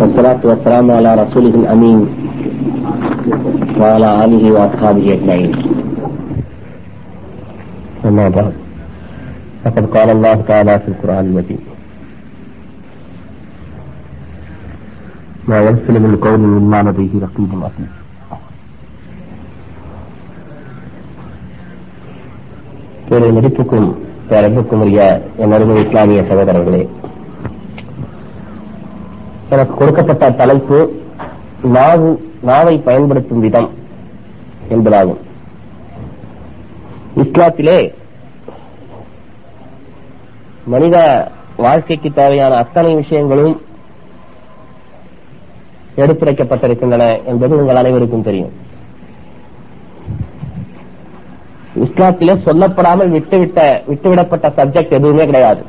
والصلاة والسلام على رسوله الأمين وعلى آله وأصحابه أجمعين. أما بعد فقد قال الله تعالى في القرآن المجيد. ما يرسل من قول إلا لديه رقيب عتيد. பேரை பேரன்புக்குரிய என் அருமை இஸ்லாமிய சகோதரர்களே. எனக்கு கொடுக்கப்பட்ட தலைப்பு நாவு நாவை பயன்படுத்தும் விதம் என்பதாகும். இஸ்லாத்திலே மனித வாழ்க்கைக்கு தேவையான அத்தனை விஷயங்களும் எடுத்துரைக்கப்பட்டிருக்கின்றன என்பது உங்கள் அனைவருக்கும் தெரியும். இஸ்லாத்திலே சொல்லப்படாமல் விட்டுவிட்ட விட்டுவிடப்பட்ட சப்ஜெக்ட் எதுவுமே கிடையாது.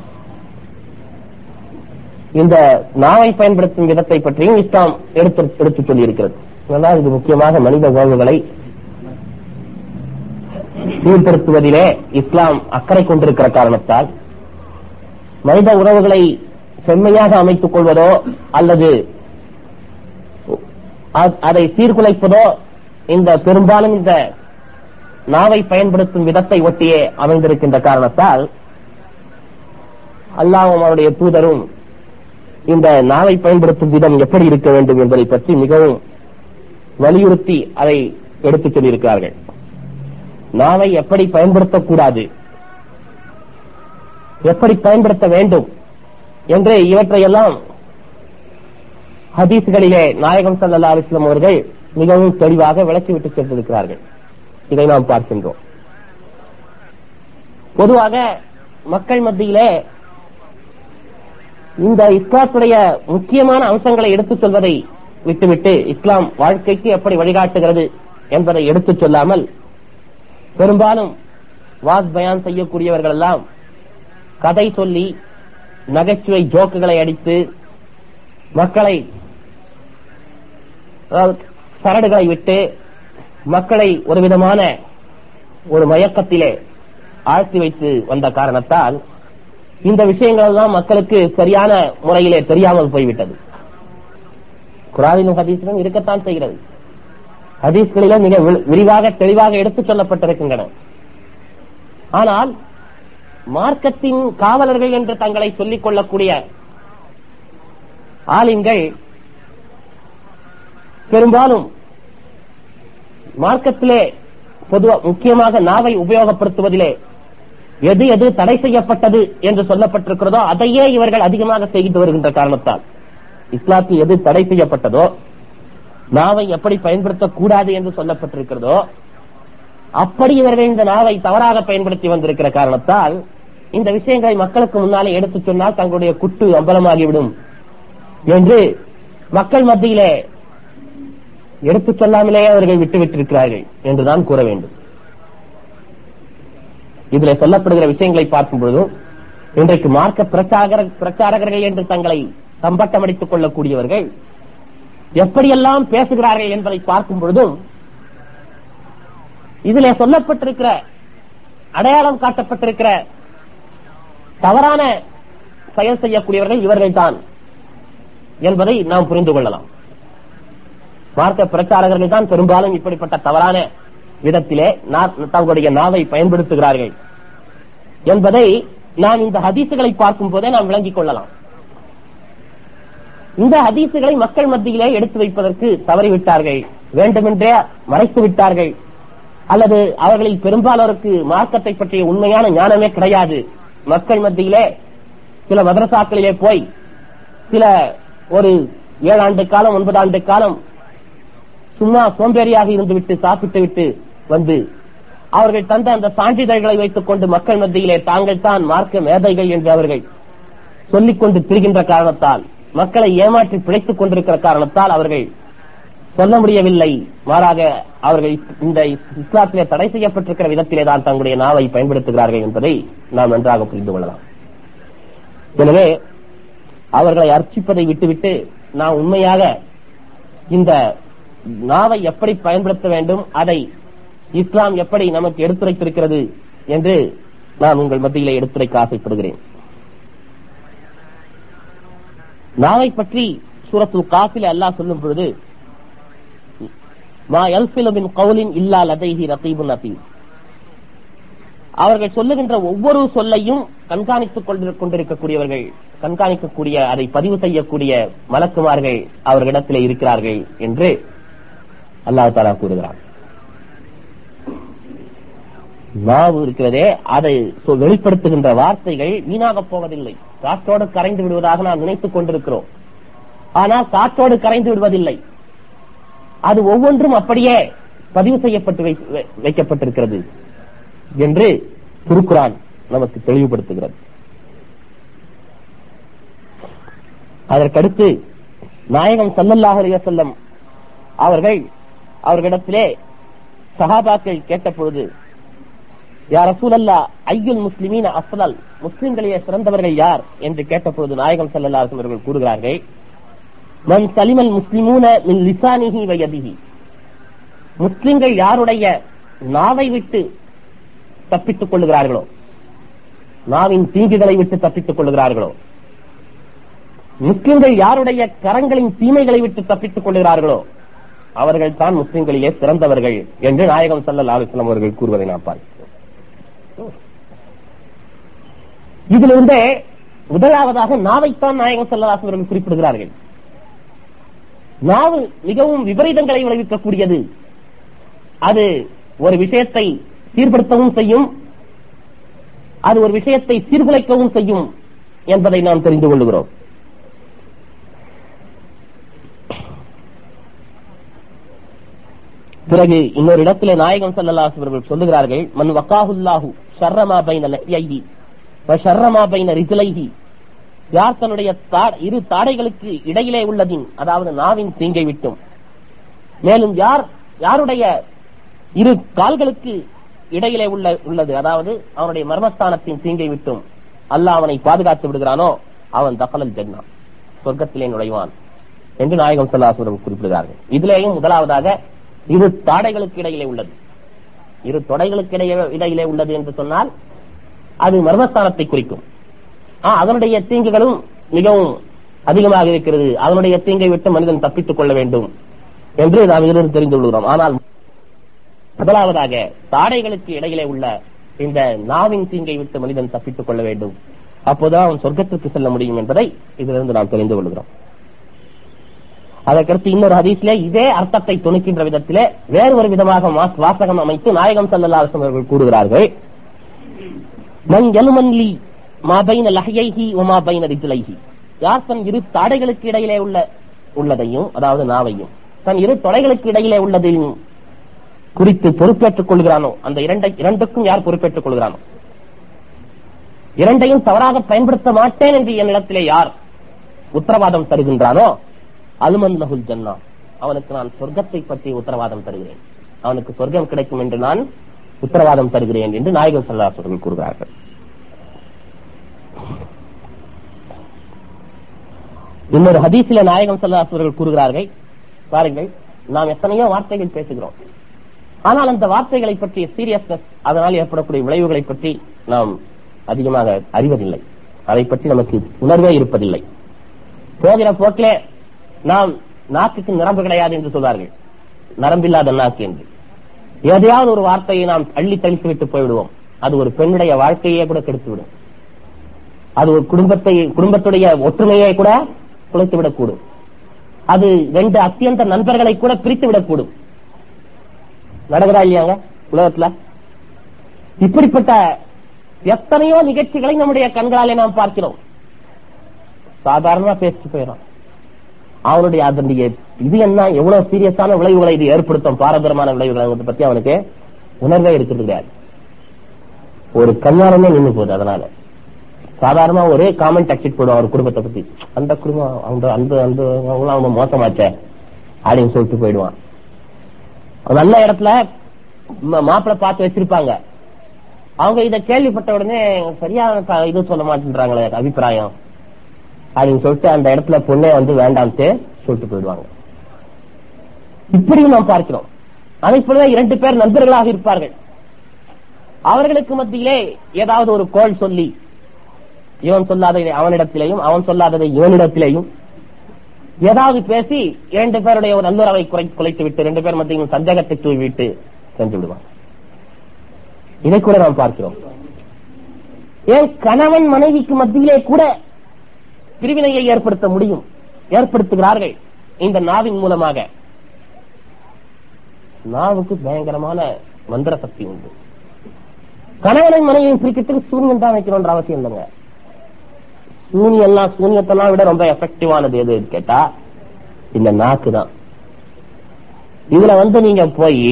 இந்த நாவை பயன்படுத்தும் விதத்தை பற்றியும் இஸ்லாம் எடுத்து எடுத்து சொல்லியிருக்கிறது. அதனால் இது முக்கியமாக மனித உறவுகளை சீர்படுத்துவதிலே இஸ்லாம் அக்கறை கொண்டிருக்கிற காரணத்தால் மனித உறவுகளை செம்மையாக அமைத்துக் கொள்வதோ அல்லது அதை சீர்குலைப்பதோ இந்த பெரும்பாலும் இந்த நாவை பயன்படுத்தும் விதத்தை ஒட்டியே அமைந்திருக்கின்ற காரணத்தால் அல்லாவும் அவருடைய தூதரும் இந்த நாவை பயன்படுத்தும் விதம் எப்படி இருக்க வேண்டும் என்பதை பற்றி மிகவும் வலியுறுத்தி அதை எடுத்துச் சொல்லியிருக்கிறார்கள். நாவை எப்படி பயன்படுத்தக்கூடாது எப்படி பயன்படுத்த வேண்டும்? என்று இவற்றையெல்லாம் ஹதீஸ்களிலே நாயகம் சல்லா அலிஸ்லாம் அவர்கள் மிகவும் தெளிவாக விளக்கிவிட்டு சென்றிருக்கிறார்கள். இதை நாம் பார்க்கின்றோம். பொதுவாக மக்கள் மத்தியிலே இந்த இஸ்லாத்துடைய முக்கியமான அம்சங்களை எடுத்துச் சொல்வதை விட்டுவிட்டு இஸ்லாம் வாழ்க்கைக்கு எப்படி வழிகாட்டுகிறது என்பதை எடுத்துச் சொல்லாமல் பெரும்பாலும் வாஸ் பயான் செய்யக்கூடியவர்கள் எல்லாம் கதை சொல்லி நகைச்சுவை ஜோக்குகளை அடித்து மக்களை சரடுகளை விட்டு மக்களை ஒரு விதமான ஒரு மயக்கத்திலே ஆழ்த்தி வைத்து வந்த காரணத்தால் இந்த விஷயங்கள் எல்லாம் மக்களுக்கு சரியான முறையிலே தெரியாமல் போய்விட்டது. குரானிலும் ஹதீஸிலும் இருக்கத்தான் செய்கிறது. ஹதீஸ்களிலும் மிக விரிவாக தெளிவாக எடுத்துச் சொல்லப்பட்டிருக்கின்றன. ஆனால் மார்க்கத்தின் காவலர்கள் என்று தங்களை சொல்லிக் கொள்ளக்கூடிய ஆலிம்கள் பெரும்பாலும் மார்க்கத்திலே பொதுவா முக்கியமாக நாவை உபயோகப்படுத்துவதிலே எது எது தடை செய்யப்பட்டது என்று சொல்லப்பட்டிருக்கிறதோ அதையே இவர்கள் அதிகமாக செய்து வருகின்ற காரணத்தால். இஸ்லாத்தில் எது தடை செய்யப்பட்டதோ நாவை எப்படி பயன்படுத்தக்கூடாது என்று சொல்லப்பட்டிருக்கிறதோ அப்படி இவர்கள் இந்த நாவை தவறாக பயன்படுத்தி வந்திருக்கிற காரணத்தால் இந்த விஷயங்களை மக்களுக்கு முன்னாலே எடுத்துச் சொன்னால் தங்களுடைய குட்டு அம்பலமாகிவிடும் என்று மக்கள் மத்தியிலே எடுத்துச் சொல்லாமலே அவர்கள் விட்டுவிட்டிருக்கிறார்கள் என்றுதான் கூற வேண்டும். இதுல சொல்லப்படுகிற விஷயங்களை பார்க்கும் பொழுதும் இன்றைக்கு மார்க்க பிரச்சார பிரச்சாரகர்கள் என்று தங்களை சம்பட்டமடித்துக் கொள்ளக்கூடியவர்கள் எப்படியெல்லாம் பேசுகிறார்கள் என்பதை பார்க்கும் பொழுதும் இதில் சொல்லப்பட்டிருக்கிற அடையாளம் காட்டப்பட்டிருக்கிற தவறான செயல் செய்யக்கூடியவர்கள் இவர்கள் தான் என்பதை நாம் புரிந்து கொள்ளலாம். மார்க்க பிரச்சாரகர்கள் தான் பெரும்பாலும் இப்படிப்பட்ட தவறான விதத்திலே தங்களுடைய நாவை பயன்படுத்துகிறார்கள் என்பதை நான் இந்த ஹதீசுகளை பார்க்கும் போதே நாம் விளங்கிக் கொள்ளலாம். இந்த ஹதீசுகளை மக்கள் மத்தியிலே எடுத்து வைப்பதற்கு தவறிவிட்டார்கள் வேண்டுமென்றே மறைத்து விட்டார்கள் அல்லது அவர்களில் பெரும்பாலோருக்கு மார்க்கத்தை பற்றிய உண்மையான ஞானமே கிடையாது. மக்கள் மத்தியிலே சில மதரசாக்களிலே போய் சில ஒரு ஏழு ஆண்டு காலம் ஒன்பது ஆண்டு காலம் சும்மா சோம்பேறியாக இருந்துவிட்டு சாப்பிட்டு விட்டு வந்து அவர்கள் தந்த அந்த சான்றிதழ்களை வைத்துக் கொண்டு மக்கள் மத்தியிலே தாங்கள் தான் மார்க்க மேதைகள் என்று அவர்கள் சொல்லிக் கொண்டு திரிகின்ற காரணத்தால் மக்களை ஏமாற்றி பிழைத்துக் கொண்டிருக்கிற காரணத்தால் அவர்கள் சொல்ல முடியவில்லை. மாறாக அவர்கள் இந்த இஸ்லாத்திலே தடை செய்யப்பட்டிருக்கிற விதத்திலே தான் தங்களுடைய நாவை பயன்படுத்துகிறார்கள் என்பதை நாம் நன்றாக புரிந்து கொள்ளலாம். எனவே அவர்களை அர்ச்சிப்பதை விட்டுவிட்டு நாம் உண்மையாக இந்த நாவை எப்படி பயன்படுத்த வேண்டும் அதை இஸ்லாம் எப்படி நமக்கு எடுத்துரைத்திருக்கிறது என்று நான் உங்கள் மத்தியிலே எடுத்துரைக்க ஆசைப்படுகிறேன். நாவை பற்றி சூரத்துல் காசில அல்லாஹ் சொல்லும் பொழுது மா எல்பிலமின் கவுலின் இல்லா லதைஹி ரகீபுன் அதீத் அவர்கள் சொல்லுகின்ற ஒவ்வொரு சொல்லையும் கண்காணித்துக் கொண்டிருக்கக்கூடியவர்கள் கண்காணிக்கக்கூடிய அதை பதிவு செய்யக்கூடிய மலக்குமார்கள் அவர்களிடத்தில் இருக்கிறார்கள் என்று அல்லாஹு தாலா கூறுகிறான். நாவு இருக்கிறதே அதை வெளிப்படுத்துகின்ற வார்த்தைகள் வீணாக போவதில்லை. காற்றோடு கரைந்து விடுவதாக நாம் நினைத்துக் கொண்டிருக்கிறோம். ஆனால் காற்றோடு கரைந்து விடுவதில்லை. அது ஒவ்வொன்றும் அப்படியே பதிவு செய்யப்பட்டு வைக்கப்பட்டிருக்கிறது என்று திருக்குறான் நமக்கு தெளிவுபடுத்துகிறது அதற்கடுத்து நாயகம் ஸல்லல்லாஹு செல்லம் அவர்கள் அவர்களிடத்திலே சஹாபாக்கள் கேட்ட பொழுது யா ரசூலல்லா ஐயுல் முஸ்லிமீன அசலல் முஸ்லிம்களையே சிறந்தவர்கள் யார்? என்று கேட்டபொழுது நாயகம் செல்லல்லா அவர்கள் கூறுகிறார்கள் மன் சலிமல் முஸ்லிமூன மின் லிசானிஹி வ முஸ்லிம்கள் யாருடைய நாவை விட்டு தப்பித்துக் கொள்ளுகிறார்களோ நாவின் தீங்குகளை விட்டு தப்பித்துக் கொள்ளுகிறார்களோ முஸ்லிம்கள் யாருடைய கரங்களின் தீமைகளை விட்டு தப்பித்துக் கொள்ளுகிறார்களோ அவர்கள் தான் முஸ்லிம்களிலே சிறந்தவர்கள் என்று நாயகம் ஸல்லல்லாஹு அலைஹி அவர்கள் கூறுவதை நான் பார்க்கிறோம். இதிலிருந்தே முதலாவதாக நாவைத்தான் நாயகம் ஸல்லல்லாஹு அவர்கள் குறிப்பிடுகிறார்கள். நாவு மிகவும் விபரீதங்களை விளைவிக்கக்கூடியது. அது ஒரு விஷயத்தை சீர்படுத்தவும் செய்யும். அது ஒரு விஷயத்தை சீர்குலைக்கவும் செய்யும் என்பதை நாம் தெரிந்து கொள்கிறோம் பிறகு இன்னொரு இடத்துல நாயகம் ஸல்லல்லாஹு அவர்கள் சொல்லுகிறார்கள் மன் வக்காஹுல்லாஹு ஷர்ரமா பைன லஹ்யைஹி வ ஷர்ரமா பைன ரிஜ்லைஹி. யார் தன்னுடைய இரு தாடைகளுக்கு இடையிலே உள்ளதின் அதாவது நாவின் தீங்கை விட்டும். மேலும் யார் யாருடைய இரு கால்களுக்கு இடையிலே உள்ள உள்ளது அதாவது அவனுடைய மர்மஸ்தானத்தின் தீங்கை விட்டும் அல்லாஹ் அவனை பாதுகாத்து விடுகிறானோ அவன் தகலல் ஜன்னா சொர்க்கத்திலே நுழைவான் என்று நாயகம் சல்லாசுரம் குறிப்பிடுகிறார்கள். இதுலேயும் முதலாவதாக இரு தாடைகளுக்கு இடையிலே உள்ளது. இரு தொடைகளுக்கு இடையே இடையிலே உள்ளது என்று சொன்னால் அது மர்மஸ்தானத்தை குறிக்கும். அதனுடைய தீங்குகளும் மிகவும் அதிகமாக இருக்கிறது. அதனுடைய தீங்கை விட்டு மனிதன் தப்பித்துக் கொள்ள வேண்டும் என்று நாம் இதிலிருந்து தெரிந்து கொள்கிறோம் ஆனால் முதலாவதாக தாடைகளுக்கு இடையிலே உள்ள இந்த நாவின் தீங்கை விட்டு மனிதன் தப்பித்துக் கொள்ள வேண்டும். அப்போதான் அவன் சொர்க்கத்திற்கு செல்ல முடியும் என்பதை இதிலிருந்து நாம் தெரிந்து கொள்கிறோம். அதற்கடுத்து இன்னொரு ஹதீஸ்ல இதே அர்த்தத்தை துணிக்கின்ற விதத்திலே வேறு ஒரு விதமாக வாசகம் அமைத்து நாயகம் ஸல்லல்லாஹு அலைஹி அவர்கள் கூறுகிறார்கள். மன் மாபைன மா பைன பைன ரிஜ்லைஹி. யார் தன் இரு தாடைகளுக்கு இடையிலே உள்ள உள்ளதையும் அதாவது நாவையும் தன் இரு தொடைகளுக்கு இடையிலே உள்ளதையும் குறித்து பொறுப்பேற்றுக் கொள்கிறானோ? அந்த இரண்டை இரண்டுக்கும் யார் பொறுப்பேற்றுக் கொள்கிறானோ? இரண்டையும் தவறாக பயன்படுத்த மாட்டேன் என்று என்னிடத்திலே யார் உத்தரவாதம் தருகின்றானோ? அலுமன் லகுல் ஜன்னா. அவனுக்கு நான் சொர்க்கத்தை பற்றி உத்தரவாதம் தருகிறேன். அவனுக்கு சொர்க்கம் கிடைக்கும் என்று நான் உத்தரவாதம் தருகிறேன் என்று நாயகம் சல்லாசர்கள் கூறுகிறார்கள். இன்னொரு ஹதீசில நாயகம் சல்லாசர்கள் கூறுகிறார்கள். பாருங்கள் நாம் எத்தனையோ வார்த்தைகள் பேசுகிறோம். ஆனால் அந்த வார்த்தைகளை பற்றிய சீரியஸ்னஸ் அதனால் ஏற்படக்கூடிய விளைவுகளை பற்றி நாம் அதிகமாக அறிவதில்லை. அதை பற்றி நமக்கு உணர்வே இருப்பதில்லை. போகிற போக்கிலே நாம் நாக்குக்கு நரம்பு கிடையாது என்று சொல்வார்கள். நரம்பில்லாத நாக்கு என்று. எதையாவது ஒரு வார்த்தையை நாம் அள்ளி தெளித்து விட்டு போய்விடுவோம். அது ஒரு பெண்ணுடைய வாழ்க்கையே கூட கெடுத்துவிடும். அது ஒரு குடும்பத்தை குடும்பத்துடைய ஒற்றுமையை கூட குலைத்து விடக்கூடும் அது ரெண்டு அத்தியந்த நண்பர்களை கூட பிரித்து விடக்கூடும் நடக்குதா இல்லையாங்க உலகத்துல? இப்படிப்பட்ட எத்தனையோ நிகழ்ச்சிகளை நம்முடைய கண்களாலே நாம் பார்க்கிறோம். சாதாரணமா பேசிட்டு போயிடும் அவனுடைய அதனுடைய இது என்ன? எவ்வளவு சீரியஸான விளைவுகளை இது ஏற்படுத்தும்? பாரதரமான விளைவுகளை பத்தி அவனுக்கு உணர்வே இருக்கிறது கிடையாது ஒரு கல்யாணமே நின்று போகுது அதனால. சாதாரணமா ஒரே காமெண்ட் அக்சிட் போடுவான் ஒரு குடும்பத்தை பத்தி. அந்த குடும்பம் அந்த அந்த அந்த அவங்களும் அவங்க மோசமாச்சே அப்படின்னு சொல்லிட்டு போயிடுவான். நல்ல இடத்துல மாப்பிள்ள மாப்பிள்ளை பார்த்து வச்சிருப்பாங்க. அவங்க இத கேள்விப்பட்ட உடனே சரியான இது சொல்ல மாட்டேன்றாங்களே அபிப்பிராயம். அப்படின்னு சொல்லிட்டு அந்த இடத்துல பொண்ணே வந்து வேண்டாம்ட்டு சொல்லிட்டு போயிடுவாங்க. இப்படியும் நாம் பார்க்கிறோம். அதை போலவே இரண்டு பேர் நண்பர்களாக இருப்பார்கள். அவர்களுக்கு மத்தியிலே ஏதாவது ஒரு கோல் சொல்லி இவன் சொல்லாததை அவனிடத்திலேயும் அவன் சொல்லாததை இவனிடத்திலேயும் ஏதாவது பேசி இரண்டு பேருடைய ஒரு நல்லுறவை குலைத்து விட்டு ரெண்டு பேர் மத்தியும் சந்தேகத்தை தூவிவிட்டு சென்று விடுவான் இதை கூட நாம் பார்க்கிறோம். ஏன் கணவன் மனைவிக்கு மத்தியிலே கூட பிரிவினையை ஏற்படுத்த முடியும். ஏற்படுத்துகிறார்கள். இந்த நாவின் மூலமாக. நாவுக்கு பயங்கரமான மந்திர சக்தி உண்டு. கணவனை மனைவியும் பிரிக்கிறதுக்கு சூன்யம் தான் வைக்கணும்ன்ற அவசியம் இல்லைங்க. சூனியெல்லாம் சூன்யத்தெல்லாம் விட ரொம்ப எஃபெக்டிவானது எது கேட்டா இந்த நாக்கு தான். இதுல வந்து நீங்க போய்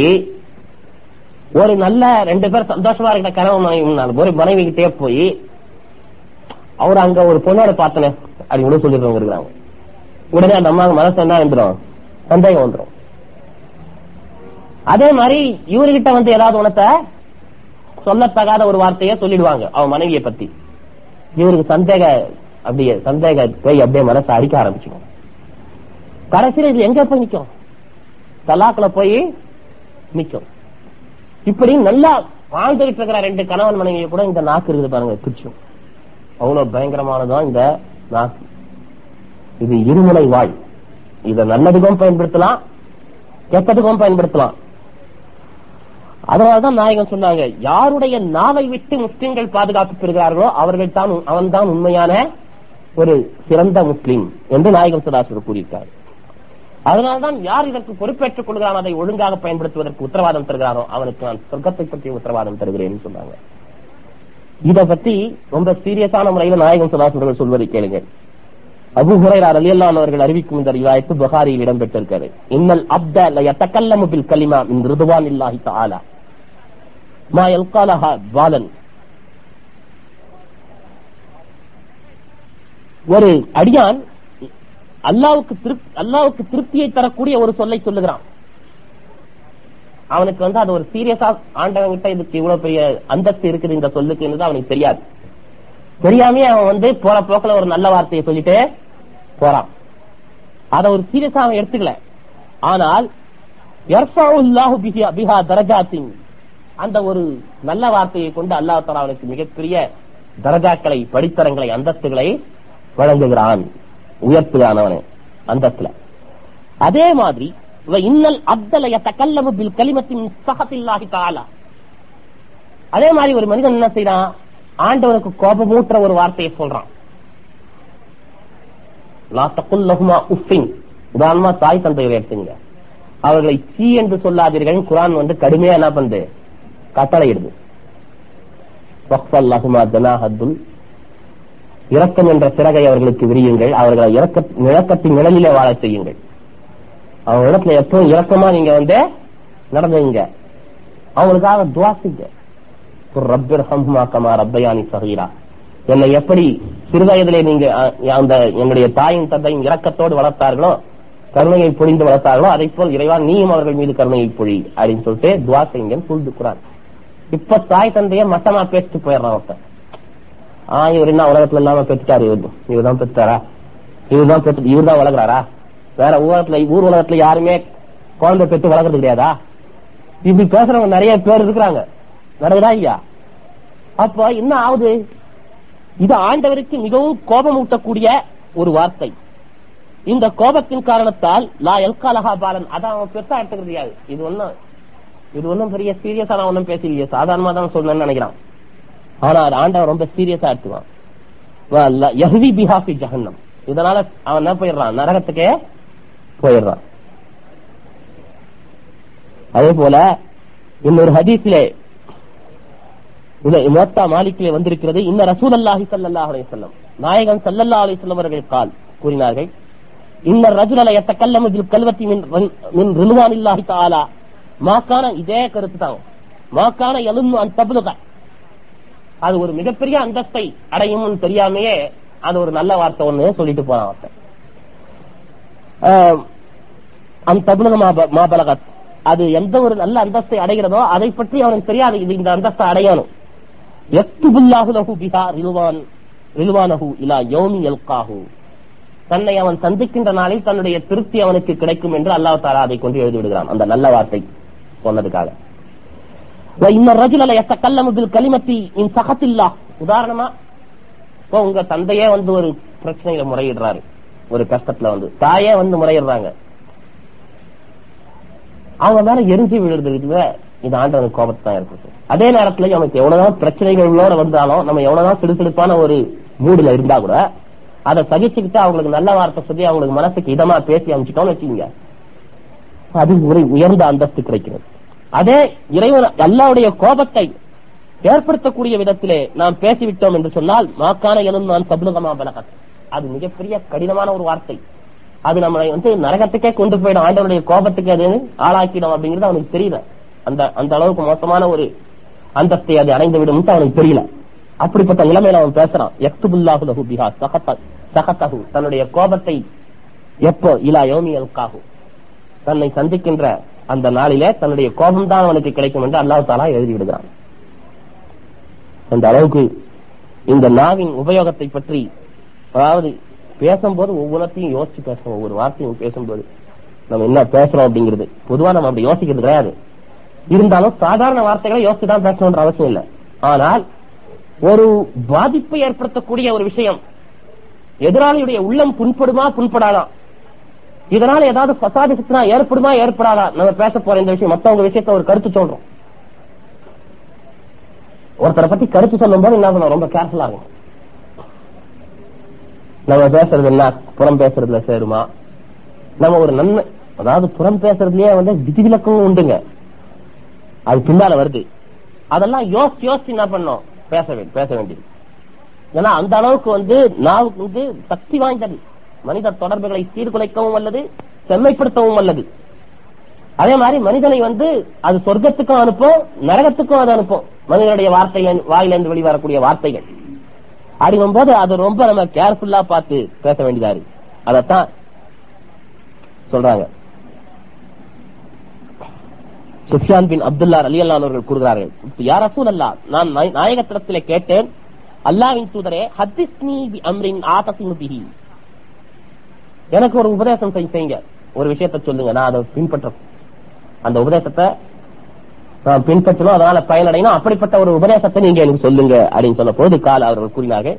ஒரு நல்ல ரெண்டு பேர் சந்தோஷமா இருக்கிற கணவன் மனைவி ஒரு மனைவி கிட்டே போய் அவர் அங்க ஒரு பொண்ணோட பார்த்தனே அப்படின்னு கூட சொல்லிடுறவங்க இருக்கிறாங்க உடனே அந்த அம்மா மனசு என்ன வந்துடும் சந்தேகம் வந்துடும் அதே மாதிரி இவர்கிட்ட வந்து ஏதாவது உனத்தை சொல்லத்தகாத ஒரு வார்த்தையை சொல்லிடுவாங்க அவன் மனைவியை பத்தி. இவருக்கு சந்தேக அப்படியே சந்தேக போய் அப்படியே மனசை அடிக்க ஆரம்பிச்சுக்கும் கடைசியில் இது எங்க போய் நிக்கும்? தலாக்குல போய் நிக்கும். இப்படி நல்லா வாழ்ந்துகிட்டு இருக்கிற ரெண்டு கணவன் மனைவியை கூட இந்த நாக்கு இருக்குது பாருங்க பிடிச்சும் அவ்வளவு பயங்கரமானதான் இந்த நாக்கு. இது இருமுனை வாய். இத நல்லதுக்கும் பயன்படுத்தலாம் கெட்டதுக்கும் பயன்படுத்தலாம். அதனாலதான் நாயகம் சொன்னாங்க யாருடைய நாவை விட்டு முஸ்லிம்கள் பாதுகாப்பு பெறுகிறார்களோ அவர்கள் தான் அவன் தான் உண்மையான ஒரு சிறந்த முஸ்லிம் என்று நாயகம் சதாசுவர் கூறியிருக்கார். அதனால்தான் யார் இதற்கு பொறுப்பேற்றுக் கொள்கிறான் அதை ஒழுங்காக பயன்படுத்துவதற்கு உத்தரவாதம் தருகிறாரோ அவனுக்கு நான் சொர்க்கத்தை பற்றி உத்தரவாதம் தருகிறேன் சொன்னாங்க. இத பத்தி ரொம்ப சீரியஸான முறையில் நாயகம் சதாசிவர்கள் சொல்வதை கேளுங்க அபு ஹுரைரா ரலியல்லாஹு அவர்கள் அறிவிக்கும் இந்த ரிவாயத்து புகாரியில் இடம்பெற்றிருக்கிறது. இன்னல் அப்த ல யதகல்லமு பில் கலிமா மின் ரிதுவானில்லாஹி தஆலா. மா யல்காலஹா பாலன் ஒரு அடியான் அல்லாவுக்கு திருப்தி அல்லாவுக்கு திருப்தியை தரக்கூடிய ஒரு சொல்லை சொல்லுகிறான். அவனுக்கு வந்து அது ஒரு சீரியஸா ஆண்டவன் கிட்ட இதுக்கு இவ்வளவு பெரிய அந்தஸ்து இருக்குது இந்த சொல்லுக்கு அவனுக்கு தெரியாது. தெரியாமே அவன் வந்து போற போக்குல ஒரு நல்ல வார்த்தையை சொல்லிட்டு போறான். அத ஒரு சீரியஸா அவன் எடுத்துக்கல. ஆனால் பிஹா தரஜாத்தின் அந்த ஒரு நல்ல வார்த்தையை கொண்டு அல்லாஹ் தலா அவனுக்கு மிகப்பெரிய தரஜாக்களை படித்தரங்களை அந்தஸ்துகளை வழங்குகிறான். உயர்த்துகிறான் அவனை அந்தஸ்துல. அதே மாதிரி இன்னல் அப்தலைய தக்கல்லவு பில் கலிமத்தின் சகத்தில்லாஹி தாலா அதே மாதிரி ஒரு மனிதன் என்ன செய்யறான் ஆண்டவனுக்கு கோபமூட்டுற ஒரு வார்த்தையை சொல்றான். உஃபின். உதாரணமா தாய் தந்தையை எடுத்துங்க அவர்களை சீ என்று சொல்லாதீர்கள். குரான் வந்து கடுமையா என்ன பண்ணுது? கட்டளையிடுது இரக்கம் என்ற சிறகை அவர்களுக்கு விரியுங்கள். அவர்களை இறக்க இறக்கத்தின் நிழலிலே வாழ செய்யுங்கள். அவங்க இடத்துல எப்பவும் இலக்கமா நீங்க வந்து நடந்துங்க. அவங்களுக்காக துவாசிங்க ரப்பர் ஹம்மா ரப்பயானி சகீரா. என்னை எப்படி சிறுவயதிலே நீங்க அந்த என்னுடைய தாயின் தந்தையும் இரக்கத்தோடு வளர்த்தார்களோ கருணையை பொழிந்து வளர்த்தார்களோ அதை போல் இறைவா நீயும் அவர்கள் மீது கருணையை பொழி அப்படின்னு சொல்லிட்டு துவா செய்யுங்க புரிந்துக்குறான் இப்ப தாய் தந்தைய மட்டமா பேசிட்டு போயிடுறான் ஒருத்தன். ஆஹ் இவர் என்ன உலகத்துல இல்லாம பெற்றுட்டாரு இவர் இவர் தான் பெற்றாரா இவர் தான் பெற்று இவர் தான் வளர்கிறாரா வேற ஊரத்துல ஊர் உலகத்துல யாருமே குழந்தை பெற்று வளர்க்கறது கிடையாதா? இப்படி பேசுறவங்க நிறைய பேர் இருக்கிறாங்க. நடக்குதா ஐயா அப்ப என்ன ஆகுது? இது ஆண்டவருக்கு மிகவும் கோபம் ஊட்டக்கூடிய ஒரு வார்த்தை. இந்த கோபத்தின் காரணத்தால் லா எல்காலஹா பாலன். அதான் அவன் பெருசா எடுத்துக்கிறது யாரு? இது ஒன்னும் இது ஒன்னும் பெரிய சீரியஸா நான் ஒன்னும் பேசலையே. சாதாரணமா தான் சொல்லணும்னு நினைக்கிறான். ஆனா ஆண்டவன் ரொம்ப சீரியஸா எடுத்துவான் பிஹாஃபி ஜஹன்னம். இதனால அவன் என்ன போயிடுறான்? நரகத்துக்கே போயிடுறான் அதே போல இன்னொரு ஹதீஸிலே மோத்தா மாலிக்கிலே வந்திருக்கிறது. இன்ன ரசூல் அல்லாஹி சல்லாஹ் அலையம் நாயகன் சல்லல்லா அலிஸ்லம் அவர்கள் கால் கூறினார்கள் இன்ன ரஜுலல எத்த கல்லமதில் கல்வத்தி மின் ரிலுவான் இல்லாஹி தாலா மாக்கான இதே கருத்து தான். மாக்கான எலும்பு அந்த தபுலுக. அது ஒரு மிகப்பெரிய அந்தஸ்தை அடையும் தெரியாமையே அது ஒரு நல்ல வார்த்தை ஒண்ணு சொல்லிட்டு போறான் ஒருத்தன் அந்த தபுலக மாபலகத். அது எந்த ஒரு நல்ல அந்தஸ்தை அடைகிறதோ அதை பற்றி அவனுக்கு தெரியாது. இது இந்த அந்தஸ்தை அடையணும். எக்துபுல்லாஹு பிஹா ரில்வான் ரில்வானஹு இலா யோமி எல்காஹு தன்னை அவன் சந்திக்கின்ற நாளில் தன்னுடைய திருப்தி அவனுக்கு கிடைக்கும் என்று அல்லாஹ் தாரா அதை கொண்டு எழுதி விடுகிறான் அந்த நல்ல வார்த்தை சொன்னதுக்காக. இன்னொரு ரஜுல எத்த கல்லமுபில் களிமத்தி இன் சகத்தில்லா உதாரணமா இப்போ உங்க தந்தையே வந்து ஒரு பிரச்சனையில முறையிடுறாரு. ஒரு கஷ்டத்துல வந்து. தாயே வந்து முறையிடுறாங்க. அவங்க மேல எரிஞ்சு விழுறதுக்கு இது ஆண்டவனுக்கு கோபத்தை தான் ஏற்படுத்தும் அதே நேரத்துல அவனுக்கு எவ்வளவுதான் பிரச்சனைகளோட வந்தாலும் நம்ம எவ்வளவுதான் சிடுசிடுப்பான ஒரு மூடுல இருந்தா கூட அதை சகிச்சுக்கிட்டு அவங்களுக்கு நல்ல வார்த்தை சொல்லி அவங்களுக்கு மனசுக்கு இதமா பேசி அமைச்சிட்டோம்னு வச்சுக்கோங்க. அது ஒரு உயர்ந்த அந்தஸ்து கிடைக்கிறது. அதே இறைவன் எல்லாவுடைய கோபத்தை ஏற்படுத்தக்கூடிய விதத்திலே நாம் பேசிவிட்டோம் என்று சொன்னால் மாக்கான எதுவும் நான் சபுலகமா பலகத். அது மிகப்பெரிய கடினமான ஒரு வார்த்தை. அது நம்மளை வந்து நரகத்துக்கே கொண்டு போயிடும். ஆண்டவனுடைய கோபத்துக்கு அது ஆளாக்கிடும் அப்படிங்கிறது அவனுக்கு தெரியல. அந்த அந்த அளவுக்கு மோசமான ஒரு அந்தஸ்தை அது அடைந்து விடும் அவனுக்கு தெரியல. அப்படிப்பட்ட நிலைமையில அவன் பேசுறான். எக்துபுல்லாஹு லஹு பிஹா சகத்தகு தன்னுடைய கோபத்தை எப்போ? இலா யோமி தன்னை சந்திக்கின்ற அந்த நாளிலே தன்னுடைய கோபம் தான் அவனுக்கு கிடைக்கும் என்று அல்லாஹ் தாலா எழுதி விடுகிறான் அந்த அளவுக்கு இந்த நாவின் உபயோகத்தை பற்றி அதாவது பேசும்போது ஒவ்வொன்றத்தையும் யோசிச்சு பேசணும். ஒவ்வொரு வார்த்தையும் பேசும்போது நம்ம என்ன பேசுறோம் அப்படிங்கிறது. பொதுவா நம்ம அப்படி யோசிக்கிறது கிடையாது. இருந்தாலும் சாதாரண வார்த்தைகளை யோசிச்சு தான் பேசணும்ன்ற அவசியம் இல்லை. ஆனால் ஒரு பாதிப்பை ஏற்படுத்தக்கூடிய ஒரு விஷயம் எதிராளியுடைய உள்ளம் புண்படுமா புண்படாதான் இதனால ஏதாவது பசாதி சித்தனா ஏற்படுமா ஏற்படாதா? நம்ம பேச போற இந்த விஷயம் மத்தவங்க விஷயத்த ஒரு கருத்து சொல்றோம். ஒருத்தரை பத்தி கருத்து சொல்லும் போது என்ன பண்ணணும்? ரொம்ப கேர்ஃபுல்லா இருக்கும் நம்ம பேசுறது என்ன? புறம் பேசுறதுல சேருமா? நம்ம ஒரு நன்மை அதாவது புறம் பேசுறதுலயே வந்து விதிவிலக்கும் உண்டுங்க. அது பின்னால வருது. அதெல்லாம் யோசிச்சு யோசிச்சு என்ன பண்ணோம் பேச வேண்டும் பேச வேண்டியது. ஏன்னா அந்த அளவுக்கு வந்து நாவுக்கு வந்து சக்தி வாய்ந்தது. மனித தொடர்புகளை சீர்குலைக்கவும் அல்லது செம்மைப்படுத்தவும் அல்லது அதே மாதிரி மனிதனை வந்து அது சொர்க்கத்துக்கும் அனுப்பும் நரகத்துக்கும் அது அனுப்பும். மனிதனுடைய வார்த்தைகள் வாயிலிருந்து வெளிவரக்கூடிய வார்த்தைகள். அப்படிங்கும் போது அது ரொம்ப நம்ம கேர்ஃபுல்லா பார்த்து பேச வேண்டியதா இருக்கு. அதத்தான் சொல்றாங்க. சுஃபியான் பின் அப்துல்லா அலி அல்லா அவர்கள் கூறுகிறார்கள் யார் அசூல் அல்லா நான் நாயகத்திடத்திலே கேட்டேன் அல்லாவின் தூதரே ஹத்திஸ்னி பி அம்ரின் ஆதசினு பிஹி. எனக்கு ஒரு உபதேசம் செய்யுங்க. ஒரு விஷயத்தை சொல்லுங்க நான் அதை பின்பற்ற அந்த உபதேசத்தை பின்பற்றணும் அதனால பயனடையணும். அப்படிப்பட்ட ஒரு உபதேசத்தை நீங்க எனக்கு சொல்லுங்க அப்படின்னு சொன்ன போது கால அவர்கள் கூறினார்கள்.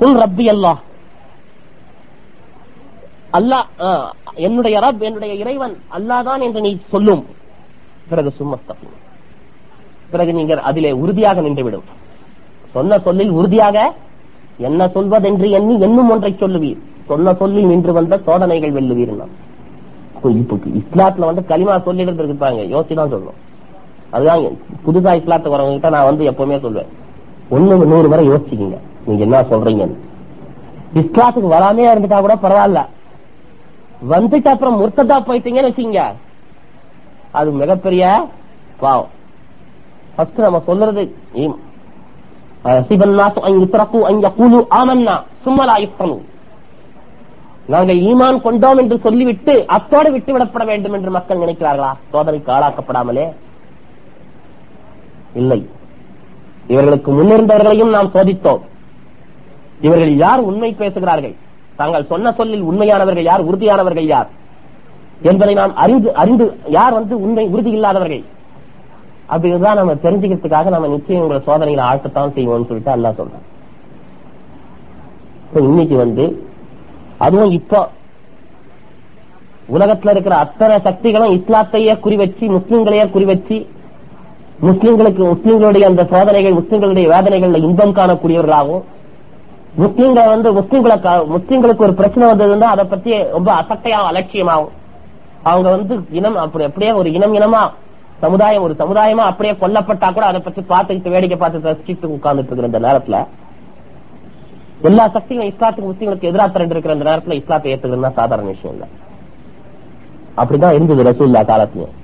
குல் ரப்பி அல்லாஹ். அல்லாஹ் என்னுடைய ரப் என்னுடைய இறைவன் அல்லாதான் என்று நீ சொல்லும். பிறகு சும்மஸ்தம் பிறகு நீங்கள் அதிலே உறுதியாக நின்றுவிடும். சொன்ன சொல்லில் உறுதியாக என்ன சொல்வதென்று எண்ணி என்னும் ஒன்றை சொல்லுவீர். சொன்ன சொல்லில் நின்று வந்த சோதனைகள் வெல்லுவீர். இஸ்லாத்துல வந்து களிமா சொல்லிட்டு இருப்பாங்க யோசிதான் சொல்லணும். அதுதான் புதுசா இஸ்லாத்துக்கு வரவங்க நான் வந்து எப்பவுமே சொல்வேன். ஒண்ணு நூறு முறை யோசிச்சுக்கீங்க. நீங்க என்ன சொல்றீங்கன்னு. இஸ்லாத்துக்கு வராமே இருந்துட்டா கூட பரவாயில்ல. வந்துட்டு அப்புறம் முர்த்ததா போயிட்டீங்கன்னு வச்சுக்கீங்க. அது மிகப்பெரிய பாவம். ஃபர்ஸ்ட் நம்ம சொல்றது நாங்கள் ஈமான் கொண்டோம் என்று சொல்லிவிட்டு அத்தோடு விட்டு விடப்பட வேண்டும் என்று மக்கள் நினைக்கிறார்களா? சோதனைக்கு ஆளாக்கப்படாமலே. இல்லை. இவர்களுக்கு முன்னிருந்தவர்களையும் நாம் சோதித்தோம். இவர்கள் யார் உண்மை பேசுகிறார்கள்? தாங்கள் சொன்ன சொல்லில் உண்மையானவர்கள் யார் உறுதியானவர்கள் யார்? என்பதை நாம் அறிந்து அறிந்து யார் வந்து உண்மை உறுதி இல்லாதவர்கள்? அப்படிதான் நம்ம தெரிஞ்சுக்கிறதுக்காக நம்ம நிச்சயம் உங்களை சோதனைகளை ஆழ்த்தத்தான் செய்வோம்னு சொல்லிட்டு அல்லா சொல்றேன். இன்னைக்கு வந்து அதுவும் இப்போ உலகத்துல இருக்கிற அத்தனை சக்திகளும் இஸ்லாத்தையே குறி வச்சு முஸ்லிம்களையே குறி வச்சு முஸ்லிம்களுக்கு முஸ்லிம்களுடைய அந்த சோதனைகள் முஸ்லிம்களுடைய வேதனைகள்ல இன்பம் காணக்கூடியவர்களாகவும் முஸ்லிம்களை வந்து முஸ்லிம்களை கா- முஸ்லிம்களுக்கு ஒரு பிரச்சனை வந்ததுன்னா அதை பத்தி ரொம்ப அசட்டையாவும் அலட்சியமாகும் அவங்க வந்து இனம் அப்படி அப்படியே ஒரு இனம் இனமா சமுதாயம் ஒரு சமுதாயமா அப்படியே கொல்லப்பட்டா கூட அதை பத்தி பார்த்துக்கிட்டு வேடிக்கை பார்த்து ரசிச்சுட்டு உட்கார்ந்துட்டு இருக்கிற இந்த நேரத்துல எல்லா சக்திகளும் இஸ்லாத்துக்கு முஸ்லீம்களுக்கு எதிராக திரண்டு இருக்கிற இந்த நேரத்துல இஸ்லாத்தை ஏத்துக்கிறதுனா சாதாரண விஷயம் இல்ல. அப்படிதான் இருந்தது ரசூல்லா காலத்துலயும்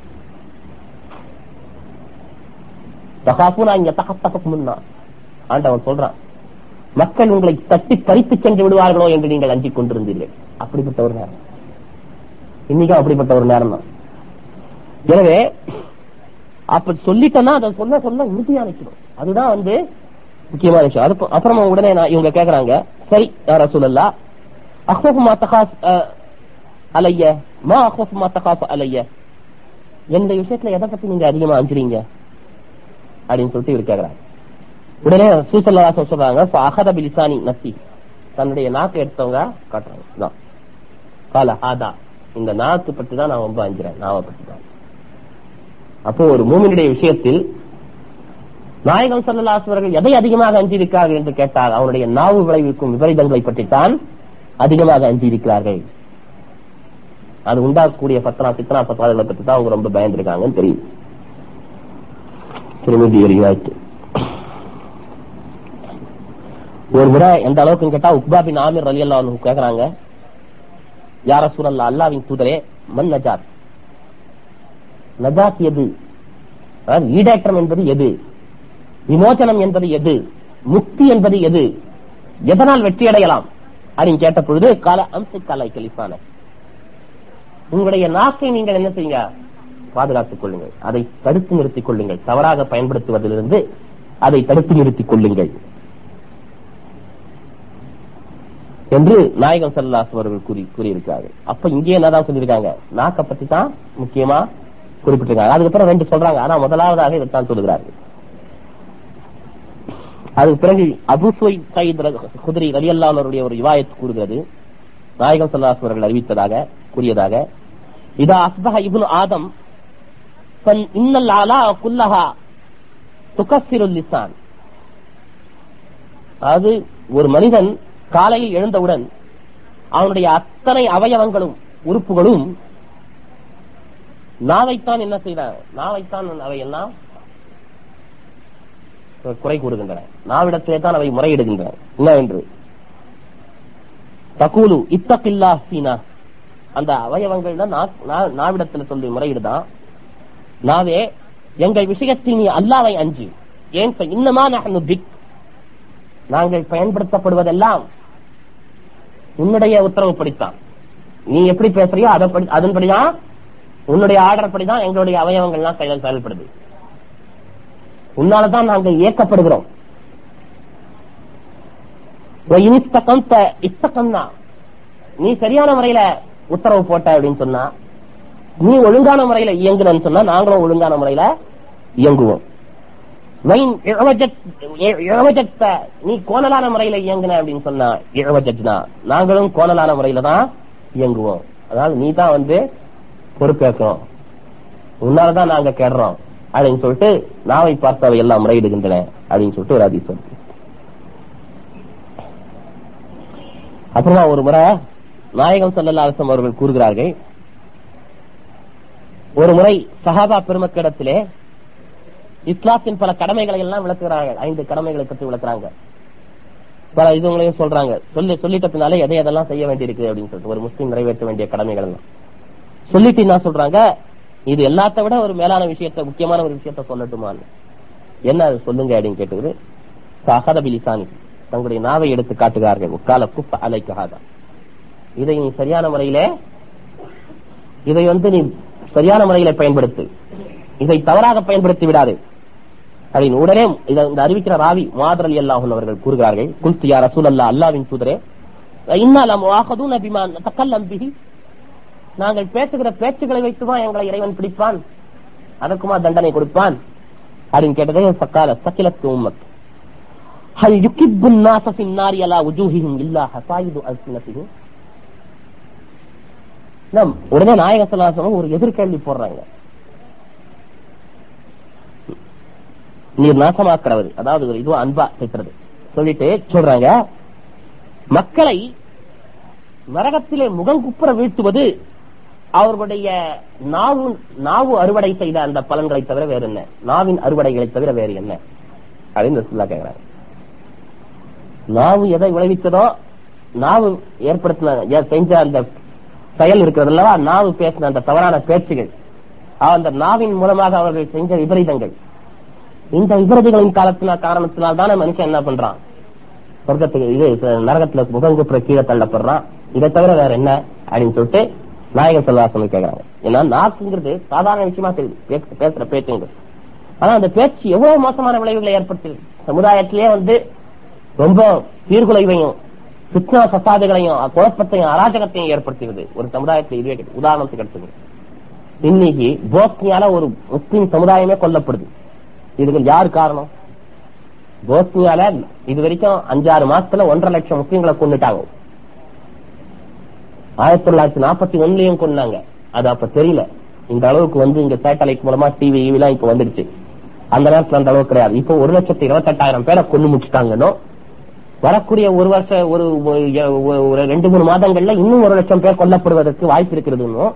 தகாப்புனா இங்க தகத்தகம் ஆண்டவன் சொல்றான் மக்கள் உங்களை தட்டி பறித்து சென்று விடுவார்களோ என்று நீங்கள் அஞ்சிக் கொண்டிருந்தீர்கள். அப்படிப்பட்ட ஒரு நேரம். இன்னைக்கும் அப்படிப்பட்ட ஒரு நேரம் தான். எனவே அப்ப சொல்லிட்டேன்னா அதை சொல்ல சொல்ல உறுதியா நிக்கணும் அதுதான் வந்து முக்கியமான விஷயம். அது அப்புறமா உடனே நான் இவங்க கேக்குறாங்க சரி யார சொல்லலா அஹோஃபுமா தகாஸ் அலைய மா அஹோஃபுமா தகாஃப் அலைய. எந்த விஷயத்துல எதை பத்தி நீங்க அதிகமா அஞ்சுறீங்க? அப்படின்னு சொல்லிட்டு இவர் கேக்குறாங்க உடனே சூசல்லா சொல்றாங்க அகத பிலிசானி நசி தன்னுடைய நாக்கு எடுத்தவங்க காட்டுறாங்க. கால ஹாதா. இந்த நாக்கு பற்றி தான் நான் ரொம்ப அஞ்சுறேன். நாவை பற்றி தான் அப்போ ஒரு மூமினுடைய விஷயத்தில் நாயகம் சல்லல்லாஹு அவர்கள் எதை அதிகமாக அஞ்சியிருக்கிறார்கள் என்று கேட்டால் அவனுடைய நாவு விளைவிக்கும் விபரீதங்களை பற்றித்தான் அதிகமாக அஞ்சியிருக்கிறார்கள். அது உண்டாக்கக்கூடிய பத்தனா சித்தனா பத்தாதுகளை பற்றி தான் அவங்க ரொம்ப பயந்துருக்காங்கன்னு தெரியும் திருமதி ரிவாய்த்து ஒரு முறை எந்த அளவுக்கு கேட்டா உக்பா பின் ஆமிர் அலி அல்லா கேக்குறாங்க. யார சூழல்ல அல்லாவின் தூதரே மன் நஜாத்? நஜாத் எது? அதாவது ஈடேற்றம் என்பது எது? விமோசனம் என்பது எது? முக்தி என்பது எது? எதனால் வெற்றி அடையலாம் அப்படின்னு கேட்ட பொழுது கால அம்சை கலை கலிப்பான உங்களுடைய நாக்கை நீங்கள் என்ன செய்யுங்க பாதுகாத்துக் கொள்ளுங்கள். அதை தடுத்து நிறுத்திக் கொள்ளுங்கள். தவறாக பயன்படுத்துவதிலிருந்து அதை தடுத்து நிறுத்திக் கொள்ளுங்கள். என்று நாயகம் சல்லாஸ் அவர்கள் கூறி கூறியிருக்கார்கள் அப்ப இங்கே என்னதான் சொல்லியிருக்காங்க? நாக்க பத்தி தான் முக்கியமா குறிப்பிட்டிருக்காங்க. அதுக்கப்புறம் ரெண்டு சொல்றாங்க. ஆனா முதலாவதாக இதைத்தான் சொல்லுகிறார்கள். அதுக்கு பிறகு அபுசுவை சயித் குதிரை ரலியல்லாவுடைய ஒரு இவாயத்து கூறுகிறது. நாயகம் சல்லாஸ் அவர்கள் அறிவித்ததாக கூறியதாக இதா அஸ்பஹ இப்னு ஆதம் இன்னல் ஆலா குல்லஹா லிசான் அதாவது ஒரு மனிதன் காலையில் எழுந்தவுடன் அவனுடைய அத்தனை அவயவங்களும் உறுப்புகளும் நாவைத்தான் என்ன செய்த நாவைத்தான் அவை எல்லாம் குறை கூறுகின்றன. நாவிடத்திலே தான் அவை முறையிடுகின்றன. என்னவென்று தகூலு இத்தகில்லா சீனா. அந்த அவயவங்கள் தான் நாவிடத்தில் சொல்லி முறையீடுதான். நாவே எங்கள் விஷயத்தில் நீ அல்லாவை அஞ்சு. ஏன் இன்னமா நான் பிக் நாங்கள் பயன்படுத்தப்படுவதெல்லாம் உன்னுடைய உத்தரவு படித்தான். நீ எப்படி பேசுறியோ அதை அதன்படிதான் உன்னுடைய ஆர்டர் படிதான் எங்களுடைய அவயவங்கள்லாம் செயல் செயல்படுது. உன்னாலதான் நாங்கள் இயக்கப்படுகிறோம். நீ சரியான முறையில உத்தரவு போட்ட அப்படின்னு சொன்னா நீ ஒழுங்கான முறையில இயங்குனன்னு சொன்னா நாங்களும் ஒழுங்கான முறையில இயங்குவோம். நீ கோணலான முறையில இயங்குன அப்படின்னு சொன்னா இழவஜட்னா நாங்களும் கோணலான முறையில தான் இயங்குவோம். அதாவது நீ தான் வந்து பொறுப்பேற்கிறோம் உன்னாலதான் நாங்க கேடுறோம். அப்படின்னு சொல்லிட்டு நாவை பார்த்தவை எல்லாம் முறையிடுகின்றன அப்படின்னு சொல்லிட்டு ஒரு அதிசயம் அப்புறமா ஒரு முறை நாயகம் சல்லல்லாசம் அவர்கள் கூறுகிறார்கள் ஒரு முறை சஹாபா பெருமக்கிடத்திலே இஸ்லாத்தின் பல கடமைகளை எல்லாம் விளக்குகிறாங்க ஐந்து கடமைகளை பற்றி விளக்குறாங்க. பல இதுங்களையும் சொல்றாங்க. சொல்லி சொல்லிட்ட பின்னாலே எதை எதெல்லாம் செய்ய வேண்டியிருக்கு அப்படின்னு சொல்லிட்டு ஒரு முஸ்லீம் நிறைவேற்ற வேண்டிய கடமைகள் எல்லாம். சொல்லிட்டு என்ன சொல்றாங்க? இது எல்லாத்த விட ஒரு மேலான விஷயத்த முக்கியமான ஒரு விஷயத்த சொல்லட்டுமான்னு. என்ன அது சொல்லுங்க அப்படின்னு கேட்டுக்குது சஹதபிலிசானி தங்களுடைய நாவை எடுத்து காட்டுகிறார்கள். உக்கால குப்ப அலைக்காதா இதை நீ சரியான முறையிலே இதை வந்து நீ சரியான முறையில பயன்படுத்து. இதை தவறாக பயன்படுத்தி விடாது. அதன் உடனே இதை அறிவிக்கிற ராவி மாதர் அலி அல்லாஹ் அவர்கள் கூறுகிறார்கள் குல்து ரசூல் அல்லா அல்லாவின் தூதரே நாங்கள் பேசுகிற பேச்சுகளை வைத்துதான் எங்களை இறைவன் பிடிப்பான். அதற்குமா தண்டனை கொடுப்பான்? அப்படின்னு கேட்டதே சக்கால சக்கிலத்து உம்மத். ஹல் யுகிப்பு உடனே நாயக சலாசனம் ஒரு எதிர்கேள்வி போடுறாங்க. நீர் நாசமாக்குறவர் அதாவது ஒரு இதுவா அன்பா பேசுறது. சொல்லிட்டு சொல்றாங்க மக்களை நரகத்திலே முகங்குப்புற வீழ்த்துவது அவர்களுடைய நாவு நாவு அறுவடை செய்த அந்த பலன்களை தவிர வேற என்ன? நாவின் அறுவடைகளை தவிர வேறு என்ன? அப்படின்னு சொல்லா கேக்குறாங்க நாவு எதை விளைவித்ததோ நாவு ஏற்படுத்தின செஞ்ச அந்த செயல் இருக்கிறது அல்லவா? நாவு பேசின அந்த தவறான பேச்சுகள். அந்த நாவின் மூலமாக அவர்கள் செஞ்ச விபரீதங்கள். இந்த விபரீதங்களின் காலத்தினால் காரணத்தினால் தானே மனுஷன் என்ன பண்றான்? சொர்க்கத்துக்கு இது நரகத்துல முகங்குப்புற கீழே தள்ளப்படுறான். இதை தவிர வேற என்ன? அப்படின்னு சொல்லிட்டு நாயகர் செல்வாசனம் கேட்கறாங்க ஏன்னா நாக்குங்கிறது சாதாரண விஷயமா தெரியுது. பேசுற பேச்சுங்கிறது. ஆனா அந்த பேச்சு எவ்வளவு மோசமான விளைவுகளை ஏற்படுத்தியது சமுதாயத்திலேயே வந்து ரொம்ப சீர்குலைவையும் சுத்னா சசாதுகளையும் குழப்பத்தையும் அராஜகத்தையும் ஏற்படுத்துகிறது. ஒரு சமுதாயத்தில் இதுவே உதாரணத்துக்கு எடுத்துங்க இன்னைக்கு போஸ்னியால ஒரு முஸ்லிம் சமுதாயமே கொல்லப்படுது. இதுக்கு யார் காரணம்? போஸ்னியால இது வரைக்கும் அஞ்சாறு மாசத்துல ஒன்றரை லட்சம் முஸ்லீம்களை கொண்டுட்டாங்க ஆயிரத்தி தொள்ளாயிரத்தி நாற்பத்தி ஒண்ணுலயும் கொண்டாங்க அது அப்ப தெரியல. இந்த அளவுக்கு வந்து இங்க சேட்டலைட் மூலமா டிவி எல்லாம் இப்ப வந்துடுச்சு. அந்த நேரத்துல அந்த அளவுக்கு கிடையாது. இப்போ ஒரு லட்சத்தி இருபத்தெட்டாயிரம் பேரை கொண்டு முடிச்சுட்டாங்கன்னு வரக்கூடிய ஒரு வருஷ ஒரு ஒரு- ரெண்டு மூணு மாதங்கள்ல இன்னும் ஒரு லட்சம் பேர் கொல்லப்படுவதற்கு வாய்ப்பு இருக்கிறதுன்னு.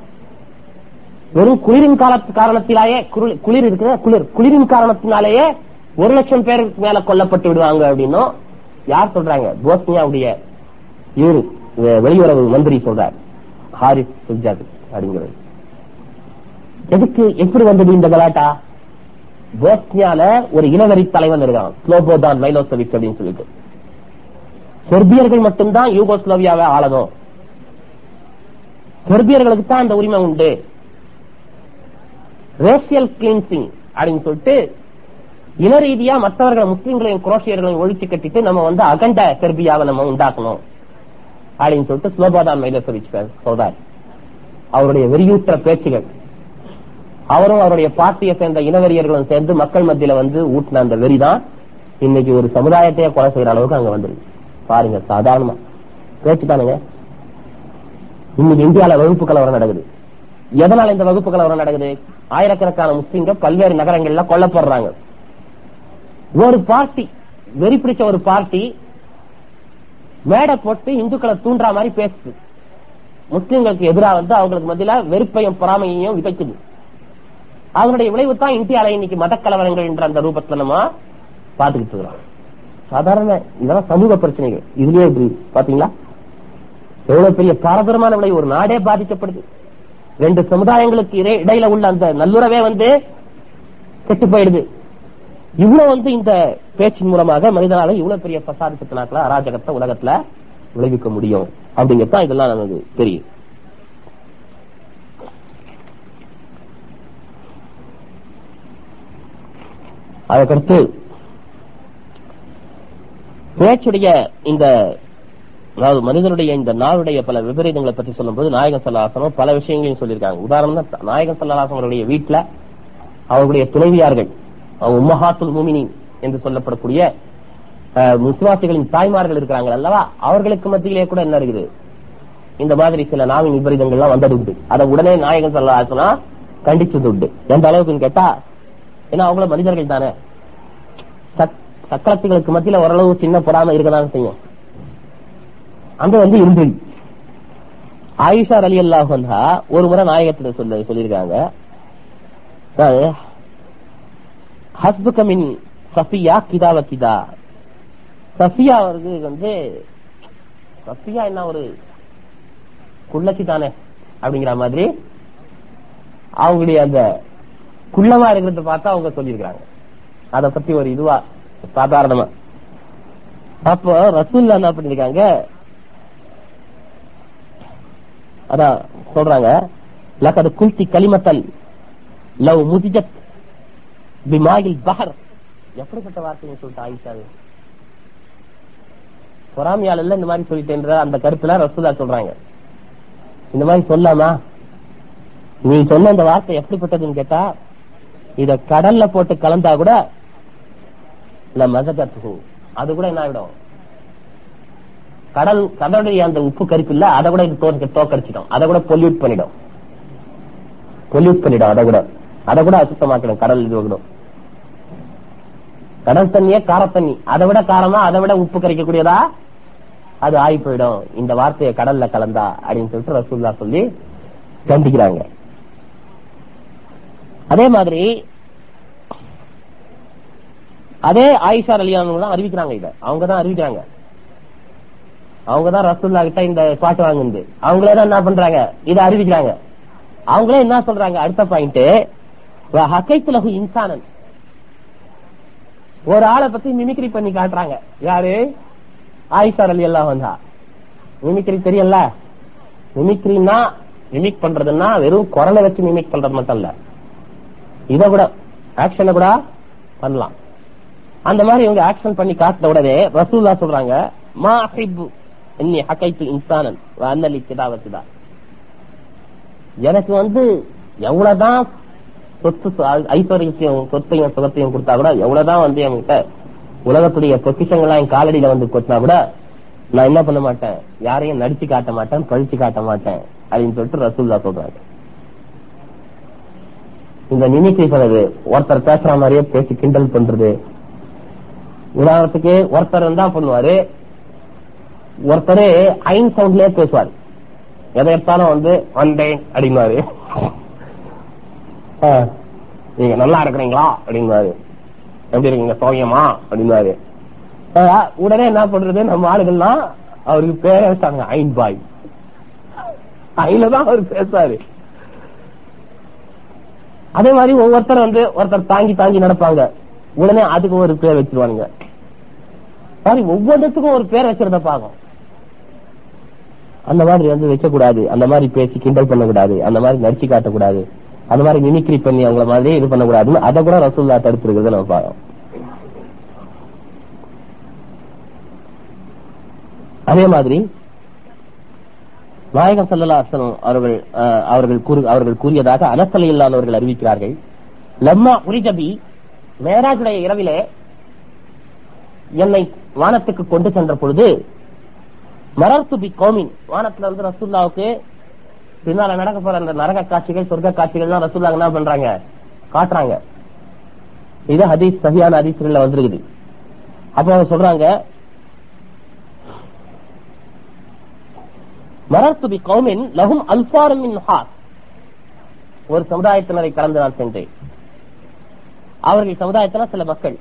வெறும் குளிரின் கால காரணத்திலேயே குளிர் குளிர் இருக்கிற குளிர். குளிரின் காரணத்தினாலேயே ஒரு லட்சம் பேருக்கு மேல கொல்லப்பட்டு விடுவாங்க அப்படின்னும் யார் சொல்றாங்க? போஸ்னியாவுடைய இவரு வெளியுறவு மந்திரி சொல்றார். ஹாரிஸ் சுஜாத் அப்படிங்கிறது எதுக்கு எப்படி வந்தது இந்த கலாட்டா போஸ்னியால ஒரு இனவெறி தலைவன் இருக்கான். ஸ்லோபோதான் மைலோசவிக் அப்படின்னு சொல்லிட்டு. செர்பியர்கள் மட்டும்தான் யூகோஸ்லோவியாவை ஆளணும். செர்பியர்களுக்கு தான் அந்த உரிமை உண்டு. ரேசியல் கிளீன்சிங் அப்படின்னு சொல்லிட்டு இன ரீதியா மற்றவர்கள் முஸ்லீம்களையும் குரோஷியர்களையும் ஒழிச்சு கட்டிட்டு நம்ம வந்து அகண்ட செர்பியாவை நம்ம உண்டாக்கணும். அப்படின்னு சொல்லிட்டு ஸ்லோபாதான் மைலோசவிச் சொல்றார். அவருடைய வெறியூற்ற பேச்சுகள். அவரும் அவருடைய பார்ட்டியை சேர்ந்த இனவெறியர்களும் சேர்ந்து மக்கள் மத்தியில வந்து ஊட்டின அந்த வெறிதான் இன்னைக்கு ஒரு சமுதாயத்தையே கொலை செய்யற அளவுக்கு அங்க வந்துருக்கு. பாருங்க சாதாரணமா. பேச்சு தானுங்க. இன்னைக்கு இந்தியால வகுப்பு கலவரம் நடக்குது. எதனால இந்த வகுப்பு கலவரம் நடக்குது? ஆயிரக்கணக்கான முஸ்லீம்கள் பல்வேறு நகரங்கள்ல கொல்லப்படுறாங்க. ஒரு பார்ட்டி வெறி பிடிச்ச ஒரு பார்ட்டி மேடை போட்டு இந்துக்களை தூண்டுற மாதிரி பேசுது. முஸ்லிம்களுக்கு எதிராக வந்து அவங்களுக்கு மத்தியில வெறுப்பையும் பொறாமையையும் விதைக்குது. அவங்களுடைய விளைவு தான் இந்தியால இன்னைக்கு மத கலவரங்கள் என்ற அந்த ரூபத்துல நம்ம பாத்துக்கிட்டு இருக்கிறோம். சாதாரண இதெல்லாம் சமூக பிரச்சனைகள். இதுலயே இப்படி பாத்தீங்களா? எவ்வளவு பெரிய பாரதூரமான விளைவு ஒரு நாடே பாதிக்கப்படுது. ரெண்டு சமுதாயங்களுக்கு இடையில உள்ள அந்த நல்லுறவே வந்து கெட்டு போயிடுது. இவ்வளவு வந்து இந்த பேச்சின் மூலமாக மனிதனால இவ்வளவு பெரிய பசாது சித்தனாக்கள அராஜகத்தை உலகத்துல விளைவிக்க முடியும். அப்படிங்கத்தான் இதெல்லாம் நமக்கு தெரியும். அதுக்கடுத்து பேச்சுடைய இந்த அதாவது மனிதனுடைய இந்த நாளுடைய பல விபரீதங்களை பற்றி சொல்லும்போது நாயகன் சல்லாசனம் பல விஷயங்களையும் சொல்லியிருக்காங்க. உதாரணம் தான் நாயகன் சல்லாசம் அவருடைய வீட்டுல அவருடைய துணைவியார்கள் அவங்க உம்மஹாத்துல் மூமினி என்று சொல்லப்படக்கூடிய அஹ், விசுவாசிகளின் தாய்மார்கள் இருக்கிறாங்க அல்லவா? அவர்களுக்கு மத்தியிலே கூட என்ன இருக்குது? இந்த மாதிரி சில நாவின் விபரீதங்கள்லாம் வந்தது உண்டு. அதை உடனே நாயகன் சல்லாசனா கண்டிச்சது உண்டு. எந்த அளவுக்குன்னு கேட்டா ஏன்னா அவங்களும் மனிதர்கள் தானே. சக்கரத்துகளுக்கு மத்தியில ஓரளவு சின்ன பொறாம இருக்கதான் செய்யும். அங்க வந்து இருந்தது ஆயிஷா அலி அல்லாஹ் ஒரு முறை நாயகத்துல சொல்ல சொல்லியிருக்காங்க. அதாவது, ஹஸ்புக சஃபியா கிதாவ கிதா. சஃபியா அவருக்கு வந்து சஃபியா என்ன ஒரு குள்ளச்சி தானே அப்படிங்கிற மாதிரி அவங்களுடைய அந்த குள்ளமா இருக்கிறத பார்த்தா அவங்க சொல்லியிருக்காங்க அத பத்தி ஒரு இதுவா சாதாரணமா. அப்போ ரசூல்லா என்ன பண்ணிருக்காங்க? அதான் சொல்றாங்க லக்கது குல்தி கலிமத்தன் லவ் முதிஜத் பிமாயில் பஹர். எப்படிப்பட்ட வார்த்தைன்னு சொல்லிட்டு ஆயிஷாவே பொறாமையால இந்த மாதிரி சொல்லிட்டேன்ற அந்த கருத்துல ரசூலா சொல்றாங்க. இந்த மாதிரி சொல்லாமா? நீ சொன்ன அந்த வார்த்தை எப்படிப்பட்டதுன்னு கேட்டா இத கடல்ல போட்டு கலந்தா கூட இல்ல மசகத்து அது கூட என்ன ஆயிடும்? கடல் கடலுடைய அந்த உப்பு கருப்பு இல்ல அதை கூட இது தோக்கடிச்சிடும் அதை கூட பொல்யூட் பண்ணிடும். பொல்யூட் பண்ணிடும் அதை கூட. அதை கூட அசுத்தமாக்கிடும் கடல் இது விடும் கடல் தண்ணியே காரத்தண்ணி அதை விட காரமா அதை விட உப்பு கரைக்கக்கூடியதா? அது ஆகி போயிடும். இந்த வார்த்தையை கடல்ல கலந்தா அப்படின்னு சொல்லிட்டு ரசூல்லா சொல்லி கண்டிக்கிறாங்க. அதே மாதிரி அதே ஆயிஷா அலியானவங்க தான் அறிவிக்கிறாங்க இத. அவங்க தான் அறிவிக்கிறாங்க. அவங்க தான் ரசூல்லா கிட்ட இந்த பாட்டு வாங்குது அவங்களே தான் என்ன பண்றாங்க? இதை அறிவிக்கிறாங்க. அவங்களே என்ன சொல்றாங்க? அடுத்த பாயிண்ட் ஹக்கைத்துலகு இன்சானன். ஒரு ஆளை பத்தி மிமிக்ரி பண்ணி காட்டுறாங்க. யாரு? ஆயிஷா அலி எல்லாம் வந்தா மிமிக்ரி தெரியல மிமிக்ரினா மிமிக் பண்றதுன்னா வெறும் குரலை வச்சு மிமிக் பண்றது மட்டும் இல்ல. இத கூட ஆக்ஷனை கூட பண்ணலாம். அந்த மாதிரி இவங்க ஆக்ஷன் பண்ணி காட்டின உடனே ரசூல்லா சொல்றாங்க மா அஹிப்பு இன்னி ஹக்கைத்து இன்சானன் அன்னலி கிதாவத்துதா எனக்கு வந்து எவ்வளவுதான் சொத்து ஐஸ்வர்யத்தையும் சொத்தையும் சுகத்தையும் கொடுத்தா கூட எவ்வளவுதான் வந்து என்கிட்ட உலகத்துடைய பொக்கிஷங்கள்லாம் என் காலடியில வந்து கொட்டினா கூட நான் என்ன பண்ண மாட்டேன்? யாரையும் நடிச்சு காட்ட மாட்டேன் பழிச்சு காட்ட மாட்டேன் அப்படின்னு சொல்லிட்டு ரசூல்லா சொல்றாங்க இந்த மிமிக்ரி பண்ணது ஒருத்தர் பேசுற மாதிரியே பேசி கிண்டல் பண்றது உதாரணத்துக்கு ஒருத்தர் என்ன பண்ணுவாரு ஒருத்தர் ஐன் சவுண்ட்லயே பேசுவார். எதை எடுத்தாலும் வந்து வந்தேன் அப்படிங்குவாரு நீங்க நல்லா இருக்கிறீங்களா அப்படிங்குவாரு எப்படி இருக்கீங்க சோகியமா அப்படிங்குவாரு உடனே என்ன பண்றது நம்ம ஆளுகள்லாம் அவருக்கு பேர வச்சாங்க ஐன் பாய். ஐல தான் அவர் பேசுவாரு. அதே மாதிரி ஒவ்வொருத்தர் வந்து ஒருத்தர் தாங்கி தாங்கி நடப்பாங்க. உடனே அதுக்கு ஒரு பேர் வச்சிருவானுங்க. மாதிரி ஒவ்வொன்றத்துக்கும் ஒரு பேர் வச்சிருந்த பாகம் அந்த மாதிரி வந்து வைக்கக்கூடாது. அந்த மாதிரி பேசி கிண்டல் பண்ணக்கூடாது. அந்த மாதிரி நடிச்சு காட்டக்கூடாது. அந்த மாதிரி மிமிக்ரி பண்ணி அவங்கள மாதிரி இது பண்ணக்கூடாதுன்னு அதை கூட ரசூல்லா தடுத்திருக்கிறது நம்ம பாகம் அதே மாதிரி நாயகம் சல்லா அசனம் அவர்கள் அவர்கள் கூறு- அவர்கள் கூறியதாக அனசலை இல்லாதவர்கள் அறிவிக்கிறார்கள். லம்மா உரிஜபி மேராஜுடைய இரவிலே என்னை வானத்துக்கு கொண்டு சென்ற பொழுது மரர்த்து பி கோமின். வானத்துல இருந்து ரசூல்லாவுக்கு பின்னால நடக்க போற அந்த நரக காட்சிகள் சொர்க்க காட்சிகள் ரசூல்லா என்ன பண்றாங்க? காட்டுறாங்க. இது ஹதீஸ் சரியான ஹதீஸ்கள்ல வந்திருக்குது. அப்ப அவங்க சொல்றாங்க மரர்த்து பி கௌமின் லகும் அல்பாரமின் ஹாஸ் ஒரு சமுதாயத்தினரை கலந்து நான் சென்றேன். அவர்கள் சமுதாயத்தினர் சில மக்கள்.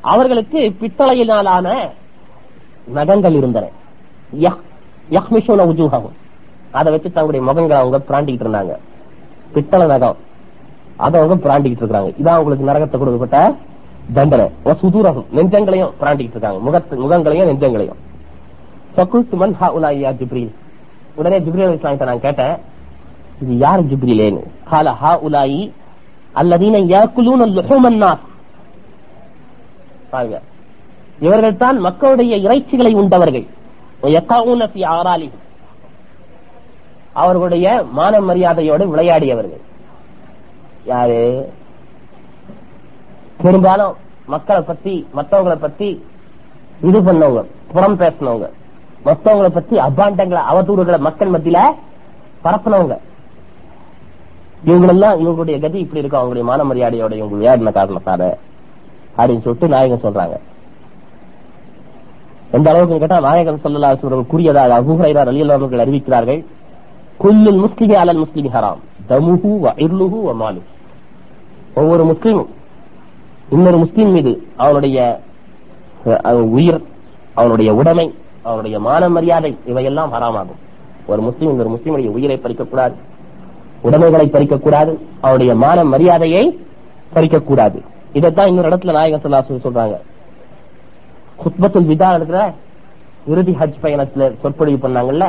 அவர்களுக்கு பித்தளையினாலான நகங்கள் இருந்தன. யஹ்- அதை வச்சு தங்களுடைய முகங்களை அவங்க பிராண்டிக்கிட்டு இருந்தாங்க. பித்தளை நகம். அதை அவங்க பிராண்டிக்கிட்டு இருக்காங்க இதான் அவங்களுக்கு நரகத்தை கொடுக்கப்பட்ட தண்டனை. சுதூரகம் நெஞ்சங்களையும் பிராண்டிக்கிட்டு இருக்காங்க. முகத்து முகங்களையும் நெஞ்சங்களையும். ஜிப்ரீல். உடனே ஜிப்ரீல் அலைஹிஸ்ஸலாம் நான் கேட்டேன் இது யார் ஜிப்ரீலேன்னு? கால ஹாஉலாஇ அல்லதீன யாக்குலூன் லுஹூமன் நாஸ். பாருங்க. இவர்கள் தான் மக்களுடைய இறைச்சிகளை உண்டவர்கள். அவர்களுடைய மான மரியாதையோடு விளையாடியவர்கள். யாரு? பெரும்பாலும் மக்களை பத்தி மற்றவங்களை பத்தி இது பண்ணவங்க புறம் பேசினவங்க. மற்றவங்களை பத்தி அபாண்டங்களை அவதூறுகளை மக்கள் மத்தியில பரப்பினவங்க. இவங்களெல்லாம் இவங்களுடைய கதி இப்படி இருக்கும். அவங்களுடைய மான மரியாதையோட இவங்க விளையாடின காரணத்தால. அப்படின்னு சொல்லிட்டு நாயகன் சொல்றாங்க. எந்த அளவுக்கு கேட்டா நாயகன் சொல்லலா சொல்றவங்க கூறியதாக அபுஹரைரா அலி அவர்கள் அறிவிக்கிறார்கள் குல்லுல் முஸ்லிமி அலல் முஸ்லிமி ஹராம் தமுஹு இர்லுஹு மாலு. ஒவ்வொரு முஸ்லீமும் இன்னொரு முஸ்லீம் மீது அவனுடைய உயிர் அவனுடைய உடைமை அவனுடைய மான மரியாதை இவையெல்லாம் ஹராமாகும். ஒரு முஸ்லீம் இன்னொரு முஸ்லீமுடைய உயிரை பறிக்கக்கூடாது உடைமைகளை பறிக்கக்கூடாது அவனுடைய மான மரியாதையை பறிக்கக்கூடாது. இதைத்தான் இன்னொரு இடத்துல நாயகன் சொல்லாசு சொல்றாங்க. குத்பத்துல் விதா இருக்கிற இறுதி ஹஜ் பயணத்துல சொற்பொழிவு பண்ணாங்கல்ல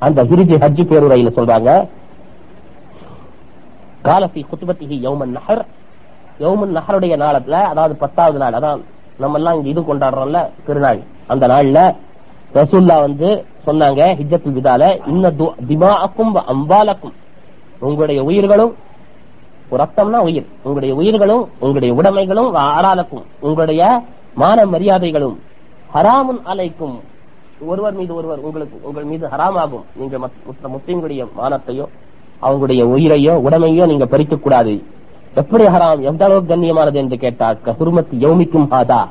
அந்த இறுதி ஹஜ் பேருரையில சொல்றாங்க காலசி குத்துபத்திகி யௌமன் நகர் யௌமன் நகருடைய நாளத்துல அதாவது பத்தாவது நாள் அதான் நம்ம எல்லாம் இங்க இது கொண்டாடுறோம்ல திருநாள். அந்த நாள்ல ரசூல்லா வந்து சொன்னாங்க ஹிஜத்துல் விதால இன்ன திமாக்கும் அம்பாலக்கும் உங்களுடைய உயிர்களும் ரத்தம்னா உயிர். உங்களுடைய உயிர்களும் உங்களுடைய உடைமைகளும் வ உங்களுடைய மான மரியாதைகளும் ஹராமுன் அலைக்கும். ஒருவர் மீது ஒருவர் உங்களுக்கு உங்கள் மீது ஹராமாகும். நீங்க மற்ற முஸ்லீம்களுடைய மானத்தையோ அவங்களுடைய உயிரையோ உடமையோ நீங்க பறிக்க கூடாது. எப்படி ஹராம்? எந்த அளவுக்கு கண்ணியமானது என்று கேட்டால் கஹுர்மத் யௌமிக்கும் ஹாதா.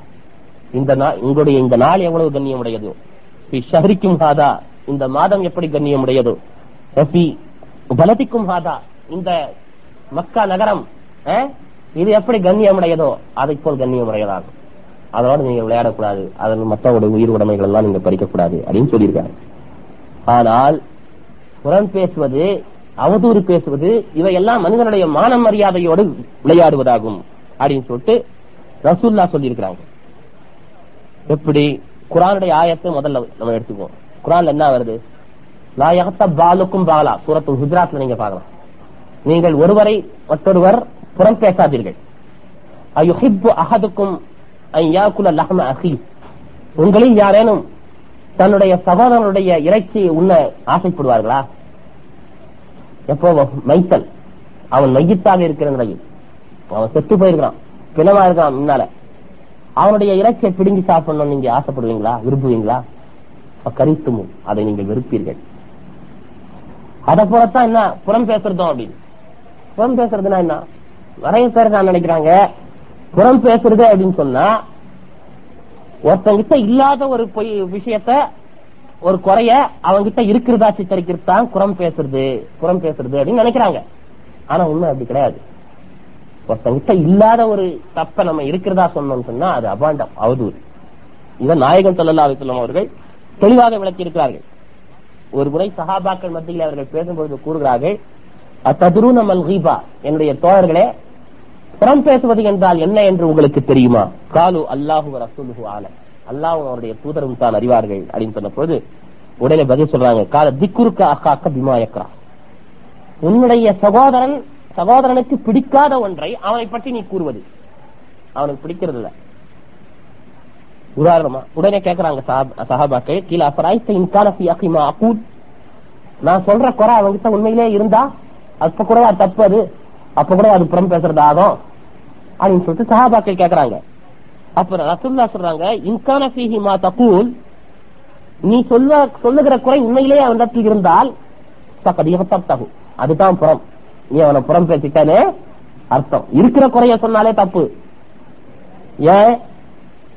இந்த உங்களுடைய இந்த நாள் எவ்வளவு கண்ணியமுடையது? ஃபி ஷஹரிக்கும் ஹாதா. இந்த மாதம் எப்படி கண்ணியமுடையது? ஃபி பலதிக்கும் ஹாதா. இந்த மக்கா நகரம் அஹ், இது எப்படி கண்ணியமுடையதோ அதை போல் கண்ணியமுடையதாகும். அதோட நீங்க விளையாடக்கூடாது. அதில் மற்றவங்களுடைய உயிர் உடைமைகள் எல்லாம் நீங்க பறிக்கக்கூடாது அப்படின்னு சொல்லியிருக்காரு. ஆனால் புறம் பேசுவது அவதூறு பேசுவது இவையெல்லாம் மனிதனுடைய மான மரியாதையோடு விளையாடுவதாகும் அப்படின்னு சொல்லிட்டு ரசூல்லா சொல்லியிருக்கிறாங்க. எப்படி? குரானுடைய ஆயத்தை முதல்ல நம்ம எடுத்துக்குவோம். குரான்ல என்ன வருது? லாயகத்த பாலுக்கும் பாலா. சூரத்து குஜராத்ல நீங்க பாக்கலாம் நீங்கள் ஒருவரை மற்றொருவர் புறம் பேசாதீர்கள் அயுஹிப்பு அஹி. உங்களில் யாரேனும் தன்னுடைய சகோதரனுடைய இறைச்சியை உண்ண ஆசைப்படுவார்களா? எப்போ மைத்தல். அவன் மையத்தாக இருக்கிற நிலையில். அவன் செத்து போயிருக்கிறான். பிணமா இருக்கான் முன்னால. அவனுடைய இறைச்சியை பிடுங்கி சாப்பிடணும் நீங்க ஆசைப்படுவீங்களா? விரும்புவீங்களா? கரித்துமும் அதை நீங்கள் வெறுப்பீர்கள். அதை போலத்தான் என்ன? புறம் பேசுறதும் அப்படின்னு புறம் பேசுறதுன்னா என்ன? நிறைய பேர் நான் நினைக்கிறாங்க? புறம் பேசுறது அப்படின்னு சொன்னா ஒருத்தங்கிட்ட இல்லாத ஒரு பொய் விஷயத்த ஒரு குறைய அவங்கிட்ட இருக்கிறதா சித்தரிக்கிறது தான் புறம் பேசுறது புறம் பேசுறது அப்படின்னு நினைக்கிறாங்க. ஆனா உண்மை அப்படி கிடையாது. ஒருத்தங்கிட்ட இல்லாத ஒரு தப்ப நம்ம இருக்கிறதா சொன்னோம் சொன்னா அது அபாண்டம் அவதூறு. இதை நாயகன் ஸல்லல்லாஹு அலைஹி அவர்கள் தெளிவாக விளக்கி இருக்கிறார்கள் ஒரு முறை சகாபாக்கள் மத்தியில் அவர்கள் பேசும்பொழுது கூறுகிறார்கள் அத்ததுருன மல் என்னுடைய தோழர்களே புறம் பேசுவது என்றால் என்ன என்று உங்களுக்கு தெரியுமா? காலு அல்லாஹு ரசூலுஹு ஆலம். அல்லாஹ் அவருடைய தூதரும் தான் அறிவார்கள் அப்படின்னு சொன்ன போது உடனே பதில் சொல்றாங்க கால திக்குருக்க அக்காக்க பிமாயக்கரா உன்னுடைய சகோதரன் சகோதரனுக்கு பிடிக்காத ஒன்றை அவனை பற்றி நீ கூறுவது. அவனுக்கு பிடிக்கிறது இல்ல. உதாரணமா உடனே கேக்குறாங்க சஹாப்- சஹாபாக்கள் கீழ அஃபராய்த்த இன்கான நான் சொல்ற குறை அவங்கிட்ட உண்மையிலே இருந்தா அப்ப கூட தப்பு அது. அப்ப கூட அது புறம் பேசுறது ஆகும். அப்படின்னு சொல்லிட்டு சஹாபாக்கள் கேக்குறாங்க. அப்ப ரசுல்லா சொல்றாங்க இன்கான ஃபீஹி மா தகூல். நீ சொல்ல சொல்லுகிற குறை உண்மையிலேயே அவனிடத்தில் இருந்தால் தகும் அதுதான் புறம். நீ அவனை புறம் பேசிட்டானே அர்த்தம். இருக்கிற குறைய சொன்னாலே தப்பு. ஏன்?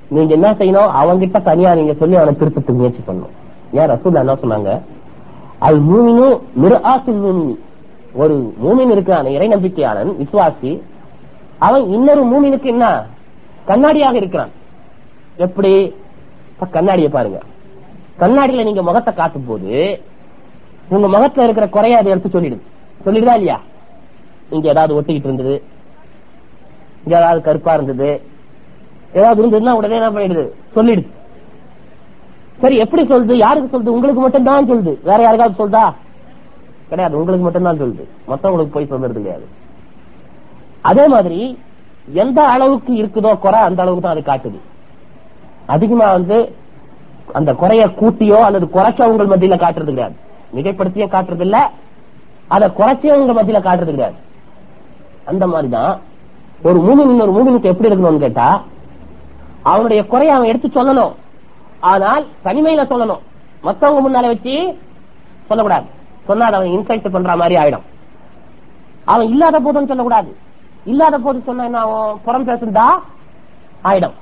நீங்க என்ன செய்யணும்? அவங்கிட்ட தனியா நீங்க சொல்லி அவனை திருத்தத்துக்கு முயற்சி பண்ணணும். ஏன் ரசூல்லா என்ன சொன்னாங்க? அது மூமினும் மிருஆசில் மூமினி ஒரு மூமின் இருக்கிறான் இறை நம்பிக்கையாளன் விசுவாசி அவன் இன்னொரு மூமினுக்கு என்ன? கண்ணாடியாக இருக்கிறான். எப்படி? கண்ணாடியை பாருங்க. கண்ணாடியில நீங்க முகத்தை காட்டும் போது உங்க முகத்துல இருக்கிற குறைய அதை எடுத்து சொல்லிடுது சொல்லிடுதா இல்லையா? இங்க ஏதாவது ஒட்டிக்கிட்டு இருந்தது. இங்க ஏதாவது கருப்பா இருந்தது. ஏதாவது இருந்ததுன்னா உடனே என்ன பண்ணிடுது சொல்லிடுது சரி எப்படி சொல்லுது? யாருக்கு சொல்லுது? உங்களுக்கு மட்டும் தான் சொல்லுது. வேற யாருக்காவது சொல்லுதா? கிடையாது. உங்களுக்கு மட்டும் தான் சொல்லுது மத்தவங்களுக்கு போய் சொல்றது கிடையாது. அதே மாதிரி எந்த அளவுக்கு இருக்குதோ குறை அந்த அளவுக்கு தான் அது காட்டுது. அதிகமா வந்து அந்த குறைய கூட்டியோ அல்லது குறைச்ச உங்கள் மத்தியில காட்டுறது கிடையாது. மிகைப்படுத்தியோ காட்டுறது இல்ல. அதை குறைச்சே உங்க மத்தியில காட்டுறது கிடையாது. அந்த மாதிரிதான் ஒரு மூமின் இன்னொரு மூமினுக்கு எப்படி இருக்கணும்னு கேட்டா அவனுடைய குறைய அவன் எடுத்து சொல்லணும். ஆனால் தனிமையில சொல்லணும். மத்தவங்க முன்னால வச்சு சொல்லக்கூடாது. சொன்னா அவன் இன்சல்ட் பண்ற மாதிரி ஆயிடும். அவன் இல்லாத போதுன்னு சொல்லக்கூடாது. இல்லாத போது சொன்னா என்ன ஆகும்? புறம் பேசுந்தா ஆயிடும்.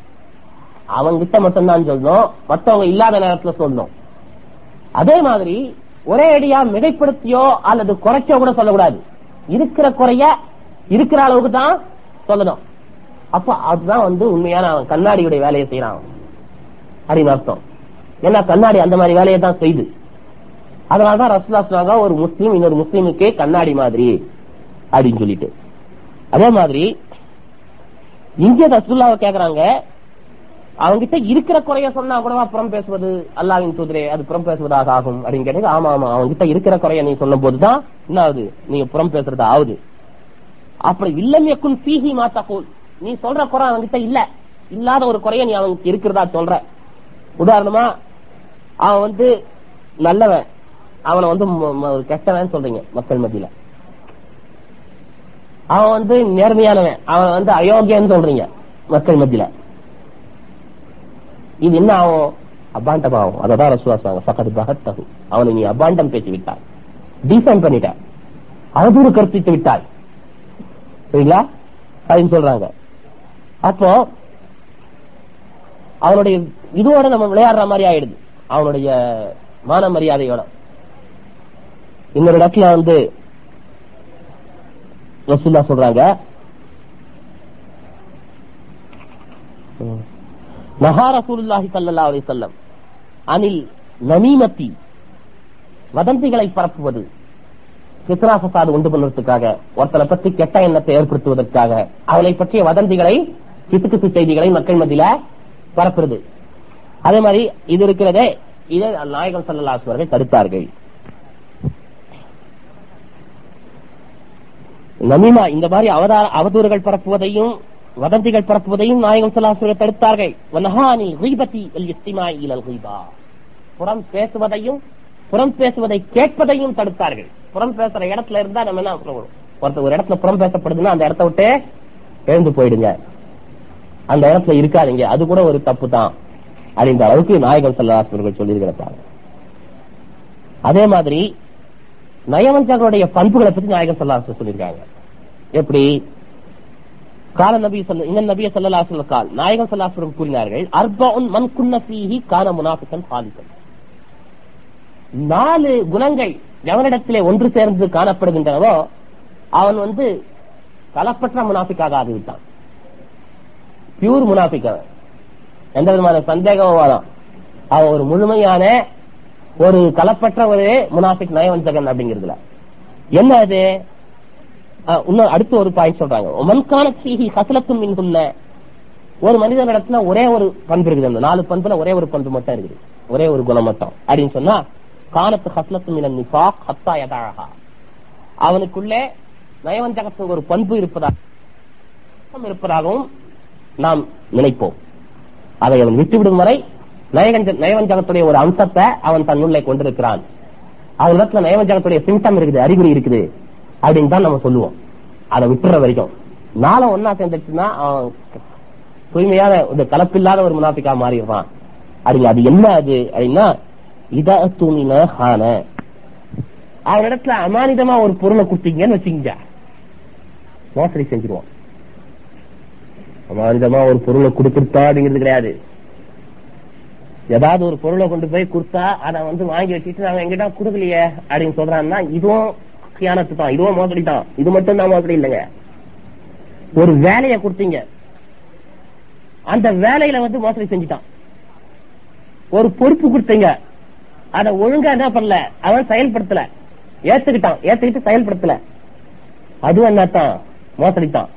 அவங்கிட்ட மட்டும்தான் சொல்லணும். மத்தவங்க இல்லாத நேரத்துல சொல்லணும். அதே மாதிரி ஒரே அடியா மிகைப்படுத்தியோ அல்லது குறைச்சோ கூட சொல்லக்கூடாது. இருக்கிற குறைய இருக்கிற அளவுக்கு தான் சொல்லணும். அப்ப அதுதான் வந்து உண்மையான அவன் கண்ணாடியுடைய வேலையை செய்யறான் அப்படின்னு அர்த்தம். ஏன்னா கண்ணாடி அந்த மாதிரி வேலையை தான் செய்து. அதனாலதான் ரசுல்லா சொன்னாங்க ஒரு முஸ்லீம் இன்னொரு முஸ்லீமுக்கே கண்ணாடி மாதிரி அப்படின்னு சொல்லிட்டு. அதே மாதிரி இங்க ரசுல்லாவை கேக்குறாங்க அவங்கிட்ட இருக்கிற குறைய சொன்னா கூடவா புறம் பேசுவது? அல்லாவின் தூதரே அது புறம் பேசுவதாக ஆகும் அப்படின்னு கேட்டது ஆமா ஆமா அவங்கிட்ட இருக்கிற குறைய நீ சொல்லும் போதுதான் என்ன ஆகுது நீங்க புறம் பேசுறது ஆகுது. அப்படி இல்லம் எக்குன் மாத்தா கோல் நீ சொல்ற குறை அவன்கிட்ட இல்ல. இல்லாத ஒரு குறைய நீ அவனுக்கு இருக்கிறதா சொல்ற. உதாரணமா அவன் வந்து நல்லவன். அவனை வந்து ஒரு கெட்டவன் சொல்றீங்க மக்கள் மத்தியில. அவன் வந்து நேர்மையானவன் அவன் வந்து அயோக்கியன்னு சொல்றீங்க மக்கள் மத்தியில. இது என்ன ஆகும்? அபாண்டம் ஆகும் அததான் ரசூலா சொன்னாங்க பக்கத்து பகத்தகு அவனை நீ அபாண்டம் பேசி விட்டாய் டீஃபைன் பண்ணிட்ட. அவதூறு கற்பித்து விட்டாய். சரிங்களா? அப்படின்னு சொல்றாங்க. அப்போ அவனுடைய இதோட நம்ம விளையாடுற மாதிரி ஆயிடுது. அவனுடைய மான மரியாதையோட. இன்னொரு இடத்துல வந்து ரசூல்லா சொல்றாங்க நஹா ரசூலுல்லாஹி ஸல்லல்லாஹு அலைஹி வஸல்லம் அனில் நமீமத்தி வதந்திகளை பரப்புவது சித்ரா ஃபசாத் உண்டு பண்ணுவதற்காக ஒருத்தரை பற்றி கெட்ட எண்ணத்தை ஏற்படுத்துவதற்காக அவளை பற்றிய வதந்திகளை கிசுகிசு செய்திகளை மக்கள் மத்தியில பரப்புறது. அதே மாதிரி இது இருக்கிறதே இதை நாயகம் ஸல்லல்லாஹு அவர்கள் தடுத்தார்கள். நமீமா இந்த மாதிரி அவதார அவதூறுகள் பரப்புவதையும் வதந்திகள் பரப்புவதையும் நாயகம் ஸல்லல்லாஹு தடுத்தார்கள். வனஹானில் கீபத்தி வல் இஸ்திமாஇ இலல் கீபா புறம் பேசுவதையும் புறம் பேசுவதை கேட்பதையும் தடுத்தார்கள். புறம் பேசுற இடத்துல இருந்தா நம்ம என்ன சொல்லணும் ஒருத்தர் ஒரு இடத்துல புறம் பேசப்படுதுன்னா அந்த இடத்த விட்டு எழுந்து போயிடுங்க. அந்த இடத்துல இருக்காதீங்க. அது கூட ஒரு தப்பு தான். அப்படின்ற அளவுக்கு நாயகம் ஸல்லல்லாஹு அலைஹி வஸல்லம் அதே மாதிரி நயவஞ்சகருடைய பண்புகளை பற்றி நாயகம் சொல்லாச சொல்லியிருக்காங்க. எப்படி? கால நபி சொல்ல இந்த நபிய சொல்லலா கால் நாயகம் சொல்லாசுரம் கூறினார்கள் அர்பவுன் மண் குன்னசீஹி கான முனாஃபிகன் ஹாலிசன் நாலு குணங்கள் எவனிடத்திலே ஒன்று சேர்ந்து காணப்படுகின்றனவோ அவன் வந்து கலப்பற்ற முனாஃபிக்காக ஆகிவிட்டான். பியூர் முனாஃபிக் அவன் எந்த விதமான சந்தேகமும் அவன் ஒரு முழுமையான ஒரு கலப்பற்ற ஒரு முனாஃபிக் நயவஞ்சகன் அப்படிங்கிறதுல. என்ன அது? இன்னும் அடுத்து ஒரு பாயிண்ட் சொல்றாங்க. மன்கான சீஹி ஹசலத்தும் மின்குன்ன ஒரு மனிதனிடத்துல ஒரே ஒரு பண்பு இருக்குது. அந்த நாலு பண்புல ஒரே ஒரு பண்பு மட்டும் இருக்குது. ஒரே ஒரு குணம் மட்டும். அப்படின்னு சொன்னா காலத்து ஹஸ்லத்தும் மினன் நிஃபாக் ஹத்தா யதாழகா அவனுக்குள்ளே நயவஞ்சகத்துக்கு ஒரு பண்பு இருப்பதாக இருப்பதாகவும் நாம் நினைப்போம். அதை அவன் விட்டுவிடும் வரை நயவஞ்ச நயவஞ்சகத்துடைய ஒரு அம்சத்தை அவன் தன்னுள்ளே கொண்டிருக்கிறான். அவனிடத்துல நயவஞ்சகத்துடைய சிம்டம் இருக்குது அறிகுறி இருக்குது அப்படின்னு தான் நம்ம சொல்லுவோம். அதை விட்டுற வரைக்கும். நாளை ஒன்னா சேர்ந்துச்சுன்னா அவன் தூய்மையான இந்த கலப்பில்லாத ஒரு முனாபிக்கா மாறிடுவான். அப்படிங்க அது என்ன அது? அப்படின்னா இத தூணின ஹான. அவனிடத்துல அமானிதமா ஒரு பொருளை கொடுத்தீங்கன்னு வச்சுக்கிங்க. மோசடி செஞ்சிருவான். அமானிதமா ஒரு பொருளை கொடுத்துருத்தா அப்படிங்கிறது கிடையாது. ஏதாவது ஒரு பொருளை கொண்டு போய் கொடுத்தா அதை வந்து வாங்கி வச்சுட்டு நாங்க எங்கிட்ட கொடுக்கலையே அப்படின்னு சொல்றான்னா இதுவும் கியானத்து தான் இதுவும் மோசடி தான் இது மட்டும் தான் மோசடி இல்லைங்க. ஒரு வேலையை கொடுத்தீங்க. அந்த வேலையில வந்து மோசடி செஞ்சுட்டான். ஒரு பொறுப்பு கொடுத்தீங்க. அதை ஒழுங்கா என்ன பண்ணல? அவன் செயல்படுத்தல. ஏத்துக்கிட்டான். ஏத்துக்கிட்டு செயல்படுத்தல. அது என்னத்தான்? மோசடி தான்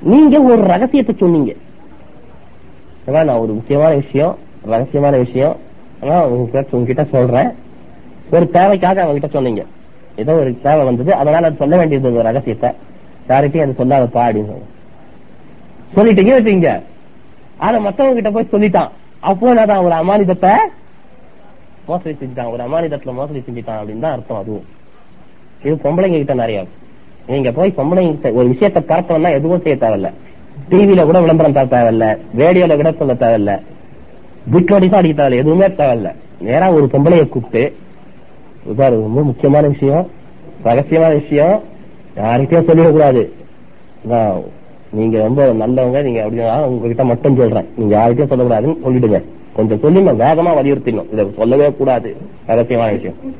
நீங்க ஒரு ரகசியத்தை சொன்னீங்க. அதான் நான் ஒரு முக்கியமான விஷயம். ரகசியமான விஷயம். ஆனா உங்ககிட்ட உங்ககிட்ட சொல்றேன். ஒரு தேவைக்காக அவங்ககிட்ட சொன்னீங்க. ஏதோ ஒரு தேவை வந்தது அதனால அது சொல்ல வேண்டியது ஒரு ரகசியத்தை. யார்கிட்டயும் அது சொல்லாதப்பா அப்படின்னு சொல்லிட்டீங்க வச்சுங்க ஆனா மத்தவங்க கிட்ட போய் சொல்லிட்டான். அப்போ நான் ஒரு அமானிதத்தை மோசடி செஞ்சுட்டான். ஒரு அமானிதத்துல மோசடி செஞ்சுட்டான் அப்படின்னு தான் அர்த்தம் அதுவும். இது பொம்பளைங்க கிட்ட நிறைய. நீங்க போய் பொம்பளைங்க ஒரு விஷயத்தை பரப்பணும்னா எதுவும் செய்ய தேவையில்ல. டிவில கூட விளம்பரம் தர தேவையில்ல. ரேடியோல கூட சொல்ல தேவையில்ல. பிட் நோட்டீஸும் அடிக்க எதுவுமே தேவையில்ல. நேரா ஒரு பொம்பளைய கூப்பிட்டு இதாரு ரொம்ப முக்கியமான விஷயம். ரகசியமான விஷயம். யார்கிட்டயும் சொல்லிடக்கூடாது. நீங்க ரொம்ப நல்லவங்க. நீங்க அப்படின்னா உங்ககிட்ட மட்டும் சொல்றேன். நீங்க யார்கிட்டயும் சொல்லக்கூடாதுன்னு சொல்லிடுங்க. கொஞ்சம் சொல்லி வேகமா வலியுறுத்திடணும். இதை சொல்லவே கூடாது. ரகசியமான விஷயம்.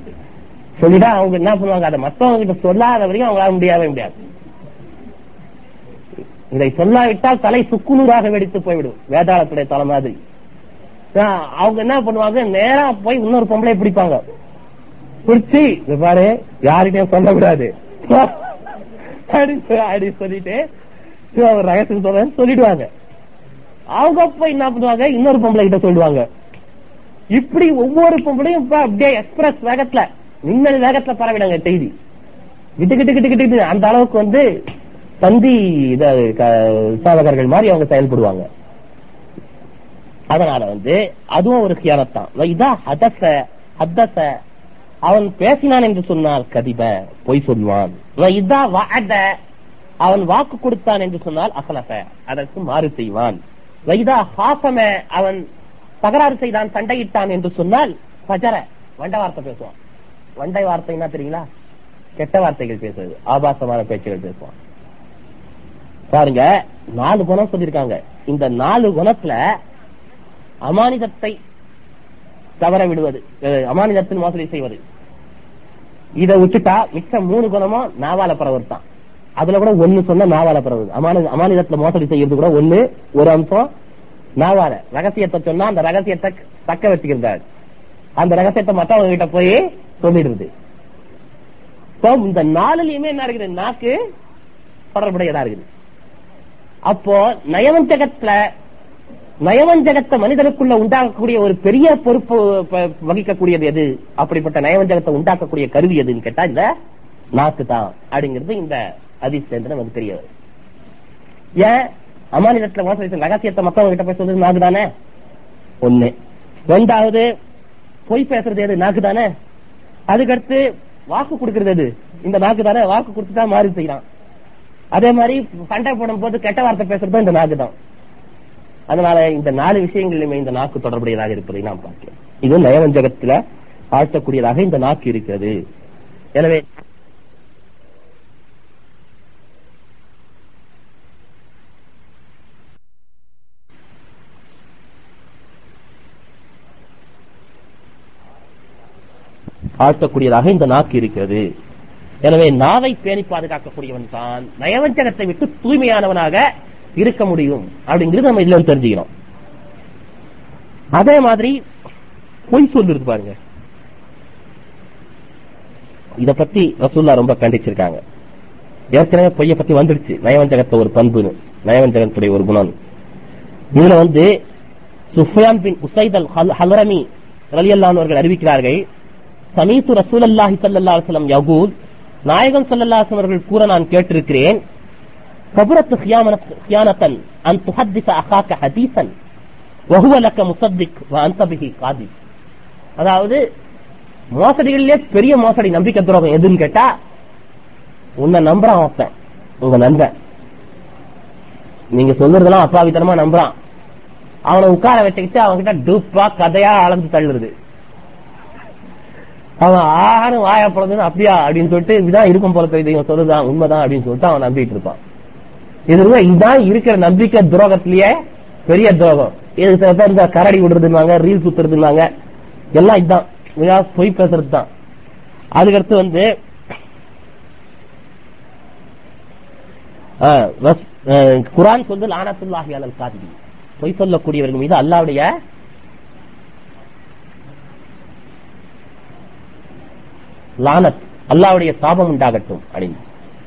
சொல்லிட்டா அவங்க என்ன பண்ணுவாங்க? அதை மத்தவங்க கிட்ட சொல்லாத வரைக்கும் அவங்களால முடியாவே முடியாது. இதை சொல்லாவிட்டால் தலை சுக்குநூறாக வெடித்து போய்விடும். வேதாளத்துடைய தலை மாதிரி. அவங்க என்ன பண்ணுவாங்க நேரா போய் இன்னொரு பொம்பளை பிடிப்பாங்க. பிடிச்சி இது பாரு யாருகிட்டயும் சொல்லக்கூடாது. அப்படின்னு சொல்லிட்டு அவர் ரகசியம் சொல்றேன்னு சொல்லிடுவாங்க. அவங்க போய் என்ன பண்ணுவாங்க இன்னொரு பொம்பளை கிட்ட சொல்லுவாங்க. இப்படி ஒவ்வொரு பொம்பளையும் இப்ப அப்படியே எக்ஸ்பிரஸ் வேகத்துல மின்னல் வேகத்துல பரவிடாங்க செய்தி. கிட்டு கிட்டு கிட்டு கிட்டு கிட்டு. அந்த அளவுக்கு வந்து தந்தி இத சாதகர்கள் மாதிரி அவங்க செயல்படுவாங்க. அதனால வந்து அதுவும் ஒரு கியானத்தான் இதான் ஹதச ஹத்தச அவன் பேசினான் என்று சொன்னால் கதிப பொய் சொல்வான். இதான் வாத அவன் வாக்கு கொடுத்தான் என்று சொன்னால் அசலச அதற்கு மாறு செய்வான். வைதா ஹாசம அவன் தகராறு செய்தான் சண்டையிட்டான் என்று சொன்னால் பஜர வண்ட வார்த்தை பேசுவான். வண்டை வார்த்தைன்னா தெரியுங்களா? கெட்ட வார்த்தைகள் பேசுறது ஆபாசமான பேச்சுகள் பேசுவான். பாருங்க நாலு குணம் சொல்லிருக்காங்க இந்த நாலு குணத்துல அமானிதத்தை தவற விடுவது அமானிதத்தின் மோசடி செய்வது. இதை விட்டுட்டா மிச்ச மூணு குணமும் நாவால பரவர் தான் அதுல கூட ஒண்ணு சொன்னா நாவால பரவுது அமானி அமானிதத்துல மோசடி செய்யறது கூட ஒண்ணு ஒரு அம்சம் நாவால. ரகசியத்தை சொன்னா அந்த ரகசியத்தை தக்க வச்சுக்கிறார் அந்த ரகசியத்தை மற்றவங்க கிட்ட போய் சொல்லிடுறது. இந்த நாலுலயுமே என்ன இருக்குது? நாக்கு தொடர்புடையதா இருக்குது. அப்போ நயவஞ்சகத்துல நயவஞ்சகத்தை மனிதனுக்குள்ள உண்டாக்கக்கூடிய ஒரு பெரிய பொறுப்பு வகிக்கக்கூடியது எது? அப்படிப்பட்ட நயவஞ்சகத்தை உண்டாக்கக்கூடிய கருவி எதுன்னு கேட்டா இந்த நாக்கு தான் அப்படிங்கிறது இந்த அதிர்ஷ்டம் நமக்கு தெரிய ஏன்? அமானிதத்துல மோசடி ரகசியத்தை மத்தவங்க கிட்ட போய் நாக்கு தானே? ஒண்ணு. ரெண்டாவது பொய் பேசுறது எது? நாக்கு தானே? அதுக்கடுத்து வாக்கு கொடுக்கறது எது? இந்த நாக்கு தானே? வாக்கு கொடுத்துதான் மாறி செய்யறான். அதே மாதிரி சண்டை போடும் போது கெட்ட வார்த்தை பேசுறதும் இந்த நாக்கு தான். அதனால இந்த நாலு விஷயங்களிலுமே இந்த நாக்கு தொடர்புடையதாக இருப்பதை நாம் பார்க்கிறோம். இது நயவஞ்சகத்துல ஆழ்த்தக்கூடியதாக இந்த நாக்கு இருக்கிறது. எனவே ஆழ்த்தக்கூடியதாக இந்த நாக்கு இருக்கிறது. எனவே நாவை பேணி பாதுகாக்கக்கூடியவன் தான். நயவஞ்சகத்தை விட்டு தூய்மையானவனாக இருக்க முடியும் அப்படிங்கிறது நம்ம இதுல இருந்து தெரிஞ்சுக்கிறோம் அதே மாதிரி பொய் சொல்லிருக்கு பாருங்க. இத பத்தி ரசூல்லா ரொம்ப கண்டிச்சிருக்காங்க. ஏற்கனவே பொய்ய பத்தி வந்துடுச்சு. நயவஞ்சகத்தை ஒரு பண்புன்னு நயவஞ்சகத்துடைய ஒரு குணம். இதுல வந்து சுஃபியான் பின் உசைத் அல் ஹலரமி ரலியல்லாஹு அவர்கள் அறிவிக்கிறார்கள் சமீத்து ரசூல் அல்லாஹி சல்லா அலுவலம் யகூத் நாயகம் ஸல்லல்லாஹு அவர்கள் கூற நான் கேட்டிருக்கிறேன் கபரத் خيانة أن تحدث أخاك حديثا وهو لك مصدق وأنت به قاضي அதாவது மோசடிகளிலே பெரிய மோசடி நம்பிக்கை துரோகம் எதுன்னு கேட்டா உன்னை நம்புறான் ஒருத்தன் உங்க நண்பன் நீங்க சொல்றதெல்லாம் அப்பாவித்தனமா நம்புறான் அவனை உட்கார வச்சுக்கிட்டு அவன்கிட்ட டூப்பா கதையா அளந்து தள்ளுறது அவன் ஆறு வாய பொழுதுன்னு அப்படியா அப்படின்னு சொல்லிட்டு இதுதான் இருக்கும் போல தெரியுது இவன் சொல்லுதான் உண்மைதான் அப்படின்னு சொல்லிட்டு அவன் நம்பிட்டு இருப்பான் இதுல இதான் இதுதான் இருக்கிற நம்பிக்கை துரோகத்திலேயே பெரிய துரோகம். இது சில பேர் இந்த கரடி விடுறதுனாங்க ரீல் சுத்துறதுனாங்க எல்லாம் இதுதான் பொய் பேசுறது தான். அதுக்கடுத்து வந்து குரான் வஸ்- ஆ, அலல் காதிபி பொய் சொல்லக்கூடியவர்கள் மீது அல்லாவுடைய லானத் அல்லாவுடைய சாபம் உண்டாகட்டும். அப்படின்னு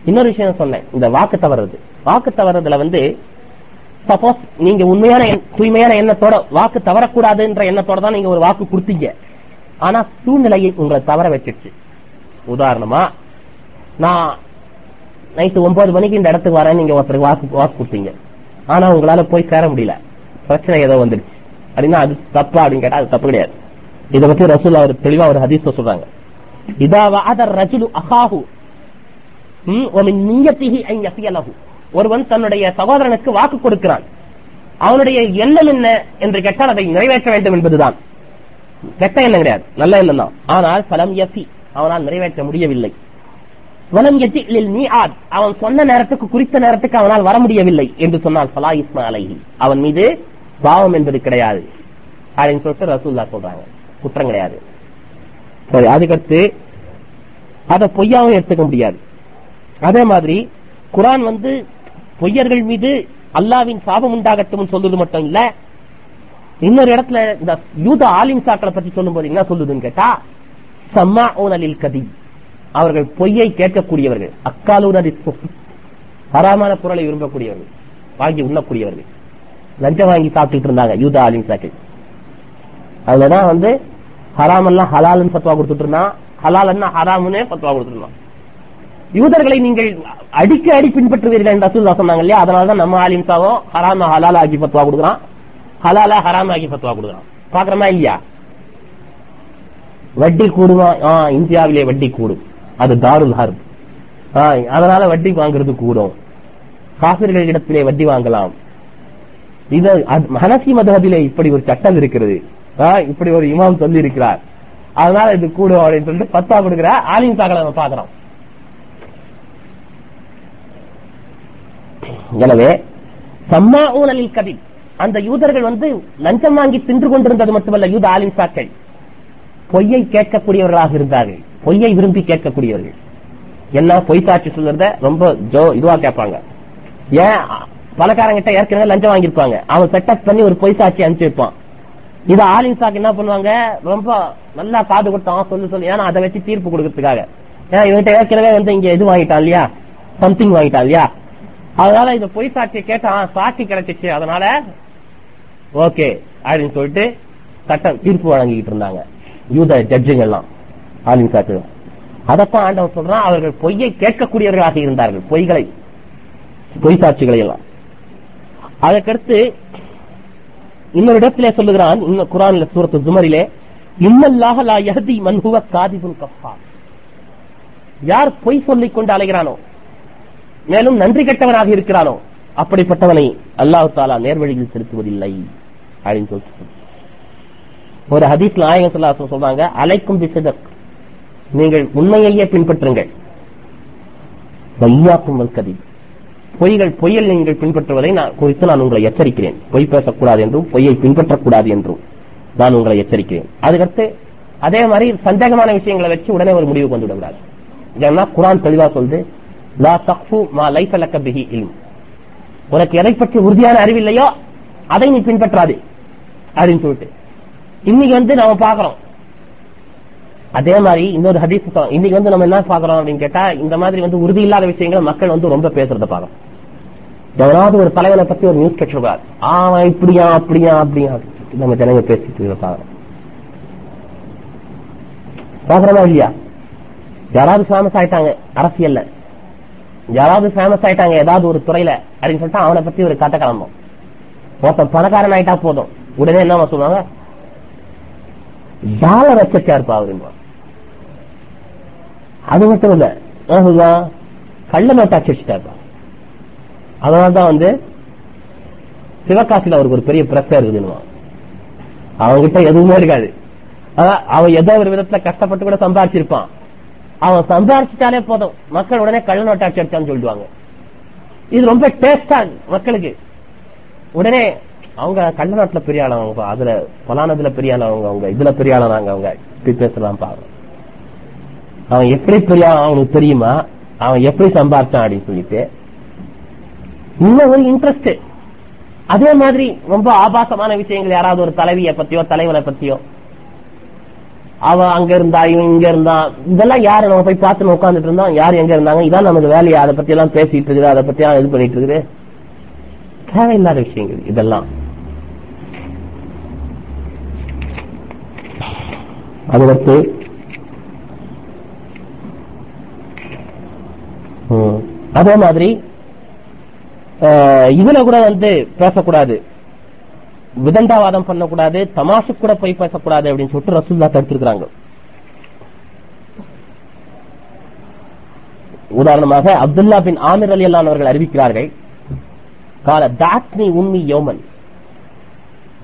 இன்னொரு விஷயம் சொன்னேன். இந்த வாக்கு தவறுறது. வாக்கு தவறதுல வந்து சப்போஸ் நீங்க உண்மையான தூய்மையான எண்ணத்தோட வாக்கு தவறக்கூடாதுன்ற எண்ணத்தோட தான் நீங்க ஒரு வாக்கு கொடுத்தீங்க. ஆனா சூழ்நிலையை உங்களை தவற வச்சிருச்சு. உதாரணமா நான் நைட்டு ஒன்பது மணிக்கு இந்த இடத்துக்கு வரேன் நீங்க ஒருத்தருக்கு வாக்கு வாக்கு கொடுத்தீங்க. ஆனா உங்களால போய் சேர முடியல. பிரச்சனை ஏதோ வந்துருச்சு. அப்படின்னா அது தப்பா அப்படின்னு கேட்டா அது தப்பு கிடையாது. இதை பத்தி ரசூல் அவர் தெளிவா ஒரு ஹதீஸ் சொல்றாங்க. இதா வஅத ரஜுலு அஹாஹு ஒருவன் தன்னுடைய சகோதரனுக்கு வாக்கு கொடுக்கிறான். அவனுடைய எண்ணம் என்ன என்று கேட்டால் அதை நிறைவேற்ற வேண்டும் என்பதுதான். கெட்ட எண்ணம் கிடையாது. நல்ல எண்ணம் தான். ஆனால் பலம் எஃபி அவனால் நிறைவேற்ற முடியவில்லை. வலம் எத்தி மீஆத் அவன் சொன்ன நேரத்துக்கு குறித்த நேரத்துக்கு அவனால் வர முடியவில்லை என்று சொன்னால் சலா இஸ்மா அலைஹி அவன் மீது பாவம் என்பது கிடையாது. அப்படின்னு சொல்லிட்டு ரசூல்லா சொல்றாங்க. குற்றம் கிடையாது. சரி அதுக்கடுத்து அதை பொய்யாவும் எடுத்துக்க முடியாது. அதே மாதிரி குரான் வந்து பொய்யர்கள் மீது அல்லாவின் சாபம் உண்டாகட்டும் சொல்றது மட்டும் இல்ல. இன்னொரு இடத்துல இந்த யூத ஆலிம் சாக்களை பத்தி சொல்லும் போது என்ன சொல்லுதுன்னு கேட்டா சம்மா ஓனலில் கதி அவர்கள் பொய்யை கேட்கக்கூடியவர்கள் அக்காலூனதி ஹராமான பொருளை விரும்பக்கூடியவர்கள் வாங்கி உண்ணக்கூடியவர்கள். லஞ்சம் வாங்கி சாப்பிட்டுட்டு இருந்தாங்க யூத ஆலிம் சாக்கள். அதுலதான் வந்து ஹராம் எல்லாம் ஹலால்னு பத்துவா கொடுத்துட்டு இருந்தான். ஹலால் என்ன ஹராம்னே பத்துவா கொடுத்துருந்தான் யூதர்களை நீங்கள் அடிக்க அடி பின்பற்றுவீர்கள் என்று ரசூல்லா சொன்னாங்க இல்லையா? அதனாலதான் நம்ம ஆலிம்சாவோ ஹராம ஹலால ஆக்கி பத்துவா கொடுக்குறான். ஹலாலா ஹராம ஆக்கி பத்துவா கொடுக்குறான். பாக்குறோமா இல்லையா? வட்டி கூடுமா? ஆ, இந்தியாவிலே வட்டி கூடும். அது தாருல் ஹர்ப். அதனால வட்டி வாங்குறது கூடும். காசிர்கள் இடத்திலே வட்டி வாங்கலாம். இது அது- மதகத்திலே இப்படி ஒரு சட்டம் இருக்கிறது. இப்படி ஒரு இமாம் சொல்லி இருக்கிறார் அதனால இது கூடும் அப்படின்னு சொல்லிட்டு பத்தா கொடுக்கிற ஆலிம் நம்ம பாக்குறோம் எனவே சம்மா ஊழலில் கதி அந்த யூதர்கள் வந்து லஞ்சம் வாங்கி தின்று கொண்டிருந்தது மட்டுமல்ல யூத ஆலிம்சாக்கள். பொய்யை கேட்கக்கூடியவர்களாக இருந்தார்கள். பொய்யை விரும்பி கேட்கக்கூடியவர்கள். என்ன பொய் சாட்சி சொல்றத ரொம்ப ஜோ இதுவா கேட்பாங்க. ஏன் பணக்காரங்கிட்ட ஏற்கனவே லஞ்சம் வாங்கியிருப்பாங்க. அவன் செட்டப் பண்ணி ஒரு பொய் சாட்சி அனுப்பிச்சு வைப்பான். இது ஆலிம் சாக்கு என்ன பண்ணுவாங்க? ரொம்ப நல்லா காது கொடுத்தான். சொல்லு சொல்லு. ஏன்னா அதை வச்சு தீர்ப்பு கொடுக்கறதுக்காக. ஏன்னா இவன்கிட்ட ஏற்கனவே வந்து இங்க இது வாங்கிட்டான் இல்லையா? சம்திங் வாங்கிட்டான் இல்லையா? அதனால இந்த பொய் சாட்சியை கேட்டா சாட்சி கிடைச்சிச்சு அதனால ஓகே அப்படின்னு சொல்லிட்டு சட்டம் தீர்ப்பு வழங்கிட்டு இருந்தாங்க. யூத ஜட்ஜுங்க எல்லாம் ஆலிம் சாக்கு அதத்தான் ஆண்டவர் சொல்றான் அவர்கள் பொய்யை கேட்கக்கூடியவர்களாக இருந்தார்கள் பொய்களை பொய் சாட்சிகளை எல்லாம். அதற்கடுத்து இன்னொரு இடத்திலே சொல்லுகிறான் இன்னும் குரான்ல சூரத்து ஜுமரிலே இன்னல்லாக லா யஹதி மன்ஹுவ காதிபுன் கஃபார் யார் பொய் சொல்லிக் கொண்டு அலைகிறானோ மேலும் நன்றி கெட்டவனாக இருக்கிறானோ? அப்படிப்பட்டவனை அல்லாஹு தாலா நேர்வழியில் செலுத்துவதில்லை. அப்படின்னு சொல்லிட்டு ஒரு ஹதீஸ் நாயகம் சொல்லாசம் சொல்றாங்க அலைக்கும் பிசதக். நீங்கள் உண்மையையே பின்பற்றுங்கள். வையாக்கும் கதி பொய்கள் பொய்யல் நீங்கள் பின்பற்றுவதை நான் குறித்து நான் உங்களை எச்சரிக்கிறேன். பொய் பேசக்கூடாது என்றும் பொய்யை பின்பற்றக்கூடாது என்றும் நான் உங்களை எச்சரிக்கிறேன். அதுக்கடுத்து அதே மாதிரி சந்தேகமான விஷயங்களை வச்சு உடனே ஒரு முடிவு கொண்டு விடக்கூடாது ஏன்னா குரான் தெளிவா சொல்லுது லா தக்ஃபு மா லைஸ லக்க பிஹி இல்ம் உனக்கு எதை பற்றி உறுதியான அறிவில்லையோ அதை நீ பின்பற்றாது அப்படின்னு சொல்லிட்டு. இன்னைக்கு வந்து நாம பாக்குறோம் அதே மாதிரி இன்னொரு ஹதீஸ் இன்னைக்கு வந்து நம்ம என்ன பாக்குறோம் அப்படின்னு கேட்டா இந்த மாதிரி வந்து உறுதி இல்லாத விஷயங்களை மக்கள் வந்து ரொம்ப பேசுறத பாக்குறோம் எவனாவது ஒரு தலைவனை பத்தி ஒரு நியூஸ் கேட்டிருக்காரு. ஆமா இப்படியா அப்படியா அப்படியா நம்ம ஜனங்க பேசிட்டு பாக்குறோம் பாக்குறதா இல்லையா? யாராவது ஃபேமஸ் ஆயிட்டாங்க அரசியல்ல. யாராவது ஃபேமஸ் ஆயிட்டாங்க ஏதாவது ஒரு துறையில அப்படின்னு சொல்லிட்டு அவனை பத்தி ஒரு கதை கிளம்பும் ஒருத்தன் பணக்காரன் ஆயிட்டா போதும். உடனே என்ன சொல்லுவாங்க? டாலர் வச்சா இருப்பா அப்படிமா அது மட்டும் இல்ல என்ன சொல்லுவான்? கள்ள நோட்டா வச்சுட்டா இருப்பா அதனாலதான் வந்து சிவகாசியில அவருக்கு ஒரு பெரிய பிரச்சனை இருக்குதுன்னு அவங்கிட்ட எதுவுமே இருக்காது. அவன் ஏதோ ஒரு விதத்துல கஷ்டப்பட்டு கூட சம்பாதிச்சிருப்பான். அவன் சம்பாதிச்சிட்டாலே போதும். மக்கள் உடனே கள்ள நோட்டாட்சி அடிச்சான்னு சொல்லிடுவாங்க. இது ரொம்ப டேஸ்டா மக்களுக்கு. உடனே அவங்க கள்ள நாட்டுல பெரிய ஆள் அவங்க அதுல பலானதுல பெரிய ஆள் அவங்க அவங்க இதுல பெரிய ஆளாங்க அவங்க இப்படி பேசலாம் பாருங்க அவன் எப்படி பெரிய அவனுக்கு தெரியுமா? அவன் எப்படி சம்பாதிச்சான் அப்படின்னு சொல்லிட்டு. இன்னும் ஒரு இன்ட்ரெஸ்ட் அதே மாதிரி ரொம்ப ஆபாசமான விஷயங்கள் யாராவது ஒரு தலைவியை பத்தியோ தலைவனை பத்தியோ அவ அங்க இருந்தா இவன் இங்க இருந்தான் இதெல்லாம் யாரு? நம்ம போய் பார்த்து உட்காந்துட்டு இருந்தோம் யார் எங்க இருந்தாங்க? இதான் நமக்கு வேலையா? அதை பத்தி எல்லாம் பேசிட்டு இருக்குது அதை பத்தி இது பண்ணிட்டு இருக்குது. தேவையில்லாத விஷயங்கள் இதெல்லாம். அதுவடுத்து அதே மாதிரி இதுல கூட வந்து பேசக்கூடாது. விதண்டாவாதம் பண்ணக்கூடாது தமாஷு கூட போய் பேசக்கூடாது அப்படின்னு சொல்லிட்டு ரசூல்லா தடுத்திருக்கிறாங்க. உதாரணமாக அப்துல்லா பின் ஆமிர் அலி அல்லான் அவர்கள் அறிவிக்கிறார்கள் கால தாத்னி உம்மி யோமன்.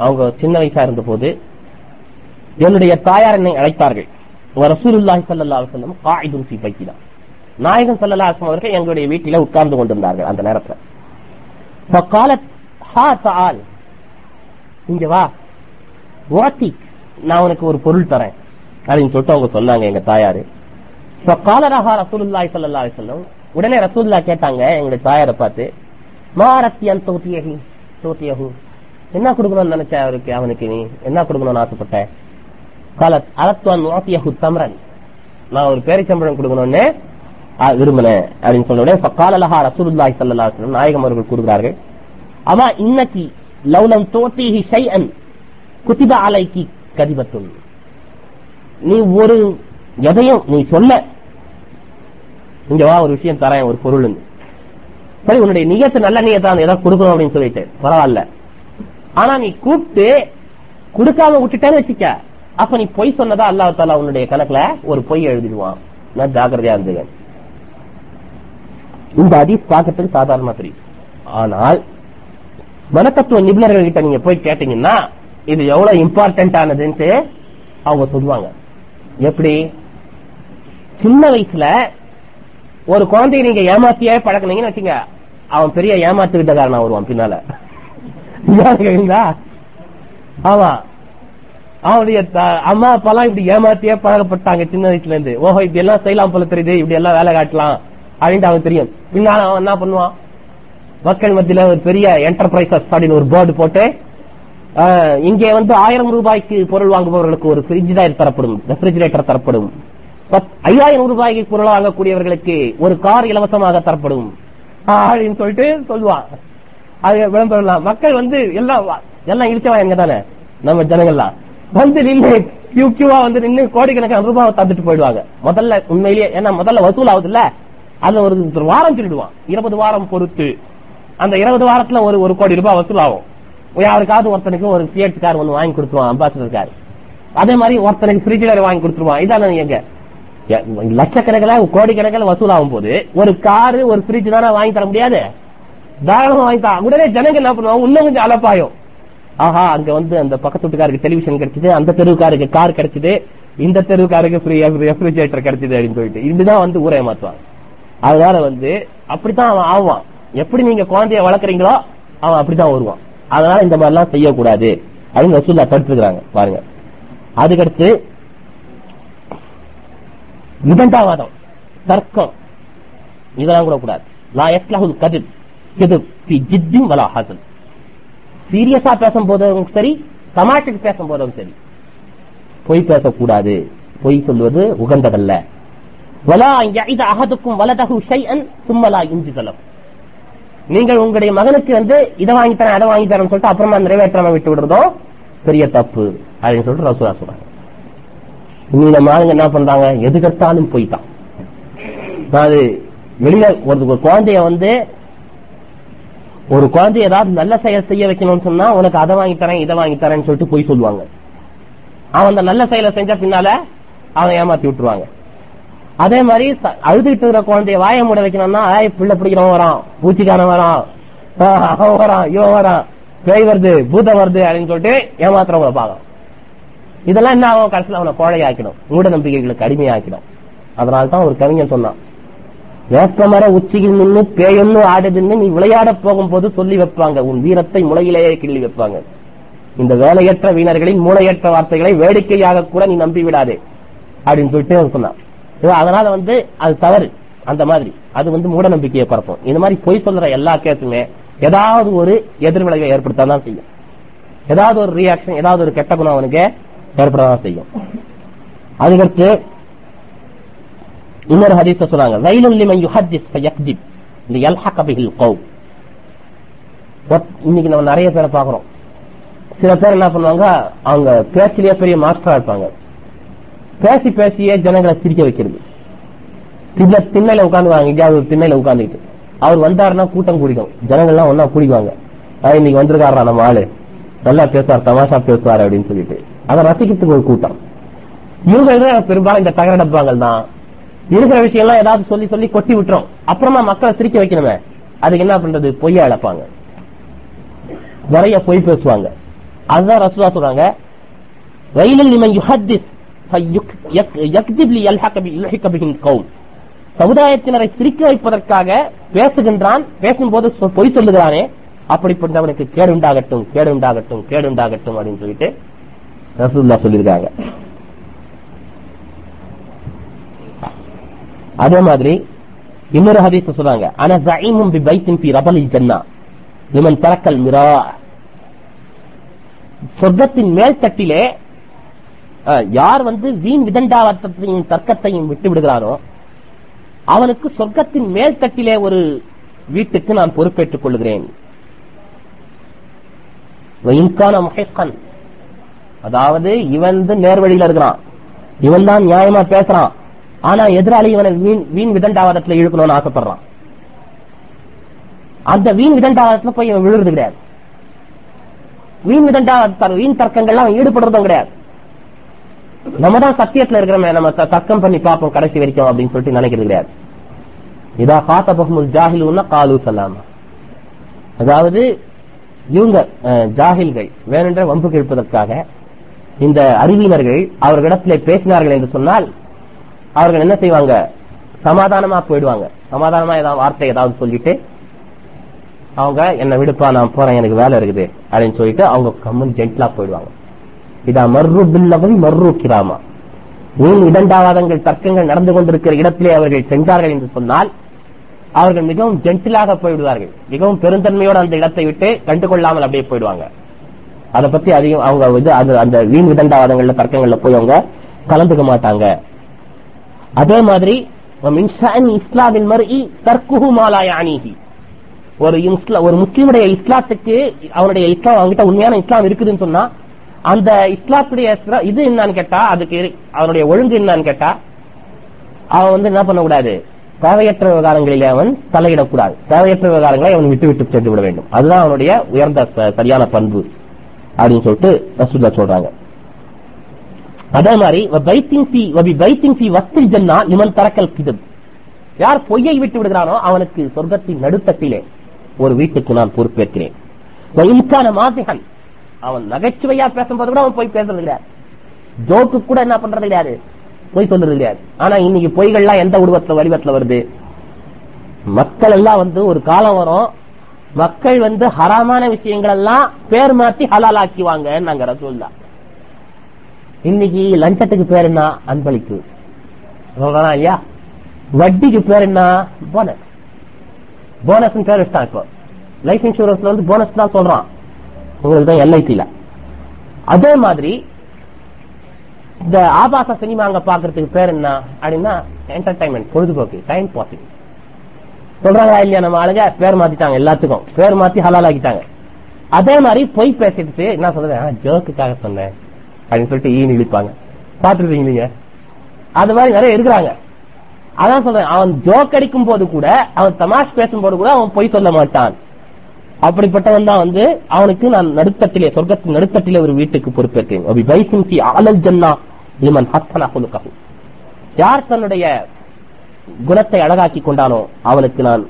அவங்க சின்ன வயசா இருந்த போது என்னுடைய தாயார் என்னை அழைத்தார்கள். ரசூலுல்லாஹி சல்லா அலுவலம் காயிதும் காயிதுன் ஃபீ நாயகன் சல்லா அலுவலம் அவர்கள் எங்களுடைய வீட்டில உட்கார்ந்து கொண்டிருந்தார்கள் அந்த நேரத்தில். ஃபகாலத் ஹா தஆல். இங்க வா. வாத்தி நான் உனக்கு ஒரு பொருள் தரேன். அப்படின்னு சொல்லிட்டு அவங்க சொன்னாங்க எங்க தாயாரு. ஃபகால ரஹா ரசூலுல்லாஹி ஸல்லல்லாஹு உடனே ரசூல்லா கேட்டாங்க எங்களுடைய தாயாரை பார்த்து மாரத்தியன் தோத்தியகி தோத்தியகு என்ன கொடுக்கணும்னு நினைச்ச அவருக்கு அவனுக்கு நீ என்ன கொடுக்கணும்னு ஆசைப்பட்ட? காலத் அலத்துவான் வாத்தியகு தம்ரன். நான் ஒரு பேரிச்சம்பழம் கொடுக்கணும்னு விரும்பினேன். அப்படின்னு சொன்ன உடனே ஃபக்கால லஹா ரசூலுல்லாஹி ஸல்லல்லாஹு அலைஹி நாயகம் அவர்கள் கூறுகிறார்கள் அமா இன்னைக்கு லவ்லம் தோத்திஹி ஷைஅன் குத்திப அலைக்கு கதிபத்துன் நீ ஒரு எதையும் நீ சொல்ல. இங்க வா ஒரு விஷயம் தரேன் ஒரு பொருள் சரி உன்னுடைய நியத்து நல்ல நியத்தான் ஏதாவது கொடுக்கணும் அப்படின்னு சொல்லிட்டு. பரவாயில்ல. ஆனா நீ கூப்பிட்டு கொடுக்காம விட்டுட்டேன்னு வச்சுக்க. அப்ப நீ பொய் சொன்னதா அல்லாஹ் தாலா உன்னுடைய கணக்குல ஒரு பொய் எழுதிடுவான். நான் ஜாக்கிரதையா இருந்துங்க இந்த ஹதீஸ் பார்க்கறதுக்கு சாதாரணமா தெரியும். ஆனால் மனத்தத்துவ நிபுணர்கள் கிட்ட நீங்க போய் கேட்டீங்கன்னா இது எவ்வளவு இம்பார்ட்டன்ட் ஆனதுன்ட்டு அவங்க சொல்லுவாங்க. எப்படி? சின்ன வயசுல ஒரு குழந்தைய நீங்க ஏமாத்தியே பழக்கினீங்கன்னு வச்சுங்க அவன் பெரிய ஏமாத்து விட்டக்காரனா வருவான் பின்னால. கேக்குறீங்களா? ஆமா. அவனுடைய அம்மா அப்பா எல்லாம் இப்படி ஏமாத்தியே பழகப்பட்டாங்க சின்ன வயசுல இருந்து ஓஹோ இப்படி எல்லாம் செய்யலாம் போல தெரியுது இப்படி எல்லாம் வேலை காட்டலாம் அப்படின்ட்டு அவன் தெரியும். பின்னால அவன் என்ன பண்ணுவான்? மக்கள் மத்தியில ஒரு பெரிய என்டர்பிரைசஸ் அப்படின்னு ஒரு போர்டு போட்டு இங்கே வந்து ஆயிரம் ரூபாய்க்கு பொருள் வாங்குபவர்களுக்கு ஒரு ஃப்ரிட்ஜ் தான் தரப்படும். ரெஃப்ரிஜிரேட்டர் தரப்படும். ஐயாயிரம் ரூபாய்க்கு பொருள் வாங்கக்கூடியவர்களுக்கு ஒரு கார் இலவசமாக தரப்படும். அப்படின்னு சொல்லிட்டு சொல்லுவான் அது விளம்பரம் மக்கள் வந்து எல்லாம் எல்லாம் இடிச்சவா எங்க தானே? நம்ம ஜனங்கள்லாம். வந்து நின்று கியூ கியூவா வந்து நின்று கோடிக்கணக்கான ரூபாய் தந்துட்டு போயிடுவாங்க. முதல்ல உண்மையிலேயே ஏன்னா முதல்ல வசூல் ஆகுது இல்ல அதுல ஒரு ஒரு வாரம் சொல்லிடுவான். இருபது வாரம் பொறுத்து. அந்த இருபது வாரத்துல ஒரு ஒரு கோடி ரூபாய் வசூல் ஆகும். யாருக்காவது ஒருத்தனுக்கு ஒரு சிஎட் கார் ஒன்னு வாங்கி கொடுத்துருவான் அம்பாசிடர் கார் அதே மாதிரி ஒருத்தனுக்கு ஃப்ரிட்ஜிலர் வாங்கி கொடுத்துருவான். இதான எங்க எ- லட்சக்கணக்கில் கோடிக்கணக்கில் வசூல் ஆகும் போது ஒரு காரு ஒரு ஃப்ரிட்ஜ் தானே வாங்கி தர முடியாது. தாராளமா வாங்கி தான் உடனே ஜனங்க என்ன பண்ணுவாங்க? இன்னும் கொஞ்சம் அலப்பாயும். ஆஹா அங்க வந்து அந்த பக்கத்து வீட்டுக்காருக்கு டெலிவிஷன் கிடைச்சது அந்த தெருவுக்காருக்கு கார் கிடைச்சது இந்த தெருவுக்காருக்கு ஃப்ரீ ரெஃப்ரிஜரேட்டர் கிடைச்சது அப்படின்னு சொல்லிட்டு. இதுதான் வந்து ஊரை மாத்துவாங்க அதனால வந்து அப்படித்தான் அவன் ஆவான். எப்படி நீங்க குழந்தைய வளர்க்குறீங்களோ அவன் அப்படிதான் வருவான். அதனால இந்த மாதிரி எல்லாம் செய்யக்கூடாது. அப்படின்னு ரசூல்லா தடுத்துக்கிறாங்க பாருங்க. அதுக்கடுத்து நிபந்தாவாதம் தர்க்கம். இதெல்லாம் கூட கூடாது. லா யஸ்லஹுல் கதிர் கிதுப் வலா ஹசன். சீரியஸா பேசும் போதும் சரி தமாஷுக்கு பேசும் போதும் சரி. பொய் பேசக்கூடாது. பொய் சொல்வது உகந்ததல்ல. வலா அகதுக்கும் வலதகு வலதஹு ஷைஅன் சும்மலா யுன்ஜிதலம் நீங்கள் உங்களுடைய மகனுக்கு வந்து இதை வாங்கி தரேன் அதை வாங்கி தரேன் சொல்லிட்டு அப்புறமா நிறைவேற்றாம விட்டு விடுறதும் பெரிய தப்பு. அப்படின்னு சொல்லிட்டு ரசூலா சொல்றாங்க இந்த மாலுங்க என்ன பண்றாங்க? எதுக்கத்தாலும் போய்தான் அது வெளியில ஒரு குழந்தைய வந்து ஒரு குழந்தை ஏதாவது நல்ல செயல் செய்ய வைக்கணும்னு சொன்னா உனக்கு அதை வாங்கி தரேன் இதை வாங்கி தரேன்னு சொல்லிட்டு போய் சொல்லுவாங்க. அவன் அந்த நல்ல செயலை செஞ்ச பின்னால அவன் ஏமாத்தி விட்டுருவாங்க. அதே மாதிரி அழுதுகிட்டு இருக்கிற குழந்தைய வாய மூட வைக்கணும்னா பிள்ளை பிடிக்கிறவன் வரான் பூச்சிக்காரன் வரான். அவன் வரான் இவன் வரான். பேய் வருது பூதம் வருது அப்படின்னு சொல்லிட்டு ஏமாத்துறவங்க பார்க்கலாம் இதெல்லாம் என்ன ஆகும்? கடைசியில் அவனை கோழையாக்கிடும். மூட நம்பிக்கைகளுக்கு அடிமையாக்கிடும். அதனால தான் ஒரு கவிஞன் சொன்னான் வேப்பமர உச்சியில் நின்று பேயொன்னு ஆடுதுன்னு நீ விளையாட போகும்போது சொல்லி வைப்பாங்க. உன் வீரத்தை முளையிலேயே கிள்ளி வைப்பாங்க. இந்த வேலையற்ற வீணர்களின் மூளையற்ற வார்த்தைகளை வேடிக்கையாக கூட நீ நம்பி விடாதே அப்படின்னு சொல்லிட்டு அவன் சொன்னான். அதனால வந்து அது தவறு. அந்த மாதிரி. அது வந்து மூட நம்பிக்கையை பரப்பும். இந்த மாதிரி பொய் சொல்ற எல்லா கேஸுமே ஏதாவது ஒரு எதிர்விளைவை ஏற்படுத்த தான் செய்யும். ஏதாவது ஒரு ரியாக்ஷன் ஏதாவது ஒரு கெட்ட குணம் அவனுக்கு ஏற்படதான் செய்யும். அதுக்கடுத்து இன்னொரு ஹரிச சொல்றாங்க வயலுல் லிமன் யுஹத்திஸ் ஃபயக்திப் லியல்ஹக பிஹில் கௌம். இன்னைக்கு நம்ம நிறைய பேரை பாக்குறோம் சில பேர் என்ன பண்ணுவாங்க அவங்க பேச்சிலேயே பெரிய மாஸ்டரா இருப்பாங்க. பேசி பேசியே ஜனங்களை சிரிக்க வைக்கிறது. திண்ண திண்ணையில உட்காந்துவாங்க எங்கேயாவது ஒரு திண்ணையில உட்காந்துட்டு அவர் வந்தாருன்னா கூட்டம் குடிக்கும். ஜனங்கள்லாம் ஒன்னா குடிக்குவாங்க. இன்னைக்கு வந்திருக்காரா நம்ம ஆளு. நல்லா பேசுவார் தமாஷா பேசுவார் அப்படின்னு சொல்லிட்டு. அதை ரசிக்கிறதுக்கு ஒரு கூட்டம். இவங்க பெரும்பாலும் இந்த தகர டப்பாங்கள் தான். இருக்கிற விஷயம் எல்லாம் ஏதாவது சொல்லி சொல்லி கொட்டி விட்டுரும். அப்புறமா மக்களை சிரிக்க வைக்கணுமே. அதுக்கு என்ன பண்றது? பொய்யா இழப்பாங்க நிறைய பொய் பேசுவாங்க. அதுதான் ரசூலா சொல்றாங்க. ரயிலில் நிமன் யுஹத்திஸ். சமுதாயத்தினரை சிரிக்க வைப்பதற்காக பேசுகின்றான் பேசும்போது பொய் சொல்லுகிறானே அப்படிப்பட்டவனுக்கு கேடு உண்டாகட்டும் கேடு உண்டாகட்டும் கேடு உண்டாகட்டும் அப்படின்னு சொல்லிட்டு ரசூல்லா சொல்லியிருக்காங்க. அதே மாதிரி இன்னொரு ஹதீஸ் சொல்றாங்க. ஆனா ஜஈமும் பி பைத்தின் பி ரபலில் ஜன்னா. இவன் பறக்கல் மிரா. சொர்க்கத்தின் மேல் தட்டிலே யார் வந்து வீண் விதண்டாவத்தையும் தர்க்கத்தையும் விட்டு விடுகிறாரோ அவனுக்கு சொர்க்கத்தின் மேல் தட்டிலே ஒரு வீட்டுக்கு நான் பொறுப்பேற்றுக் கொள்கிறேன். அதாவது இவன் வந்து நேர்வழியில இருக்கிறான். இவன் தான் நியாயமா பேசுறான். ஆனா எதிராளி இவனை வீண் வீண் விதண்டாவாதத்துல இழுக்கணும்னு ஆசைப்படுறான். அந்த வீண் விதண்டாவாதத்துல போய் இவன் விழுறது கிடையாது. வீண் விதண்டாவாத வீண் தர்க்கங்கள்லாம் அவன் ஈடுபடுறதும் கிடையாது. நம்ம தான் சத்தியத்துல இருக்கிறோமே நம்ம தர்க்கம் பண்ணி பார்ப்போம் கடைசி வரைக்கும் அப்படின்னு சொல்லிட்டு நினைக்கிறது கிடையாது. இதா காத்த பஹமுல் ஜாஹிலுன்னா காலு சலாமா. அதாவது இவங்க ஜாகில்கள் ஜாஹில்கள் வேணுன்ற வம்பு கேட்பதற்காக இந்த அறிவியினர்கள் அவர்களிடத்திலே பேசினார்கள் என்று சொன்னால் அவர்கள் என்ன செய்வாங்க? சமாதானமா போயிடுவாங்க. சமாதானமா ஏதாவது வார்த்தை ஏதாவது சொல்லிட்டு அவங்க என்ன விடுப்பா நான் போறேன் எனக்கு வேலை இருக்குது அப்படின்னு சொல்லிட்டு அவங்க கம்மன் ஜென்ட்லா போயிடுவாங்க. இதா மர்ரு பில்லகவி மர்ரு கிராமா. ஏன் இடண்டாவாதங்கள் தர்க்கங்கள் நடந்து கொண்டிருக்கிற இடத்திலே அவர்கள் சென்றார்கள் என்று சொன்னால் அவர்கள் மிகவும் ஜென்டிலாக போய்விடுவார்கள். மிகவும் பெருந்தன்மையோடு அந்த இடத்தை விட்டு கண்டுகொள்ளாமல் அப்படியே போயிடுவாங்க அதை பத்தி அதிகம் அவங்க அந்த வீண் விதண்டாவாதங்கள்ல தர்க்கங்கள்ல போய் அவங்க கலந்துக்க மாட்டாங்க. அதே மாதிரி இஸ்லாமின் மருகி தற்குஹு மாலாய அணிகி ஒரு ஒரு முஸ்லிமுடைய இஸ்லாத்துக்கு அவனுடைய இஸ்லாம் அவங்ககிட்ட உண்மையான இஸ்லாம் இருக்குதுன்னு சொன்னா அந்த இஸ்லாத்துடைய இது என்னன்னு கேட்டா அதுக்கு அவனுடைய ஒழுங்கு என்னன்னு கேட்டா அவன் வந்து என்ன பண்ணக்கூடாது? தேவையற்ற விவகாரங்களிலே அவன் தலையிடக்கூடாது. தேவையற்ற விவகாரங்களை அவன் விட்டு விட்டு சென்று விட வேண்டும். அதுதான் அவனுடைய உயர்ந்த சரியான பண்பு. அப்படின்னு சொல்லிட்டு ரசூல்லா சொல்றாங்க. அதே மாதிரி சி ஜன்னா தரக்கல் கிதம். யார் பொய்யை விட்டு விடுகிறானோ அவனுக்கு சொர்க்கத்தின் நடுத்தட்டிலே ஒரு வீட்டுக்கு நான் பொறுப்பேற்கிறேன். இன்கான அவன் நகைச்சுவையா பேசும்போது கூட அவன் போய் பேசுறது கிடையாது. ஜோக்கு கூட என்ன பண்றது கிடையாது. பொய் சொல்றது கிடையாது. ஆனா இன்னைக்கு பொய்கள்லாம் எந்த உருவத்துல வடிவத்துல வருது? மக்கள் எல்லாம் வந்து ஒரு காலம் வரும். மக்கள் வந்து ஹராமான விஷயங்கள் எல்லாம் பேர் மாத்தி ஹலால் ஆக்கிவாங்க நாங்க ரசூல்லா இன்னைக்கு லஞ்சத்துக்கு பேர் என்ன? அன்பளிப்பு. சொல்றானா ஐயா வட்டிக்கு பேர் என்ன? போனஸ் போனஸ் பேர் வச்சுட்டான் இப்போ. லைஃப் இன்சூரன்ஸ்ல வந்து போனஸ் தான் சொல்றான். உங்களுக்கு தான் எல்ஐசில. அதே மாதிரி இந்த ஆபாச சினிமா அங்க பாக்குறதுக்கு பேர் என்ன அப்படின்னா என்டர்டைன்மெண்ட் பொழுதுபோக்கு டைம் பாசிங் சொல்றாங்களா இல்லையா நம்ம ஆளுங்க? பேர் மாத்திட்டாங்க எல்லாத்துக்கும். பேர் மாத்தி ஹலால் ஆக்கிட்டாங்க அதே மாதிரி பொய் பேசிட்டு என்ன சொல்றேன் ஜோக்குக்காக சொன்னேன். அப்படின்னு சொல்லிட்டு ஈனு இழிப்பாங்க. பாத்துருக்கீங்க நீங்க? அது மாதிரி நிறைய இருக்கிறாங்க. அதான் சொல்றேன் அவன் ஜோக் அடிக்கும் போது கூட அவன் தமாஷ் பேசும்போது கூட அவன் பொய் சொல்ல மாட்டான். அப்படிப்பட்டவன் தான் வந்து அவனுக்கு நான் நடுத்தட்டிலே சொர்க்கத்தின் நடுத்தட்டிலே ஒரு வீட்டுக்கு பொறுப்பேற்கிறேன் யார் தன்னுடைய குணத்தை அழகாக்கி கொண்டானோ அவனுக்கு நான்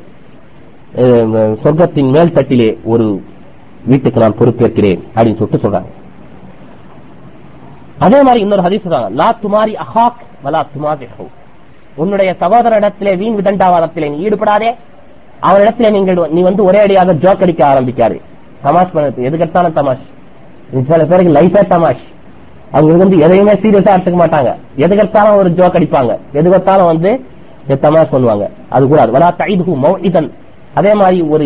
சொர்க்கத்தின் மேல் தட்டிலே ஒரு வீட்டுக்கு நான் பொறுப்பேற்கிறேன் அப்படின்னு சொல்லிட்டு சொல்றாங்க. அதே மாதிரி இன்னொரு ஹதீஸ் சொல்றாங்க லா துமாரி அஹாக் வலா துமாரி உன்னுடைய சகோதரனிடத்திலே வீண் விதண்டாவாதத்திலே நீ ஈடுபடாதே. அவரிடத்துல நீங்கள் நீ வந்து ஒரே அடியாக ஜோக் அடிக்க ஆரம்பிக்காரு தமாஷ் பண்ணது. எதுக்கெடுத்தாலும் தமாஷ். சில பேருக்கு லைஃபே தமாஷ். அவங்க வந்து எதையுமே சீரியஸா எடுத்துக்க மாட்டாங்க. எதுக்கெடுத்தாலும் ஒரு ஜோக் அடிப்பாங்க. எதுக்கெடுத்தாலும் வந்து தமாஷ் பண்ணுவாங்க அது கூடாது. வரா தைதுகு மௌஇதன். அதே மாதிரி ஒரு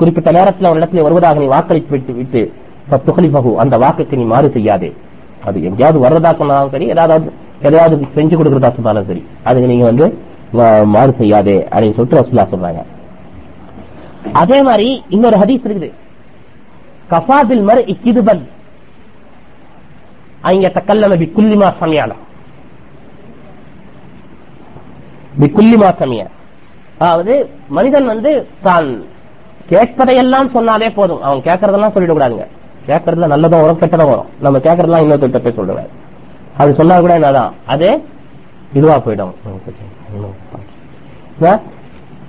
குறிப்பிட்ட நேரத்தில் ஒரு இடத்துல வருவதாக நீ வாக்களித்து விட்டு விட்டு பகு அந்த வாக்குக்கு நீ மாறு செய்யாதே. அது எங்கேயாவது வர்றதா சொன்னாலும் சரி ஏதாவது எதையாவது செஞ்சு கொடுக்கறதா சொன்னாலும் சரி அதுக்கு நீங்க வந்து மாறு செய்யாதே அப்படின்னு சொல்லிட்டு ரசுல்லா சொல்றாங்க. அதே மாதிரி இன்னொரு ஹதீஸ் இருக்குது. கஃபாபில் மர் இக்கிதுபன் அங்க தக்கல்லம பிக்குல்லிமா சமயால பிக்குல்லிமா சமய. அதாவது மனிதன் வந்து தான் கேட்பதையெல்லாம் சொன்னாலே போதும். அவன் கேட்கறதெல்லாம் சொல்லிடக்கூடாதுங்க கேட்கறதுல நல்லதும் வரும் கெட்டதும் வரும். நம்ம கேட்கறதெல்லாம் இன்னொருத்தர் போய் சொல்லுவாரு அது சொன்னா கூட என்னதான் அது இதுவா போயிடும்?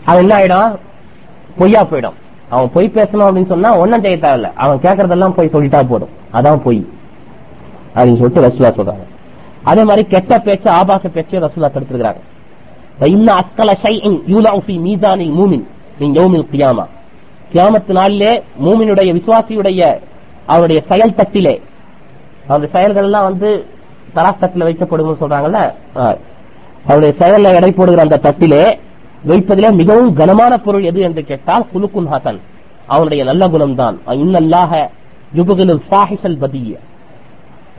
அது என்ன ஆயிடும்? பொய்யா போயிடும். அவன் பொய் பேசணும் அப்படின்னு சொன்னா ஒன்னும் செய்ய தேவையில்ல. அவன் கேட்கறதெல்லாம் போய் சொல்லிட்டா போதும். அதான் பொய். அப்படின்னு சொல்லிட்டு ரசூலா சொல்றாங்க. அதே மாதிரி கெட்ட பேச்சு ஆபாச பேச்சையும் ரசூலா தடுத்துருக்காங்க கியாமத்து நாளிலே மூமினுடைய விசுவாசியுடைய அவருடைய செயல் தட்டிலே அவருடைய செயல்கள் எல்லாம் வந்து தராஸ் தட்டில வைக்கப்படும் சொல்றாங்கல்ல? அவருடைய செயல்ல எடை போடுகிற அந்த தட்டிலே வைப்பதிலே மிகவும் கனமான பொருள் எது என்று கேட்டால் குலுக்குன் ஹசன். அவனுடைய நல்ல குணம்தான். இன்னல்லாக யுபகுல் சாஹிசல் பதிய.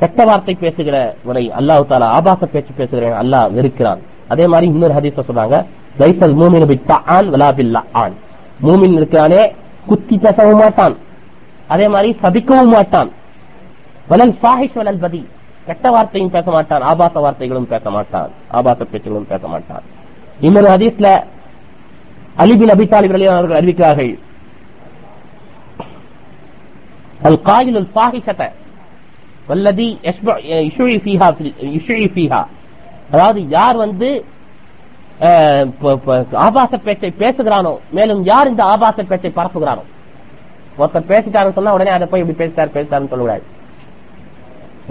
கெட்ட வார்த்தை பேசுகிறவரை அல்லாஹ் தாலா ஆபாச பேச்சு பேசுகிறேன் அல்லாஹ் வெறுக்கிறான். அதே மாதிரி இன்னொரு ஹதீஸ் சொல்றாங்க லைசல் மூமின் பித்தான் விலாபில்லா பில்லான் மூமின் இருக்கிறானே குத்தி பேசவும் மாட்டான். அதே மாதிரி சபிக்கவும் மாட்டான். வலல் சாஹிஷ் வலல் பதி. கெட்ட வார்த்தையும் பேச மாட்டான் ஆபாச வார்த்தைகளும் பேச மாட்டான் ஆபாச பேச்சுகளும் பேச மாட்டான். இன்னொரு ஹதீஸ்ல அலிபின் அபி தாலிப் அலி அவர்கள் அறிவிக்கிறார்கள். அல் காயில் ஃபாஹிஷத வல்லதி அதாவது யார் வந்து ஆபாச பேச்சை பேசுகிறானோ மேலும் யார் இந்த ஆபாச பேச்சை பரப்புகிறானோ ஒருத்தர் பேசிட்டாரு சொன்னா உடனே அதை போய் இப்படி பேசிட்டார் பேசிட்டாருன்னு சொல்லக்கூடாது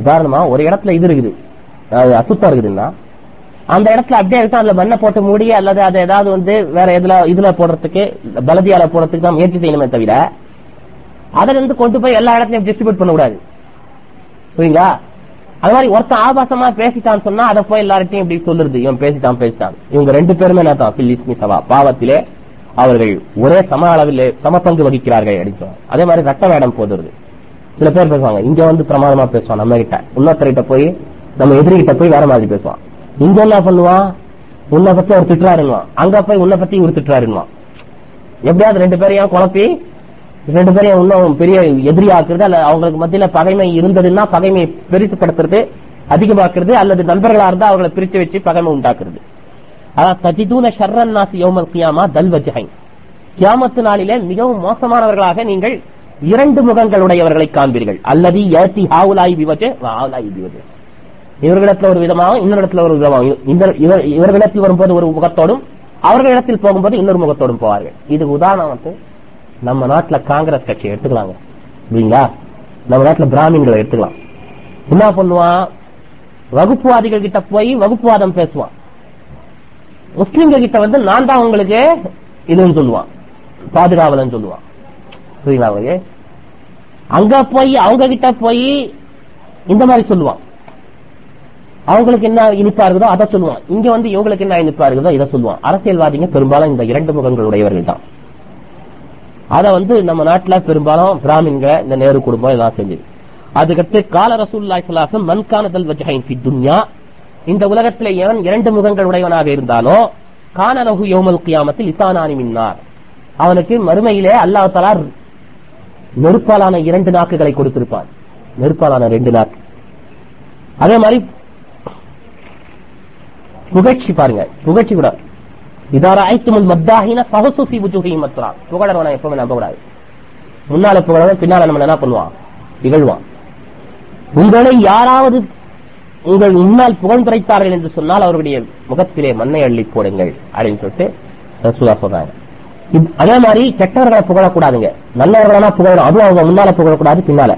உதாரணமா ஒரு இடத்துல இது இருக்குது. அசுத்தம் இருக்குதுன்னா அந்த இடத்துல அப்படியே இருக்கும் அதுல மண்ணை போட்டு மூடி அல்லது அதை ஏதாவது வந்து வேற எதுல இதுல போடுறதுக்கு பலதியால போடுறதுக்கு தான் முயற்சி செய்யணுமே தவிர அதுல இருந்து கொண்டு போய் எல்லா இடத்துலயும் டிஸ்ட்ரிபியூட் பண்ணக்கூடாது. புரியுங்களா அது மாதிரி ஒருத்தன் ஆபாசமா பேசிட்டான்னு சொன்னா அதை போய் எல்லார்ட்டையும் இப்படி சொல்லுறது. இவன் பேசிட்டான் பேசிட்டான். இவங்க ரெண்டு பேருமே என்ன தான்? சவா பாவத்திலே அவர்கள் ஒரே சம அளவிலே சம பங்கு வகிக்கிறார்கள் அப்படின்னு அதே மாதிரி ரத்த வேடம் போதுறது. சில பேர் பேசுவாங்க இங்க வந்து பிரமாதமா பேசுவான் நம்ம கிட்ட. இன்னொருத்தர்கிட்ட போய் நம்ம எதிரிகிட்ட போய் வேற மாதிரி பேசுவான். இங்க என்ன பண்ணுவான் உன்னை பத்தி அவர் திட்டுறாருன்னுவான். அங்க போய் உன்னை பத்தி இவர் திட்டுறாருன்னுவான். எப்படியாவது ரெண்டு பேரையும் குழப்பி ரெண்டு பேரையும் இன்னும் பெரிய எதிரி ஆக்குறது அல்ல அவங்களுக்கு மத்தியில பகைமை இருந்ததுன்னா பகைமையை பெருசுப்படுத்துறது அதிகமாக்குறது அல்லது நண்பர்களா இருந்தா அவங்களை பிரிச்சு வச்சு பகைமை உண்டாக்குறது. அதான் சஜிதூன ஷர்ரன் நாசி யோமல் கியாமா தல் வஜ்ஹை கியாமத்து நாளிலே மிகவும் மோசமானவர்களாக நீங்கள் இரண்டு முகங்களுடையவர்களை காண்பீர்கள். அல்லது ஏசி ஹாவுலாய் விவஜ ஹாவுலாய் விவஜ இவர்களிடத்துல ஒரு விதமாகவும் இன்னொரு ஒரு விதமாகவும். இந்த இவர் இவர்களிடத்தில் வரும்போது ஒரு முகத்தோடும் அவர்களிடத்தில் போகும்போது இன்னொரு முகத்தோடும் போவார்கள். இது உதாரணம் வந்து நம்ம நாட்டுல காங்கிரஸ் கட்சியை எடுத்துக்கலாங்க. இல்லைங்களா நம்ம நாட்டுல பிராமின்களை எடுத்துக்கலாம். என்ன பண்ணுவான்? வகுப்புவாதிகள் கிட்ட போய் வகுப்புவாதம் பேசுவான். முஸ்லிம்கள் கிட்ட வந்து நான் தான் உங்களுக்கு இதுன்னு சொல்லுவான். பாதுகாவலன்னு சொல்லுவான். புரியுங்களா அங்க போய் அவங்க கிட்ட போய் இந்த மாதிரி சொல்லுவான். அவங்களுக்கு என்ன இனிப்பா இருக்குதோ அதை சொல்லுவான். இங்க வந்து இவங்களுக்கு என்ன இனிப்பா இருக்குதோ இதை சொல்லுவான். அரசியல்வாதிங்க பெரும்பாலும் இந்த இரண்டு முகங்களுடையவர்கள் தான். அத வந்து நம்ம நாட்டுல பெரும்பாலும் பிராமின்க இந்த நேரு குடும்பம் இதெல்லாம் செஞ்சது. அதுக்கடுத்து கால ரசூல்லாய் சலாசம் மன்கானதல் வஜஹைன் பி துன்யா இந்த உலகத்தில் எவன் இரண்டு முகங்கள் உடையவனாக இருந்தானோ கானலகு யோமல் கியாமத்தில் இசானானி மின்னார் அவனுக்கு மறுமையிலே அல்லாஹ் நெருப்பாலான இரண்டு நாக்குகளை கொடுத்திருப்பான். நெருப்பாலான ரெண்டு நாக்கு. அதே மாதிரி புகழ்ச்சி பாருங்க புகழ்ச்சி கூட. இதார ஐத்துமுல் மத்தாகின பகசுசி புஜுகையும் மத்துறான் புகழறவனை எப்பவுமே நம்ப கூடாது முன்னால புகழவன் பின்னால நம்ம என்ன பண்ணுவான்? இகழ்வான் உங்களை யாராவது உங்கள் முன்னால் புகழ்ந்துரைத்தார்கள் என்று சொன்னால் அவருடைய முகத்திலே மண்ணை அள்ளி போடுங்கள் அப்படின்னு சொல்லிட்டு ரசூலா சொல்றாங்க. அதே மாதிரி கெட்டவர்களை புகழக்கூடாதுங்க. நல்லவர்களா புகழணும். அதுவும் அவங்க முன்னால புகழக்கூடாது பின்னால.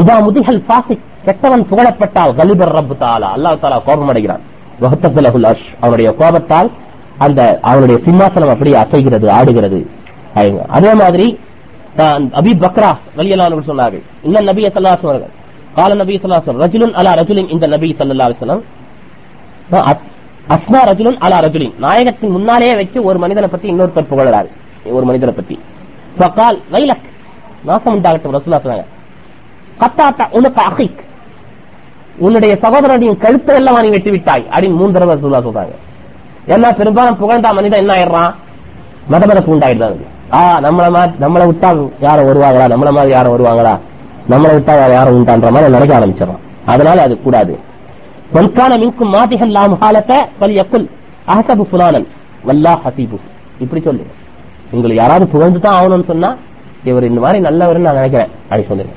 இதா முதிகள் பாசி கெட்டவன் புகழப்பட்டால் கலிபர் ரப்பு தாலா. அல்லாஹ் தாலா கோபம் அடைகிறான் வஹத்தத்துலகுல் அஷ் அவருடைய கோபத்தால் அந்த அவனுடைய சிம்மாசனம் அப்படியே அசைகிறது ஆடுகிறது. அதே மாதிரி அபி பக்ரா வலியலானவர்கள் சொன்னார்கள். இந்த நபி சல்லாஸ் அவர்கள் கால நபி சல்லாஸ் ரஜுலுன் அலா ரஜுலின் இந்த நபி சல்லா அலிஸ்லாம் அஸ்மா ரஜுலுன் அலா ரஜுலின். நாயகத்தின் முன்னாலேயே வச்சு ஒரு மனிதனை பத்தி இன்னொருத்தர் புகழறாரு. ஒரு மனிதனை பத்தி. ஃபகால் வைலக். நாசம் உண்டாகட்டும் ரசூலா சொன்னாங்க. கத்தாத்தா உனக்கு அகிக் உன்னுடைய சகோதரனின் கழுத்தை எல்லாம் நீ வெட்டி விட்டாய் அப்படின்னு மூன்று தடவை ரசூலா சொல்றாங்க. ஏன்னா பெரும்பாலும் புகழ்ந்தா மனிதன் என்ன ஆயிடுறான்? மதமதப்பு உண்டாயிடுறாங்க ஆ நம்மள மாதிரி நம்மளை விட்டா யாரும் வருவாங்களா? நம்மள மாதிரி யாரும் வருவாங்களா? நம்மளை விட்டா வேற யாரும் உண்டான்ற மாதிரி நினைக்க ஆரம்பிச்சிடறான். அதனால அது கூடாது. பொன்கான மின்கும் மாதிகள் லாம் காலத்தை பல் எப்புல் அஹசபு புலானன் வல்லா ஹசீபு இப்படி சொல்லு. உங்களுக்கு யாராவது புகழ்ந்து தான் ஆகணும்னு சொன்னா இவர் இந்த மாதிரி நல்லவர்னு நான் நினைக்கிறேன். அப்படி சொல்லுங்க.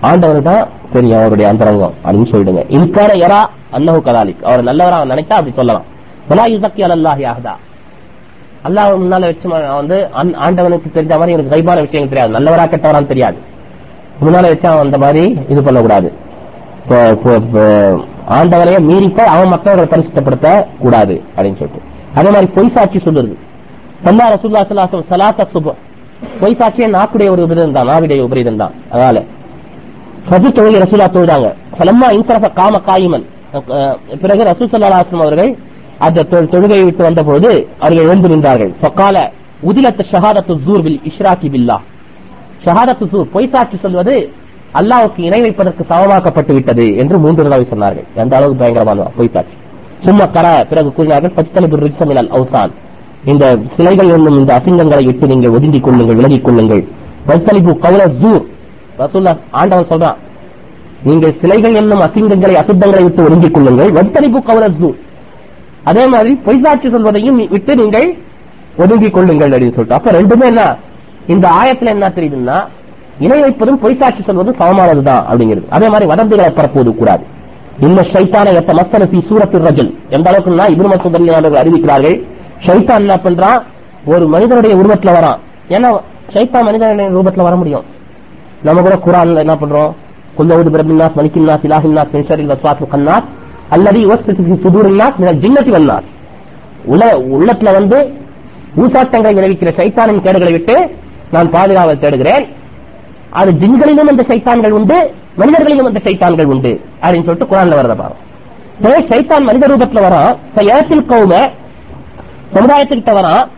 ஆண்டவர் தான் தெரியும் அவருடைய அந்தரங்கம். அப்படின்னு சொல்லிடுங்க. இன்கார எரா அன்னஹு கதாலிக். அவர் நல்லவரா அவன் நினைச்சா அப்படி சொல்லலாம். வலா யுசக்கி அலல்லாஹி அஹதா. அல்லாஹ் முன்னால வச்சு வந்து ஆண்டவனுக்கு தெரிஞ்ச மாதிரி எனக்கு கைபான விஷயங்கள் தெரியாது. நல்லவரா கெட்டவரான்னு தெரியாது. முன்னால வச்சா அவன் அந்த மாதிரி இது பண்ணக்கூடாது. இப்போ- இப்போ- மீறிப்ப அவன் மற்றவர்களை பரிசுத்தப்படுத்த கூடாது அப்படின்னு சொல்லிட்டு. அதே மாதிரி பொய் சாட்சி சொல்லுறது சல்லா ரசூல்லா சலாசம் சலாத்த சுப. பொய் சாட்சியே நாக்குடைய ஒரு விபரீதம் தான் நாவிடைய உபரிதம் தான். அதனால ஃபஜர் தொழுகை ரசூலா தொழுதாங்க. ஃபலம்மா இன்சரஃப காம காயிமன். பிறகு ரசூல் சல்லாஹம் அவர்கள் அந்த தொழுகையை விட்டு வந்தபோது அவர்கள் எழுந்து நின்றார்கள். சொக்கால உதிலத்து ஷஹாதத்து ஜூர் பில் இஷ்ராக்கி பில்லா ஷஹாதத்து ஜூர் பொய் சாட்சி சொல்வது அல்லாவுக்கு இணை வைப்பதற்கு சமமாக்கப்பட்டு விட்டது என்று மூன்று தடவை சொன்னார்கள். எந்த அளவுக்கு பயங்கரமான பொய் சாட்சி. சும்மா கர பிறகு கூறினார்கள் பச்சத்தலிபு ரிச்சமினல் அவுசான். இந்த சிலைகள் என்னும் இந்த அசிங்கங்களை விட்டு நீங்கள் ஒதுங்கிக் கொள்ளுங்கள் விலகிக் கொள்ளுங்கள். பச்சத்தலிபு கவுல ஜூர் ரசூல்லா ஆண்டவன் சொல்றான் நீங்கள் சிலைகள் என்னும் அசிங்கங்களை அசுத்தங்களை விட்டு ஒதுங்கிக் கொள்ளுங்கள். வத்தரிப்பு கவலத்து அதே மாதிரி பொய் சாட்சி சொல்வதையும் விட்டு நீங்கள் ஒதுங்கிக் கொள்ளுங்கள் அப்படின்னு சொல்லிட்டு. அப்ப ரெண்டுமே என்ன? இந்த ஆயத்துல என்ன தெரியுதுன்னா இணை வைப்பதும் பொய் சாட்சி சொல்வதும் சமமானதுதான் அப்படிங்கிறது. அதே மாதிரி வதந்திகளை பரப்புவது கூடாது. இந்த ஷைத்தான எத்த சி சூரத்து ரஜல். எந்த அளவுக்குன்னா இபு மசூதன் அவர்கள் அறிவிக்கிறார்கள்? ஷைத்தான் என்ன பண்றான்? ஒரு மனிதனுடைய உருவத்துல வரான். ஏன்னா ஷைத்தான் மனிதனுடைய ரூபத்துல வர முடியும். நம்ம கூட குரான்ல என்ன பண்றோம்? குல்லவுது பிரபின்னாஸ் மலிக்கின்னாஸ் இலாஹின்னாஸ் மின் ஷர்ரில் கண்ணாஸ் அல்லது யுவஸ்விசு சுதூரின்னாஸ் மினல் ஜின்னத்தி வந்தார் உள்ள உள்ளத்துல வந்து ஊசாட்டங்களை விளைவிக்கிற சைத்தானின் கேடுகளை விட்டு நான் பாதுகாவல் தேடுகிறேன். அது ஜின்களிலும் அந்த சைத்தான்கள் உண்டு மனிதர்களிலும் அந்த சைத்தான்கள் உண்டு அப்படின்னு சொல்லிட்டு குரான்ல வரத பாரு சைத்தான் மனித ரூபத்துல வரான். இடத்தில் கவும சமுதாயத்துக்கிட்ட வரான்.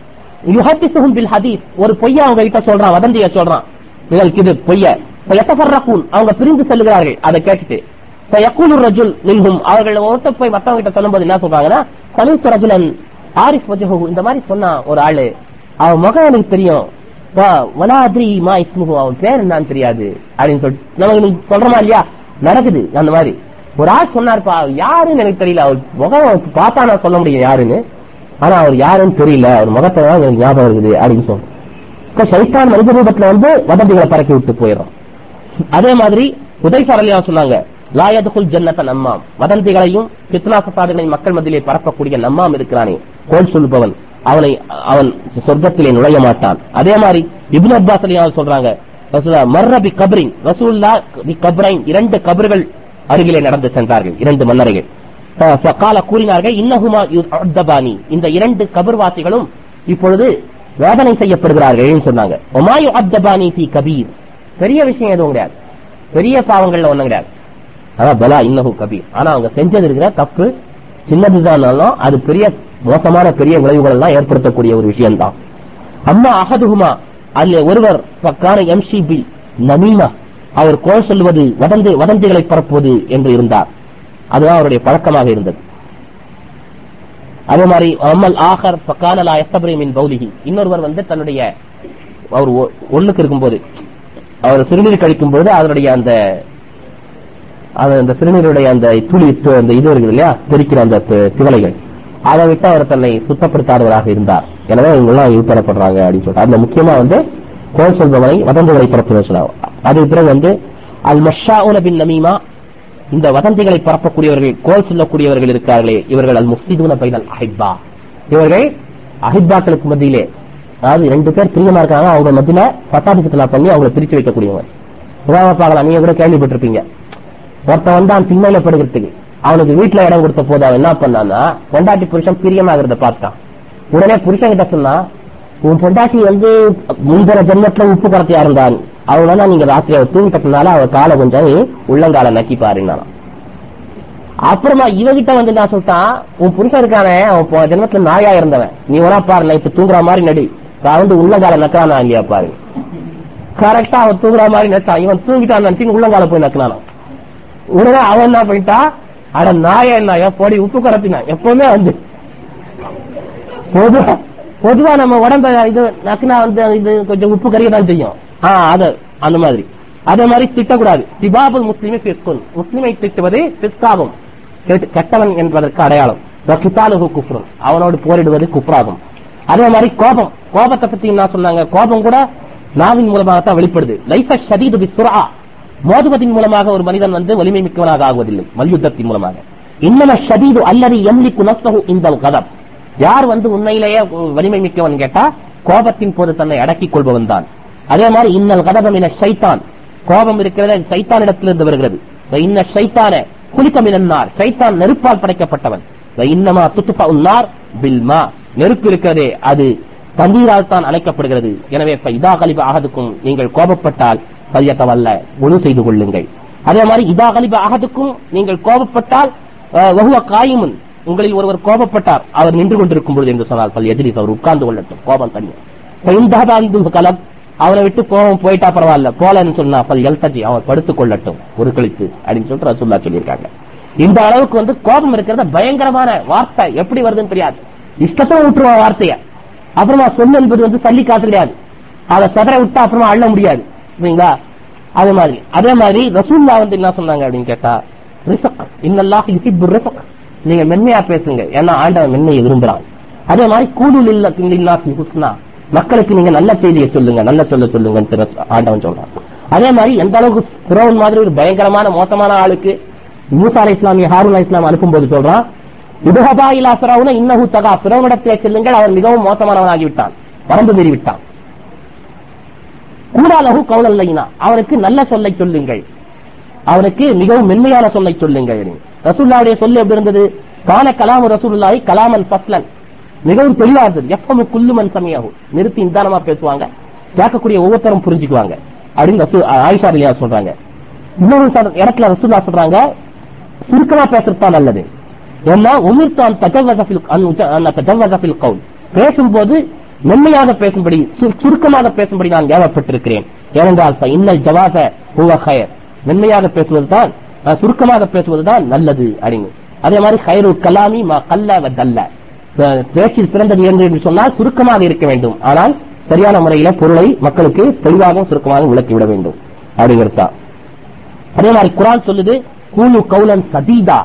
யுஹத்திசுஹும் பில் ஹதீஸ். ஒரு பொய்யா அவங்க கிட்ட சொல்றான் வதந்திய சொல்றான். இவங்களுக்கு இது பொய்ய. எத்தபர்ரகூன் அவங்க பிரிந்து செல்லுகிறார்கள். அதை கேட்டுட்டு. யக்கூலு ரஜுல் மின்ஹும். அவர்கள் ஒருத்த போய் மத்தவங்க கிட்ட சொல்லும்போது என்ன சொல்றாங்கன்னா சலீத்து ரஜுலன் ஆரிஃப் வஜஹு இந்த மாதிரி சொன்னான் ஒரு ஆளு. அவன் முகம் எனக்கு தெரியும். வா, மா இஸ்முகு அவன் பேர் என்னன்னு தெரியாது. அப்படின்னு சொல்லிட்டு நமக்கு நீங்க சொல்றமா இல்லையா? நடக்குது. அந்த மாதிரி. ஒரு ஆள் சொன்னார்ப்பா. யாருன்னு எனக்கு தெரியல. அவர் முகம் பார்த்தா நான் சொல்ல முடியும் யாருன்னு. ஆனா அவர் யாருன்னு தெரியல. அவர் முகத்தை எனக்கு ஞாபகம் இருக்குது அப்படின்னு சொல்றேன். இப்ப சைத்தான் மனித ரூபத்துல வந்து வதந்திகளை பறக்கி விட்டு போயிடும் அதே மாதிரி உதய்சார் அலியா சொன்னாங்க லாயதுகுல் ஜன்னத்த நம்மாம். வதந்திகளையும் பித்னா ஃபசாதுகளையும் மக்கள் மத்தியிலே பரப்பக்கூடிய நம்மாம் இருக்கிறானே கோல் சொல்பவன் அவனை அவன் சொர்க்கத்திலே நுழைய மாட்டான். அதே மாதிரி இப்னு அப்பாஸ் அலியா சொல்றாங்க ரசூலுல்லாஹ் மர்ர பி கப்ரின் ரசூலுல்லாஹ் பி கபரைன் இரண்டு கபர்கள் அருகிலே நடந்து சென்றார்கள் இரண்டு மன்னர்கள். கால கூறினார்கள் இன்னகுமா இந்த இரண்டு கபர்வாசிகளும் இப்பொழுது வேதனை செய்யப்படுகிறார்கள் சொன்னாங்க. ஒமாயு அப்தபானி பி கபீர் பெரிய விஷயம் எதுவும் கிடையாது. பெரிய பாவங்கள்ல ஒண்ணும் கிடையாது. அதான் பலா இன்னஹு கபீர். ஆனா அவங்க செஞ்சது இருக்கிற தப்பு சின்னதுதானாலும் அது பெரிய மோசமான பெரிய விளைவுகள் எல்லாம் ஏற்படுத்தக்கூடிய ஒரு விஷயம்தான். அம்மா அகதுகுமா அல்ல ஒருவர் பக்கான எம்சி பி நமீமா அவர் கோல் சொல்வது வதந்தி வதந்திகளை பரப்புவது என்று இருந்தார். அதுதான் அவருடைய பழக்கமாக இருந்தது. அதே மாதிரி அம்மல் ஆஹர் பக்கானலா எஸ்தபரிமின் பௌலிகி இன்னொருவர் வந்து தன்னுடைய அவர் ஒண்ணுக்கு இருக்கும்போது அவர் சிறுநீர் கழிக்கும் போது அதனுடைய அந்த அந்த சிறுநீருடைய அந்த துளி அந்த இது இருக்குது இல்லையா? தெரிக்கிற அந்த திவலைகள். அதை விட்டு அவர் தன்னை சுத்தப்படுத்தாதவராக இருந்தார். எனவே இவங்க எல்லாம் இது பெறப்படுறாங்க அப்படின்னு சொல்லிட்டு. அதுல முக்கியமா வந்து கோல் சொல்பவனை வதந்தவரை பரப்புவது சொன்னார். அதுக்கு பிறகு வந்து அல் மஷா உலபின் நமீமா இந்த வதந்திகளை பரப்பக்கூடியவர்கள் கோல் சொல்லக்கூடியவர்கள் இருக்கிறார்களே இவர்கள் அல் முஃப்திதூன பைனல் அஹிப்பா. இவர்கள் அஹிப்பாக்களுக்கு மத்தியிலே அதாவது ரெண்டு பேர் பிரியமா இருக்காங்க அவங்க மத்தியில பத்தாபிசத்தலா பண்ணி அவங்களை பிரித்து வைக்கக்கூடியவங்க உதாரணமா பார்க்கலாம் நீங்க கூட கேள்விப்பட்டிருப்பீங்க. ஒருத்தன் வந்தான் திண்மையில படுக்கிறதுக்கு. அவனுக்கு வீட்டுல இடம் கொடுத்த போது அவன் என்ன பண்ணான்னா பொண்டாட்டி புருஷன் பிரியமாகிறத பார்த்தான். உடனே புருஷன் கிட்ட சொன்னா உன் பொண்டாட்டி வந்து முந்திர ஜென்மத்துல உப்பு கரத்தையா இருந்தான் அவனால நீங்க ராத்திரி தூங்கி தூங்கிட்டதுனால அவர் காலை கொஞ்சம் உள்ளங்கால நக்கி பாருனாலாம் அப்புறமா இவகிட்ட வந்து நான் சொல்லிட்டான் உன் புருஷன் இருக்கானே அவன் ஜென்மத்துல நாயா இருந்தவன். நீ வேணா பாரு நைட்டு தூங்குற மாதிரி நடி. நான் வந்து உள்ளங்கால நக்கானா இல்லையா பாரு. கரெக்டா அவன் தூங்குற மாதிரி நட்டான் இவன் தூங்கிட்டான் நினைச்சு உள்ளங்கால போய் நக்கினானா உடனே அவன் என்ன பண்ணிட்டா அட நாய நாயா போடி உப்பு கரப்பினா. எப்பவுமே வந்து பொதுவா பொதுவா நம்ம உடம்ப இது நக்குனா வந்து இது கொஞ்சம் உப்பு கறிய தான் செய்யும். ஆஹ் அத அந்த மாதிரி. அதே மாதிரி திட்டக்கூடாது. திபாபுல் முஸ்லிமை பிஸ்குன் முஸ்லிமை திட்டுவது பிஸ்காகும் கெட்டவன் என்பதற்கு அடையாளம். கித்தாலுகு அவனோடு போரிடுவது குப்ராகும் அதே மாதிரி கோபம். கோபத்தை பத்தி என்ன சொன்னாங்க? கோபம் கூட நாவின் மூலமாகத்தான் வெளிப்படுது. லைஃப ஷதீது பிஸ்ரா மோதுவதின் மூலமாக ஒரு மனிதன் வந்து வலிமை மிக்கவனாக ஆகுவதில்லை. மல்யுத்தத்தின் மூலமாக. இன்னம ஷதீது அல்லது எம்லிக்கு நஃப்ஸஹு இந்த கதம் யார் வந்து உண்மையிலேயே வலிமை மிக்கவன் கேட்டா கோபத்தின் போது தன்னை அடக்கிக் கொள்பவன் தான். அதே மாதிரி இன்னல் கதபம் என சைத்தான் கோபம் இருக்கிறது சைத்தான் இடத்திலிருந்து வருகிறது. இன்ன சைத்தான குளிக்கம் குளிக்கமினார் சைத்தான் நெருப்பால் படைக்கப்பட்டவன். இன்னமா துத்துப்பா உள்ளார் பில்மா நெருப்பு இருக்கிறதே அது தண்ணீரால் தான் அழைக்கப்படுகிறது எனவே இப்ப இதா கலிப ஆகதுக்கும் நீங்கள் கோபப்பட்டால் பரியத்தவல்ல ஒழு செய்து கொள்ளுங்கள். அதே மாதிரி இதா கலிப ஆகதுக்கும் நீங்கள் கோபப்பட்டால் வகுவ வஹுவ உங்களில் ஒருவர் கோபப்பட்டார். அவர் நின்று கொண்டிருக்கும் பொழுது என்று சொன்னால் பல் எதிரி அவர் உட்கார்ந்து கொள்ளட்டும். கோபம் தனியா கலம் அவனை விட்டு கோபம் போயிட்டா பரவாயில்ல. போலன்னு சொன்னா பல் எல்தஜி அவன் படுத்துக் கொள்ளட்டும். ஒரு கழித்து அப்படின்னு சொல்லிட்டு ரசூல்லா சொல்லியிருக்காங்க. இந்த அளவுக்கு வந்து கோபம் இருக்கிறத பயங்கரமான வார்த்தை எப்படி வருதுன்னு தெரியாது. இஷ்டத்தை விட்டுருவான் வார்த்தைய. அப்புறமா சொன்ன என்பது வந்து சல்லி காத்து கிடையாது. அதை செதற விட்டா அப்புறமா அள்ள முடியாது. சரிங்களா அதே மாதிரி அதே மாதிரி ரசூல்லா வந்து என்ன சொன்னாங்க அப்படின்னு கேட்டா ரிசக் இன்னல்லாஹ் யுஹிப்பு ரிசக் நீங்க மென்மையா பேசுங்க. ஏன்னா ஆண்டவன் மென்மையை விரும்புறான். அதே மாதிரி கூடுதல் இல்ல இல்லாஹி ஹுஸ்னா. மக்களுக்கு நீங்க நல்ல செய்தியை சொல்லுங்க நல்ல சொல்ல சொல்லுங்க ஆண்டவன் சொல்றான். அதே மாதிரி எந்த அளவுக்கு புரோன் மாதிரி ஒரு பயங்கரமான மோசமான ஆளுக்கு மூசா அலை இஸ்லாமிய ஹாரூன் அலை இஸ்லாம் அனுப்பும்போது சொல்றான் இதுஹபா இலா பிறவுன இன்னஹு தகா. பிறவனிடத்திலே செல்லுங்கள் அவர் மிகவும் மோசமானவனாகி விட்டான் வரம்பு மீறி விட்டான் கூடாலகு கவுனல்லைனா அவனுக்கு நல்ல சொல்லை சொல்லுங்கள். அவனுக்கு மிகவும் மென்மையான சொல்லை சொல்லுங்கள். ரசூல்லாவுடைய சொல்லு எப்படி இருந்தது? கான கலாம் ரசூல்லாய் கலாமன் பஸ்லன் மிகவும் தெளிவா இருந்தது எப்பவும் குல்லுமன் சமயாகும் நிறுத்தி நிதானமா பேசுவாங்க. கேட்கக்கூடிய ஒவ்வொருத்தரும் புரிஞ்சுக்குவாங்க. அப்படின்னு ஆயிஷா இல்லையா சொல்றாங்க. இன்னொரு இடத்துல ரசூல்லா சொல்றாங்க சுருக்கமா பேசுறது தான் நல்லது. ஏன்னா உமிர்தான் தஜவகபில் கவுல் பேசும்போது மென்மையாக பேசும்படி சுருக்கமாக பேசும்படி நான் ஏவப்பட்டிருக்கிறேன். ஏனென்றால் இன்னல் ஜவாச ஹயர் மென்மையாக பேசுவதுதான் சுருக்கமாக பேசுவதுதான் நல்லது அப்படின்னு. அதே மாதிரி ஹைரு கலாமி மா கல்ல தல்ல. பேச்சில் சிறந்தது என்று என்று சொன்னால் சுருக்கமாக இருக்க வேண்டும். ஆனால் சரியான முறையில பொருளை மக்களுக்கு தெளிவாகவும் சுருக்கமாக விளக்கிவிட வேண்டும். அப்படிங்கிறதா அதே மாதிரி குரான் சொல்லுது கூலு கவுலன் சதீதா.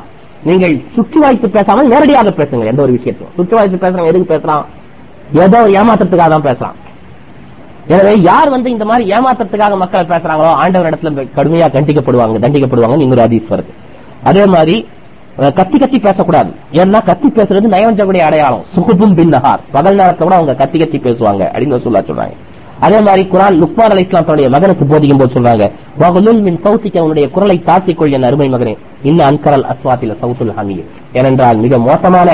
நீங்கள் சுற்றி வாய்த்து பேசாமல் நேரடியாக பேசுங்க எந்த ஒரு விஷயத்தையும். சுற்றி வாய்த்து பேசுறாங்க எதுக்கு பேசுறான்? ஏதோ ஏமாற்றத்துக்காக தான் பேசுறான். எனவே யார் வந்து இந்த மாதிரி ஏமாற்றத்துக்காக மக்கள் பேசுறாங்களோ ஆண்டவர் இடத்துல கடுமையா கண்டிக்கப்படுவாங்க தண்டிக்கப்படுவாங்க இன்னொரு ஹதீஸ் வருது. அதே மாதிரி கத்தி கத்தி பேசக்கூடாது. ஏன்னா கத்தி பேசுறது நயவஞ்சகுடைய அடையாளம். சுகுபும் பின் நகார் பகல் நேரத்துல கூட அவங்க கத்தி கத்தி பேசுவாங்க அப்படின்னு சொல்லா சொல்றாங்க. அதே மாதிரி குரான் லுக்மான் அலி இஸ்லாம் தன்னுடைய மகனுக்கு போதிக்கும் போது சொல்றாங்க மின் சவுத்திக்கு அவனுடைய குரலை தாத்திக்கொள் என் அருமை மகனே. இன்ன அன்கரல் அஸ்வாத்தில சவுத்துல் ஹமீர். ஏனென்றால் மிக மோசமான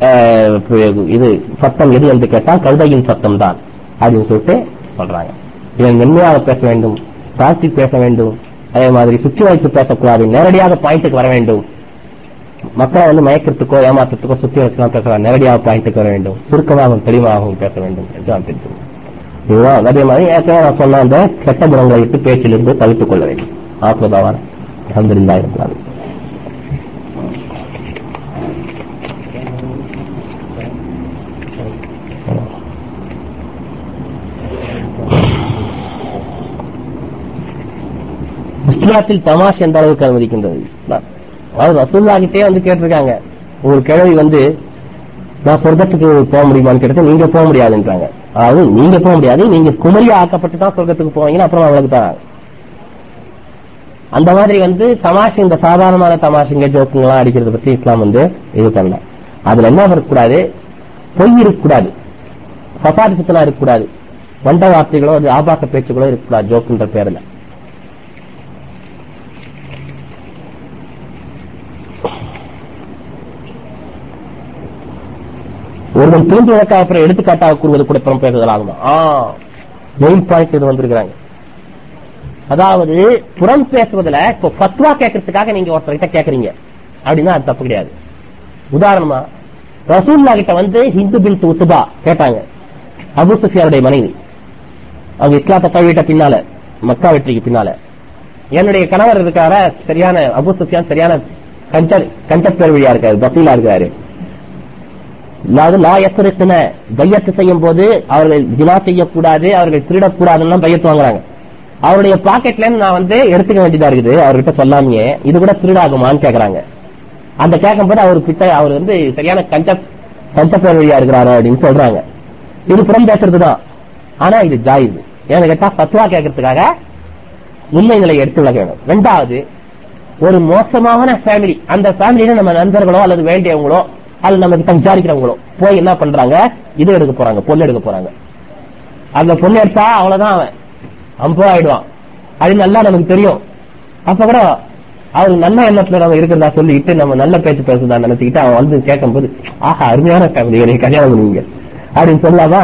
அஹ், இது சத்தம் எது என்று கேட்டால் கழுதையின் சத்தம் தான். அப்படின்னு சொல்லிட்டு சொல்றாங்க. இதன் மென்மையாக பேச வேண்டும் தாத்தி பேச வேண்டும். அதே மாதிரி சுற்றி வைத்து பேசக்கூடாது. நேரடியாக பாயிண்ட்டுக்கு வர வேண்டும். மக்களை வந்து மயக்கிறதுக்கோ ஏமாற்றத்துக்கோ சுத்தி வச்சுலாம் பேசலாம் நேரடியாக பாயிண்ட்டுக்கு வர வேண்டும். சுருக்கமாகவும் தெளிவாகவும் பேச வேண்டும் என்று நான் தெரிவித்துள்ளேன். இதுதான். அதே மாதிரி ஏற்கனவே நான் சொன்ன அந்த கெட்ட குணங்களை விட்டு பேச்சிலிருந்து தவித்துக் கொள்ள வேண்டும். ஆத்மதாவான அலமதுல்லா இருக்கிறார் இஸ்லாத்தில் தமாஷ் எந்த அளவுக்கு அனுமதிக்கின்றது? இஸ்லாம். அதாவது ரசூல்லா கிட்டே வந்து கேட்டிருக்காங்க. ஒரு கிழவி வந்து நான் சொர்க்கத்துக்கு போக முடியுமான்னு கேட்டு நீங்க போக முடியாதுன்றாங்க. அதாவது நீங்க போக முடியாது நீங்க குமரியா ஆக்கப்பட்டு தான் சொர்க்கத்துக்கு போவீங்கன்னு அப்புறம் அவங்களுக்கு தான். அந்த மாதிரி வந்து தமாஷ் இந்த சாதாரணமான தமாஷுங்க ஜோக்குங்கெல்லாம் அடிக்கிறத பத்தி இஸ்லாம் வந்து இது பண்ணல. அதுல என்ன இருக்கக்கூடாது பொய் இருக்கக்கூடாது. பசாதி இருக்கக்கூடாது. வண்ட வார்த்தைகளோ அது ஆபாச பேச்சுகளோ இருக்கக்கூடாது ஜோக்குன்ற பேர்ல. ஒருவன் தூண்டுவதற்காக அப்புறம் எடுத்துக்காட்டாக கூறுவது கூட புறம் பேசுதல் ஆகுமா? மெயின் பாயிண்ட் இது வந்திருக்கிறாங்க. அதாவது புறம் பேசுவதுல இப்போ ஃபத்வா கேட்கறதுக்காக நீங்க ஒருத்தர்கிட்ட கேக்குறீங்க அப்படின்னா அது தப்பு கிடையாது. உதாரணமா ரசூல்லா கிட்ட வந்து ஹிந்து பின் உத்துபா கேட்டாங்க. அபு சுஃபியானுடைய மனைவி. அவங்க இஸ்லாத்தை தழுவிட்ட பின்னால மக்கா வெற்றிக்கு பின்னால. என்னுடைய கணவர் இருக்கார? சரியான அபு சுஃபியான் சரியான கஞ்ச கஞ்சப்பேர்வழியா இருக்காரு பசீலா இருக்காரு. அதாவது லா எசரித்தன பையத்து செய்யும் போது அவர்கள் ஜினா செய்யக்கூடாது அவர்கள் திருடக்கூடாதுன்னு பையத்து வாங்குறாங்க. அவருடைய பாக்கெட்ல இருந்து நான் வந்து எடுத்துக்க வேண்டியதா இருக்குது அவர்கிட்ட சொல்லாமையே. இது கூட திருடாகுமான்னு கேக்குறாங்க. அந்த கேட்கும் போது அவர் கிட்ட அவர் வந்து சரியான கஞ்ச கஞ்சப்பேர் வழியா இருக்கிறாரு அப்படின்னு சொல்றாங்க. இது புறம் பேசுறதுதான். ஆனா இது ஜாயிது. ஏன்னு கேட்டா பத்துவா கேட்கறதுக்காக உண்மை எடுத்து விளக்க வேணும் ரெண்டாவது ஒரு மோசமான ஃபேமிலி அந்த ஃபேமிலியில நம்ம நண்பர்களோ அல்லது வேண்டியவங்களோ அது நம்ம விசாரிக்கிறவங்களும் போய் என்ன பண்றாங்க? இது எடுக்க போறாங்க பொண்ணு எடுக்க போறாங்க. அந்த பொண்ணு எடுத்தா அவ்வளவுதான் அவன். அம்போ ஆயிடுவான். அது நல்லா நமக்கு தெரியும். அப்ப கூட அவர் நல்ல எண்ணத்துல நம்ம இருக்கிறதா சொல்லிட்டு நம்ம நல்ல பேச்சு பேசுறதா நினைச்சுக்கிட்டு அவன் வந்து கேட்கும்போது ஆஹா அருமையான ஃபேமிலி என்னை கல்யாணம் பண்ணுவீங்க அப்படின்னு சொல்லாமா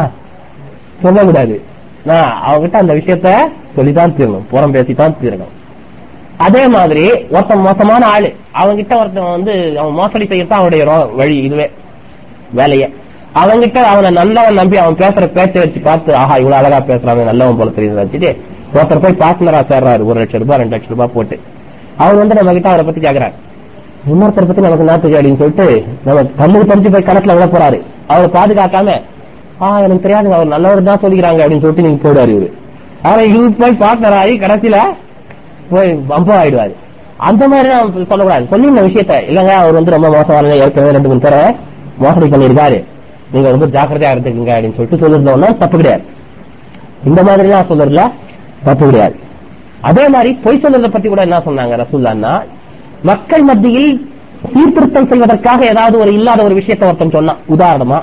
சொல்லக்கூடாது. நான் அவங்ககிட்ட அந்த விஷயத்த சொல்லிதான் தீரணும் புறம் பேசித்தான் தீரணும். அதே மாதிரி ஒருத்தன் மோசமான ஆளு. அவன்கிட்ட ஒருத்தன் வந்து அவன் மோசடி செய்யத்தான் அவனுடைய வழி இதுவே. வேலைய. அவன்கிட்ட அவனை நல்லவன் நம்பி அவன் பேசுற பேச்சை வச்சு பார்த்து ஆஹா இவ்வளவு அழகா பேசுறான் நல்லவன் போல தெரியுது வச்சுட்டு ஒருத்தர் போய் பார்ட்னரா சேர்றாரு. ஒரு லட்சம் ரூபாய் ரெண்டு லட்சம் ரூபாய் போட்டு. அவர் வந்து நம்ம கிட்ட அவரை பத்தி கேக்குறாரு. இன்னொருத்தர் பத்தி நமக்கு நாட்டுக்கு அப்படின்னு சொல்லிட்டு நம்ம தம்முக்கு தெரிஞ்சு போய் கணக்குல விட போறாரு. அவரை பாதுகாக்காம ஆஹ் எனக்கு தெரியாது அவர் நல்லவர் தான் சொல்லிக்கிறாங்க அப்படின்னு சொல்லிட்டு நீங்க போயிடுவாரு இவரு. ஆனா இவரு போய் பார்ட்னர் ஆகி கடைசியில போய் பம்பம் ஆயிடுவாரு. அந்த மாதிரி நான் சொல்லக்கூடாது. சொல்லி இந்த விஷயத்த இல்லங்க அவர் வந்து ரொம்ப மோசமான ஏற்கனவே ரெண்டு மூணு பேரை மோசடி பண்ணிருக்காரு நீங்க ரொம்ப ஜாக்கிரதையா இருந்துக்கீங்க அப்படின்னு சொல்லிட்டு சொல்லிருந்தோம்னா தப்பு கிடையாது. இந்த மாதிரி எல்லாம் சொல்றதுல தப்பு கிடையாது. அதே மாதிரி பொய் சொல்றதை பத்தி கூட என்ன சொன்னாங்க ரசூல்லான்னா மக்கள் மத்தியில் சீர்திருத்தம் செய்வதற்காக ஏதாவது ஒரு இல்லாத ஒரு விஷயத்தை ஒருத்தன் சொன்னா உதாரணமா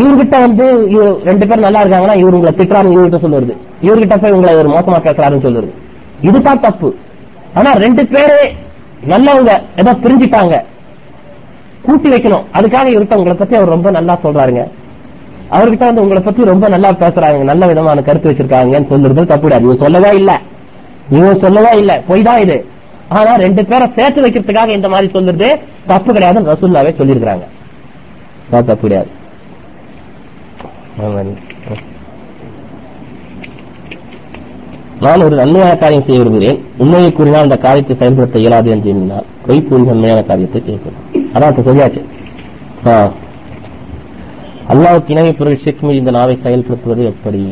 இவர்கிட்ட வந்து இவர் ரெண்டு பேர் நல்லா இருக்காங்கன்னா இவரு உங்களை திட்டுறாரு இவர்கிட்ட சொல்லுறது. இவர்கிட்ட போய் உங்களை ஒரு மோசமா பேசுறாருன்னு சொல்லுறது. இதுதான் தப்பு. ஆனா ரெண்டு பேரு நல்லவங்க ஏதோ பிரிஞ்சிட்டாங்க. கூட்டி வைக்கணும். அதுக்காக இருக்க உங்களை பத்தி அவர் ரொம்ப நல்லா சொல்றாருங்க. அவர்கிட்ட வந்து உங்களை பத்தி ரொம்ப நல்லா பேசுறாங்க. நல்ல விதமான கருத்து வச்சிருக்காங்கன்னு சொல்லுறது தப்பு கிடையாது இவன் சொல்லவே இல்ல? இவன் சொல்லவே இல்ல? பொய் தான் இது? ஆனா ரெண்டு பேரை சேர்த்து வைக்கிறதுக்காக இந்த மாதிரி சொல்லுறது தப்பு கிடையாதுன்னு ரசூல்லாவே சொல்லியிருக்கிறாங்க. தப்பு கிடையாது ஆமா. நான் ஒரு நன்மையான காரியம் செய்ய விரும்புகிறேன். உண்மையை கூறினால் அந்த காரியத்தை செயல்படுத்த இயலாது என்று எண்ணினால் பொய் கூறி நன்மையான காரியத்தை செய்யப்படும் அதான் இப்ப சொல்லியாச்சு. அல்லாவுக்கு இணை பொருள் ஷிர்க் மீது இந்த நாவை செயல்படுத்துவது எப்படி?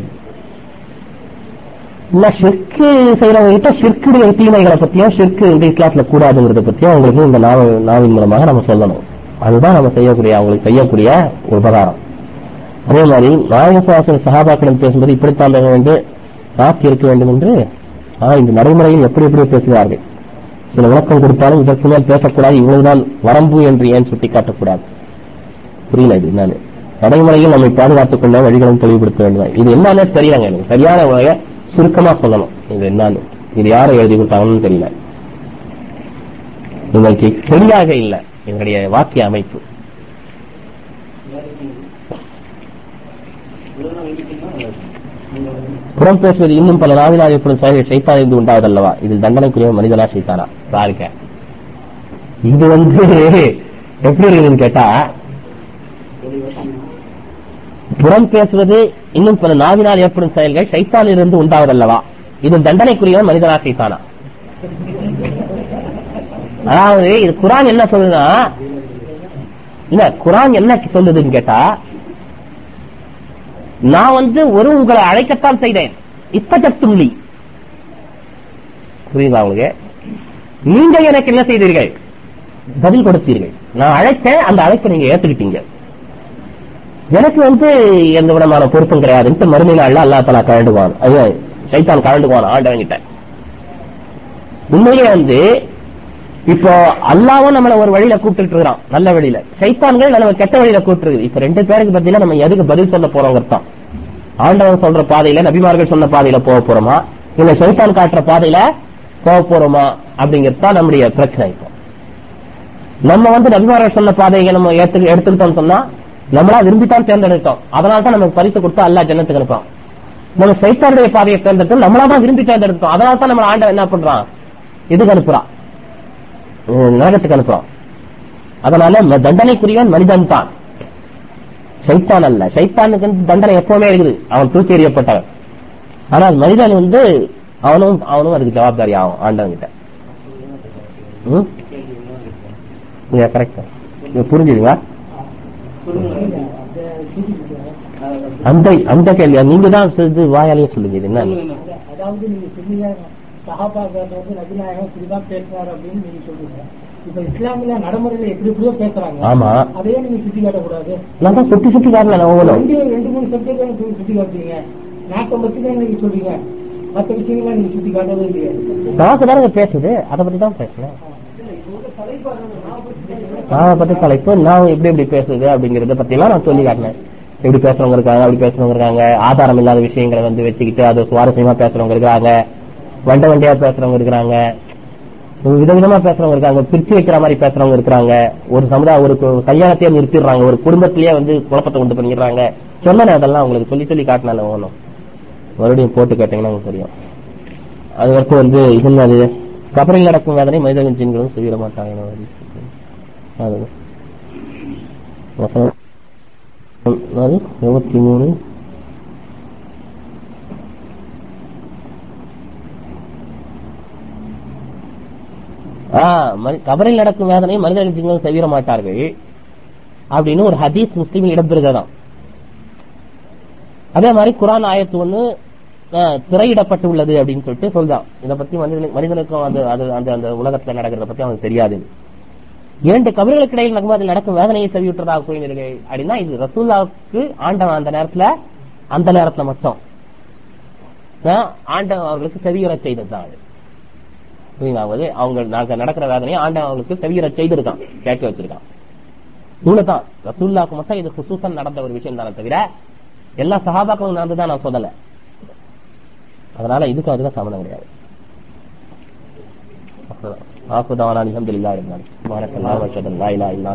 இல்ல செய்யறவங்க கிட்ட தீமைகளை பத்தியும் ஷிற்கு இந்த இஸ்லாத்துல கூடாதுங்கிறத பத்தியும் அவங்களுக்கு இந்த நாவ நாவின் மூலமாக நம்ம சொல்லணும். அதுதான் நம்ம செய்யக்கூடிய அவங்களுக்கு செய்யக்கூடிய ஒரு உபகாரம். அதே மாதிரி நாயகசுவாசன் சகாபாக்களிடம் பேசும்போது இப்படித்தான் பேச வேண்டும். நாக்கு இருக்க வேண்டும் என்று ஆனால் இந்த நடைமுறையில் எப்படி எப்படி பேசுகிறார்கள். சில விளக்கம் கொடுத்தாலும் இதற்கு மேல் பேசக்கூடாது இவ்வளவுதான் வரம்பு என்று ஏன் சுட்டிக்காட்டக்கூடாது? புரியல இது என்னன்னு. நடைமுறையில் நம்மை பாதுகாத்துக் கொள்ள வழிகளும் தெளிவுபடுத்த வேண்டும்? இது என்னன்னு தெரியலங்க எனக்கு. சரியான முறைய சுருக்கமா சொல்லணும். இது என்னன்னு. இது யாரை எழுதி கொடுத்தாங்கன்னு தெரியல. உங்களுக்கு சரியாக இல்லை. என்னுடைய வாக்கிய அமைப்பு. புறம் பேசுவது இன்னும் பல நாவினால் ஏற்படும் செயல்கள் சைத்தான் உண்டாவதல்லவா? இதில் தண்டனைக்குரிய மனிதனா சைத்தானா? பாருங்க இது வந்து எப்படி இருக்குதுன்னு கேட்டா புறம் பேசுவது இன்னும் பல நாவினால் ஏற்படும் செயல்கள் சைத்தானில் இருந்து உண்டாவதல்லவா? இது தண்டனைக்குரியவன் மனிதனா சைத்தானா? அதாவது இது குரான் என்ன சொல்லுதுன்னா இல்ல குரான் என்ன சொல்லுதுன்னு கேட்டா நான் வந்து ஒரு உங்களை அழைக்கத்தான் செய்தேன். இப்பதத்துள்ளி புரியுதா உங்களுக்கு? நீங்க எனக்கு என்ன செய்தீர்கள்? பதில் கொடுத்தீர்கள். நான் அழைச்சேன் அந்த அழைப்பை நீங்க ஏத்துக்கிட்டீங்க. எனக்கு வந்து எந்த விதமான பொருத்தம் கிடையாதுன்ட்டு இந்த அல்ல அல்லா தலா கழண்டுவான். அது சைத்தான் கழண்டுவான் ஆண்டவங்கிட்ட உண்மையிலே வந்து இப்போ அல்லாவும் நம்மள ஒரு வழியில கூப்பிட்டு இருக்கிறான். நல்ல வழியில. சைத்தான்கள் நம்ம கெட்ட வழியில கூப்பிட்டு இப்ப ரெண்டு பேருக்கு பத்தினா நம்ம எதுக்கு பதில் சொல்ல போறோம் தான். ஆண்டவன் சொல்ற பாதையில நபிமார்கள் சொன்ன பாதையில போக போறோமா? இல்ல சைத்தான் காட்டுற பாதையில போக போறோமா? அப்படிங்கிறது தான் நம்முடைய பிரச்சனை இப்போ. நம்ம வந்து நபிமார்கள் சொன்ன பாதையை நம்ம ஏத்து எடுத்துக்கிட்டோம் சொன்னா நம்மளா விரும்பித்தான் தேர்ந்தெடுத்தோம். அதனால தான் நமக்கு பரிசு கொடுத்தா அல்லா ஜனத்துக்கு அனுப்பான் நம்ம சைத்தானுடைய பாதையை தேர்ந்தெடுத்தோம் நம்மளா தான் விரும்பி தேர்ந்தெடுத்தோம். அதனால தான் நம்ம ஆண்டவன் என்ன பண்றான்? இதுக்கு அனுப்புறான். நரகத்துக்கு அனுப்புறான். அதனால தண்டனைக்குரியவன் மனிதன் தான். சைத்தான் அல்ல. சைத்தானுக்கு தண்டனை எப்பவுமே இருக்குது. அவன் தூக்கி எறியப்பட்டவன். ஆனால் மனிதன் வந்து அவனும் அவனும் அதுக்கு ஜவாப்தாரி ஆகும் ஆண்டவங்கிட்ட கரெக்ட் புரிஞ்சுதுங்களா? அந்த அந்த கேள்வி. நீங்க தான் இது வாயாலேயே சொல்லுங்க. இது என்ன அதாவது நீங்க சொன்னீங்க சஹாபாக்கள் வந்து நபிநாயகம் இப்படிதான் பேசுறாரு அப்படின்னு நீங்க சொல்லுங்க இப்ப இஸ்லாமில நடைமுறையில எப்படி எப்படியோ பேசுறாங்க ஆமா. அதையே நீங்க சுட்டி காட்டக்கூடாது. நான் சுத்தி சுத்தி காரணம் ஒவ்வொன்றும் ரெண்டு ரெண்டு மூணு சப்ஜெக்ட் நீங்க சுட்டி காட்டுறீங்க. நாட்டை பத்தி தான் நீங்க சொல்றீங்க. மத்த விஷயங்கள்லாம் நீங்க சுட்டி காட்டவே இல்லையே நாக்கு தானங்க பேசுது. அதை பத்தி தான் பேசுறேன். நான் பத்தி தலைப்பு நான் எப்படி எப்படி பேசுது அப்படிங்கறத பத்தி எல்லாம் நான் சொல்லி காட்டினேன் எப்படி பேசுறவங்க இருக்காங்க அப்படி பேசுறவங்க இருக்காங்க. ஆதாரம் இல்லாத விஷயங்களை வந்து வச்சுக்கிட்டு அது சுவாரஸ்யமா பேசுறவங்க இருக்காங்க வண்ட வண்டியா பேசுறவங்க இருக்கிறாங்க. விதவிதமா பேசுறவங்க இருக்காங்க பிரிச்சு வைக்கிற மாதிரி பேசுறவங்க இருக்கிறாங்க ஒரு சமுதாய ஒரு கல்யாணத்தையே நிறுத்திடுறாங்க ஒரு குடும்பத்திலேயே வந்து குழப்பத்தை கொண்டு பண்ணிடுறாங்க. சொன்னேன் அதெல்லாம் உங்களுக்கு சொல்லி சொல்லி காட்டினால ஒண்ணும் மறுபடியும் போட்டு கேட்டீங்கன்னா உங்களுக்கு தெரியும். அது வரைக்கும் வந்து என்னது? அது கபரில் நடக்கும் வேதனை மனித ஜீன்களும் செய்ய மாட்டாங்க. அது. எழுபத்தி அது இருபத்தி மூணு. கபரில் நடக்கும் வேதனை மனித தவிர மாட்டார்கள். அப்படின்னு ஒரு ஹதீஸ் முஸ்லீமில் இடம்பெறுகிறதாம். அதே மாதிரி குரான் ஆயத்து ஒண்ணு திரையிடப்பட்டு உள்ளது அப்படின்னு சொல்லிட்டு சொல்றான். இதை பத்தி மனிதனுக்கு மனிதனுக்கும் அந்த அது அந்த அந்த உலகத்துல நடக்கிறத பத்தி அவனுக்கு தெரியாது. இரண்டு கபர்களுக்கு இடையில் நடக்கும் அதில் நடக்கும் வேதனையை செவியுற்றதாக கூறினீர்கள் அப்படின்னா இது ரசூல்லாவுக்கு ஆண்டவன் அந்த நேரத்துல அந்த நேரத்துல மட்டும். ஆண்டவன் அவர்களுக்கு செவியுற செய்ததுதான் அதாவது அவங்க நடக்கிற வேதனையை ஆண்டவன் அவங்களுக்கு செவியர செய்திருக்கான். கேட்க வச்சிருக்கான். இவ்வளவுதான் ரசூல்லாக்கு மட்டும் இது குசூசன் நடந்த ஒரு விஷயம் தானே தவிர எல்லா சகாபாக்களும் நடந்துதான் நான் சொல்லல. அதனால இதுக்கு அதுக்கு சம்மந்தம் கிடையாது. ஆசுதானா அல்ஹம்துலில்லாஹ் இருந்தாலும் சுப்ஹானக்கல்லாஹ் வ அஷ்ஹது அன் லா இலாஹா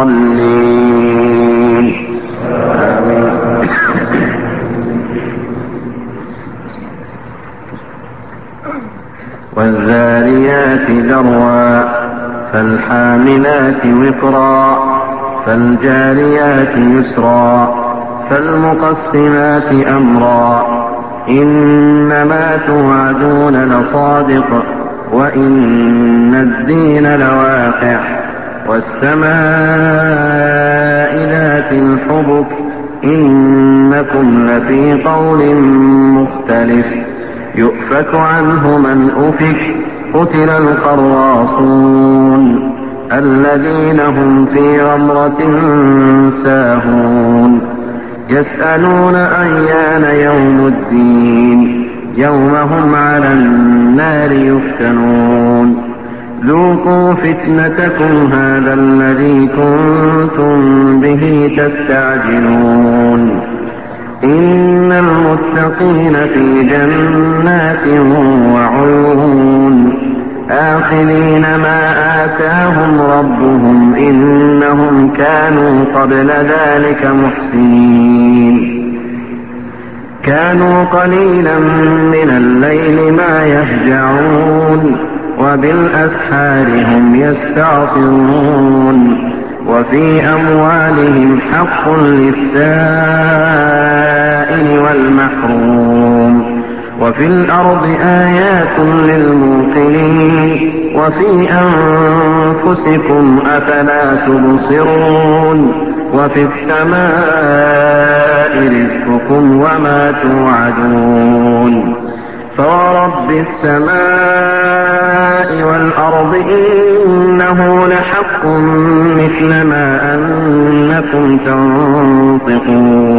آمين. والذاريات ذروا فالحاملات وقرا فالجاريات يسرا فالمقسمات أمرا إنما توعدون لصادق وإن الدين لواقع والسماء ذات الحبك إنكم لفي قول مختلف يؤفك عنه من أفك قتل القراصون الذين هم في غمرة ساهون يسألون أيان يوم الدين يوم هم على النار يفتنون. ذوقوا فتنتكم هذا الذي كنتم به تستعجلون. إن المتقين في جنات وعيون. آخذين ما آتاهم ربهم إنهم كانوا قبل ذلك محسنين. كانوا قليلا من الليل ما يهجعون وبالأسحار هم يستغفرون وفي أموالهم حق للسائل والمحروم. وفي الأرض آيات للموقنين وفي أنفسكم أفلا تبصرون وفي السماء رزقكم وما توعدون فورب السماء والأرض إنه لحق مثل ما أنكم تنطقون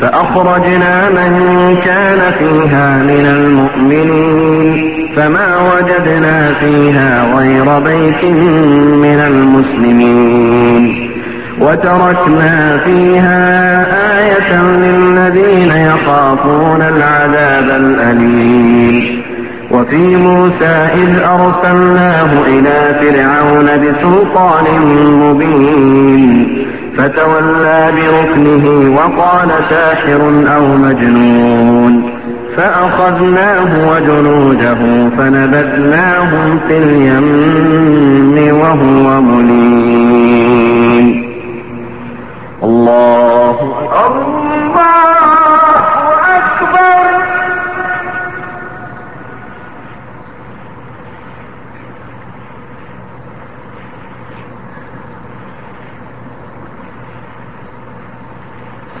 فأخرجنا من كان فيها من المؤمنين فما وجدنا فيها غير بيت من المسلمين وتركنا فيها آية للذين يخافون العذاب الأليم وفي موسى إذ أرسلناه إلى فرعون بسلطان مبين فتولى بركنه وقال ساحر أو مجنون. فأخذناه وجنوده فنبذناهم في اليم وهو مليم. الله الله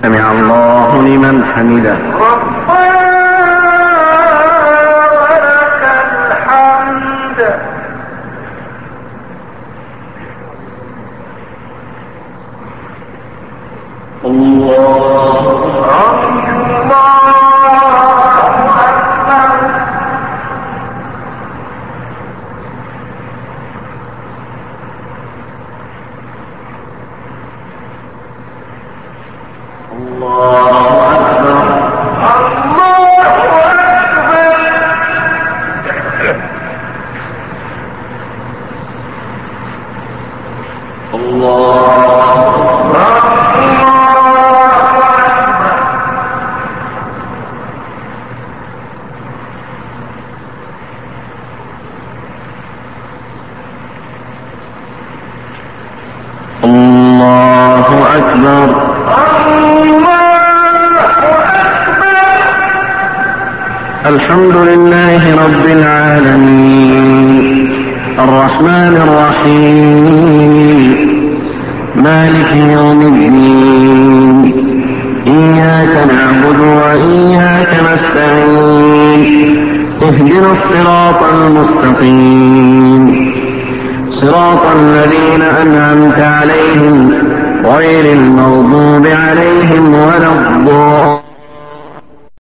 سمع الله لمن حمده. ربنا ولك الحمد. الله